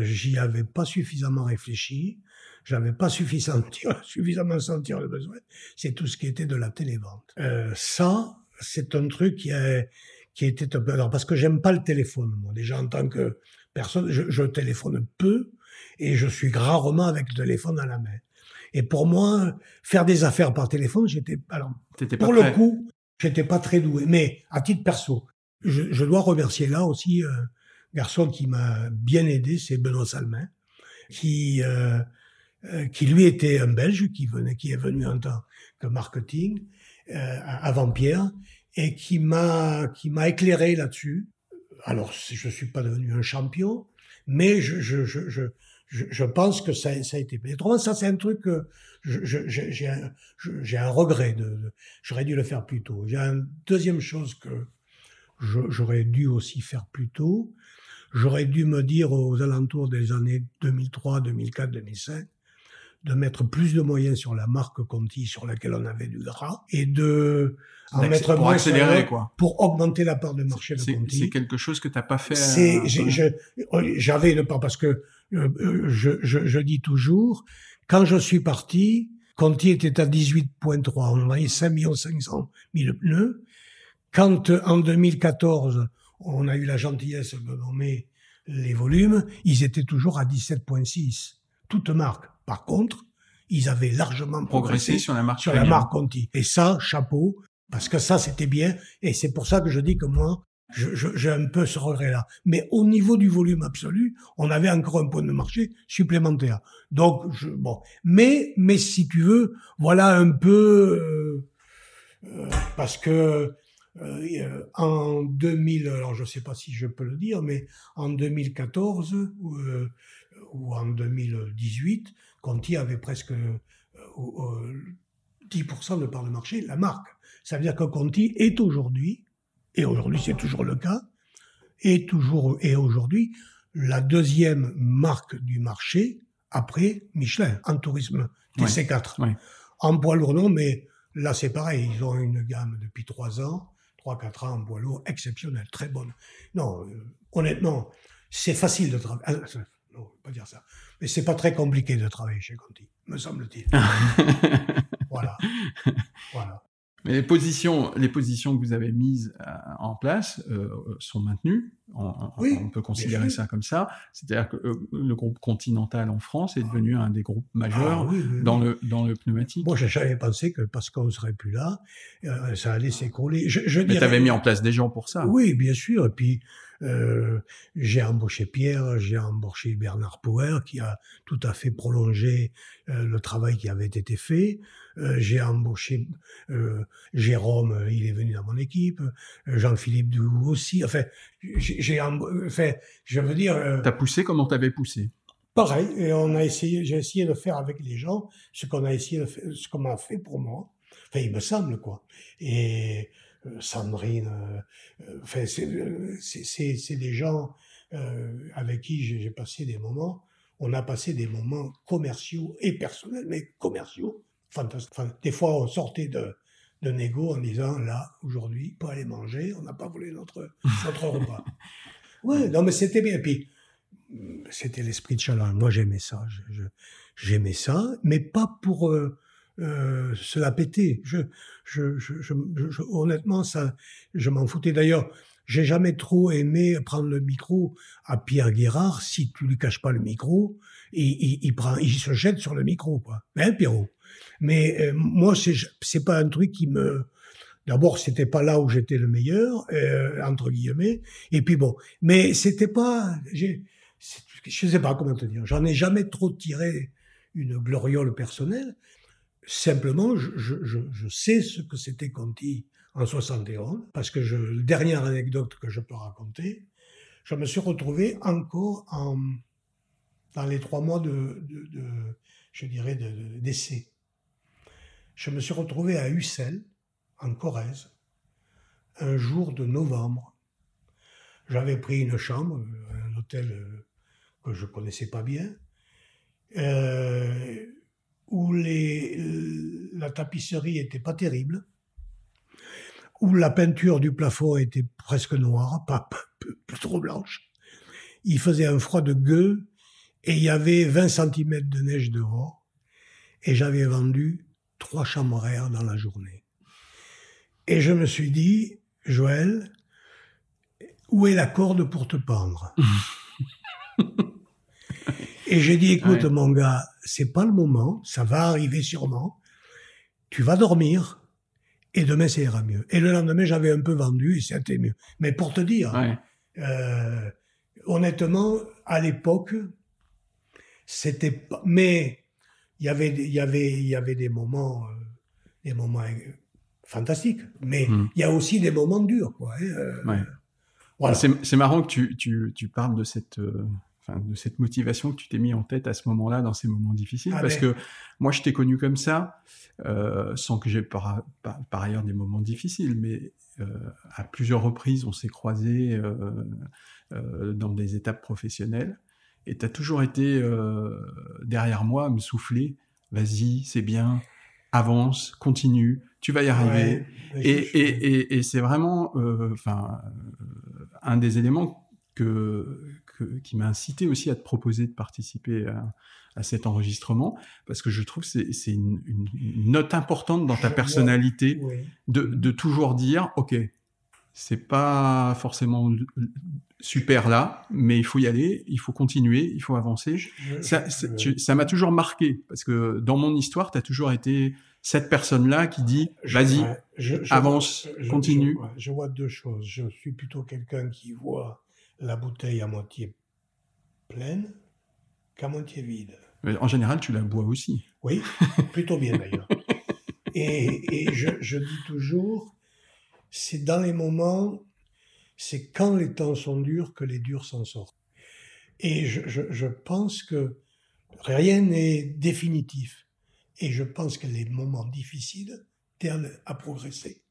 j'y avais pas suffisamment réfléchi, j'avais pas suffisamment, suffisamment sentir le besoin. C'est tout ce qui était de la télévente. ça, c'est un truc qui est qui était un peu... Alors, parce que j'aime pas le téléphone, moi. Déjà, en tant que personne, je, je, téléphone peu et je suis rarement avec le téléphone à la main. Et pour moi, faire des affaires par téléphone, j'étais... Alors, pour le coup, j'étais pas très doué. Mais à titre perso, je, je dois remercier là aussi un garçon qui m'a bien aidé, c'est Benoît Salmin, qui... Euh, euh, qui lui était un Belge, qui venait, qui est venu en tant que marketing, euh, avant Pierre, et qui m'a qui m'a éclairé là-dessus. Alors, je suis pas devenu un champion, mais je je je je, je pense que ça, ça a été. Mais autrement, ça c'est un truc que j'ai un, j'ai un regret de. J'aurais dû le faire plus tôt. J'ai une deuxième chose que j'aurais dû aussi faire plus tôt. J'aurais dû me dire aux alentours des années 2003, 2004, 2005 de mettre plus de moyens sur la marque Conti sur laquelle on avait du gras et de en mettre pour accélérer quoi pour augmenter la part de marché de Conti. C'est quelque chose que t'as pas fait. C'est euh, j'avais une part parce que je, je, je, dis toujours quand je suis parti Conti était à 18.3 on avait 5 500 000 pneus quand en 2014 on a eu la gentillesse de nommer les volumes ils étaient toujours à 17.6 toute marque par contre, ils avaient largement progressé, sur la marque sur la marque Conti. Et ça, chapeau, parce que ça, c'était bien. Et c'est pour ça que je dis que moi, j'ai un peu ce regret-là. Mais au niveau du volume absolu, on avait encore un point de marché supplémentaire. Donc, je, bon. Mais, mais si tu veux, voilà un peu, euh, euh, parce que euh, en 2000, alors je sais pas si je peux le dire, mais en 2014 ou en 2018, Conti avait presque 10% euh, de part de marché, la marque. Ça veut dire que Conti est aujourd'hui, et aujourd'hui c'est toujours le cas, est toujours et aujourd'hui la deuxième marque du marché après Michelin en tourisme TC4. En poids lourd non, mais là c'est pareil, ils ont une gamme depuis trois ans, trois quatre ans en poids lourd exceptionnelle, très bonne. Non, euh, honnêtement, c'est facile de travailler. Ah, non, pas dire ça. Mais c'est pas très compliqué de travailler chez Conti, me semble-t-il. voilà. voilà. Mais les positions, les positions que vous avez mises euh, en place euh, sont maintenues. On, oui, on peut considérer ça comme ça. C'est-à-dire que euh, le groupe Continental en France est devenu un des groupes majeurs ah dans le dans le pneumatique. Moi, j'avais pensé que parce qu'on serait plus là, ça allait s'écrouler. Je, je Mais tu avais mis en place des gens pour ça. Oui, bien sûr. Et puis euh, j'ai embauché Pierre, j'ai embauché Bernard Power qui a tout à fait prolongé euh, le travail qui avait été fait. Euh, j'ai embauché Jérôme, il est venu dans mon équipe. Jean-Philippe Doux aussi. Enfin, j'ai, enfin, je veux dire. T'as poussé comme on t'avait poussé? Pareil, et on a essayé, j'ai essayé de faire avec les gens ce qu'on a essayé de faire, ce qu'on m'a fait pour moi. Enfin, il me semble quoi. Et Sandrine, euh, euh, enfin, c'est des gens avec qui j'ai passé des moments. On a passé des moments commerciaux et personnels, mais commerciaux fantastiques. des fois, on sortait de, de négo en disant là, aujourd'hui, pas aller manger, on n'a pas volé notre, notre repas. Ouais, non, mais c'était bien. Puis, c'était l'esprit de challenge. Moi, j'aimais ça. j'aimais ça, mais pas pour euh, euh, se la péter. Je, je, je, honnêtement, ça, je m'en foutais. D'ailleurs, j'ai jamais trop aimé prendre le micro à Pierre Guérard. Si tu lui caches pas le micro, il, il, prend, il se jette sur le micro, quoi. Hein, Pierrot? Mais euh, moi, c'est, c'est pas un truc qui me. D'abord, c'était pas là où j'étais le meilleur, euh, entre guillemets. Et puis bon, mais c'était pas. J'ai, je sais pas comment te dire. J'en ai jamais trop tiré une gloriole personnelle. Simplement, je, sais ce que c'était Conti en 71, parce que je, dernière anecdote que je peux raconter, je me suis retrouvé encore en, dans les trois mois de, de, de je dirais, d'essai. je me suis retrouvé à Ussel, en Corrèze, un jour de novembre. J'avais pris une chambre, un hôtel euh, que je connaissais pas bien, euh, où les, la tapisserie était pas terrible, où la peinture du plafond était presque noire, pas, trop blanche. Il faisait un froid de gueux et il y avait 20 cm de neige dehors. Et j'avais vendu trois chambres dans la journée. Et je me suis dit, Joël, où est la corde pour te pendre? Et j'ai dit, écoute mon gars, c'est pas le moment, ça va arriver sûrement. Tu vas dormir, et demain ça ira mieux. Et le lendemain, j'avais un peu vendu et c'était mieux. Mais pour te dire, euh, honnêtement, à l'époque, c'était pas. Mais il y avait, il y avait, il y avait des moments, euh, des moments euh, fantastiques. Mais hmm. il y a aussi des moments durs, quoi. Hein, voilà. C'est marrant que tu, tu, tu parles de cette de cette motivation que tu t'es mis en tête à ce moment-là, dans ces moments difficiles. Ah, parce que moi, je t'ai connu comme ça, euh, sans que j'ai par, ailleurs des moments difficiles, mais euh, à plusieurs reprises, on s'est croisés euh, dans des étapes professionnelles. Et tu as toujours été derrière moi à me souffler, vas-y, c'est bien, avance, continue, tu vas y arriver. et, et, c'est vraiment enfin, un des éléments que, qui m'a incité aussi à te proposer de participer à, cet enregistrement, parce que je trouve que c'est une, note importante dans ta personnalité de, toujours dire, OK, c'est pas forcément super là, mais il faut y aller, il faut continuer, il faut avancer. ça m'a toujours marqué, parce que dans mon histoire, tu as toujours été cette personne-là qui dit, vas-y, avance, continue. je vois deux choses. Je suis plutôt quelqu'un qui voit la bouteille à moitié pleine qu'à moitié vide. en général, tu la bois aussi. Oui, plutôt bien d'ailleurs. et, je, dis toujours, c'est dans les moments, c'est quand les temps sont durs que les durs s'en sortent. Et je, pense que rien n'est définitif. Et je pense que les moments difficiles ternent à progresser,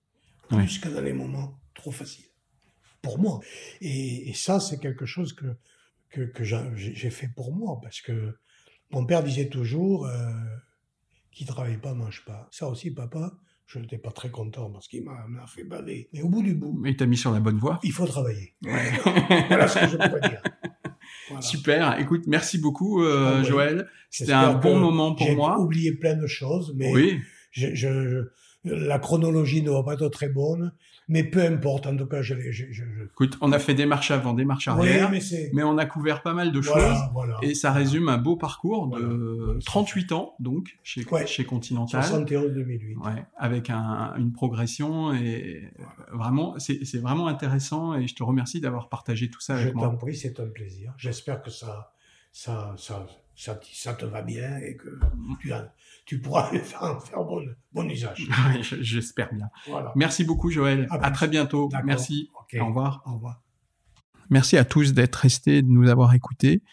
plus que dans les moments trop faciles pour moi. Et, ça, c'est quelque chose que, que, que j'ai fait pour moi, parce que mon père disait toujours, euh, qui travaille pas mange pas. Ça aussi, papa, je n'étais pas très content parce qu'il m'a fait baver. Mais au bout du bout. Mais il t'a mis sur la bonne voie. Il faut travailler. voilà ce que je pourrais dire. Super. Écoute, merci beaucoup, euh, Joël. C'était un bon moment pour moi. J'ai oublié plein de choses, mais oui. je, je, la chronologie ne va pas être très bonne. Mais peu importe, en tout cas, je, Écoute, on a fait des marches avant, des marches arrière, mais, on a couvert pas mal de choses, et ça résume un beau parcours de 38 ans, donc, chez, chez Continental. 71-2008. Ouais, avec une progression, et vraiment, c'est vraiment intéressant, et je te remercie d'avoir partagé tout ça avec moi. Je t'en prie, c'est un plaisir. J'espère que ça, ça, ça, ça, ça, te va bien et que tu, tu pourras faire, faire bon, bon usage. J'espère bien. Merci beaucoup, Joël. À, très bientôt. Merci. Au revoir. Au revoir. Merci à tous d'être restés, de nous avoir écoutés.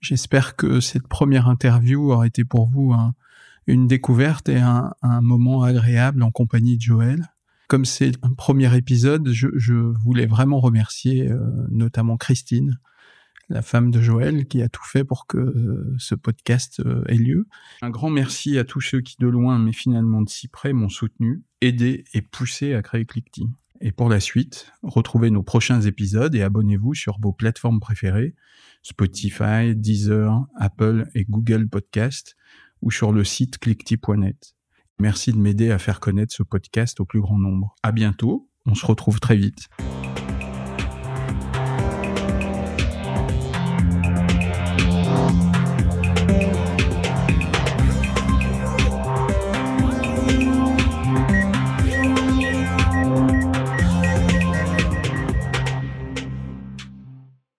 J'espère que cette première interview aura été pour vous une découverte et un, moment agréable en compagnie de Joël. Comme c'est un premier épisode, je, voulais vraiment remercier euh, notamment Christine la femme de Joël, qui a tout fait pour que euh, ce podcast euh, ait lieu. Un grand merci à tous ceux qui, de loin, mais finalement de si près, m'ont soutenu, aidé et poussé à créer Clickty. Et pour la suite, retrouvez nos prochains épisodes et abonnez-vous sur vos plateformes préférées, Spotify, Deezer, Apple et Google Podcast, ou sur le site clickty.net. Merci de m'aider à faire connaître ce podcast au plus grand nombre. À bientôt, on se retrouve très vite.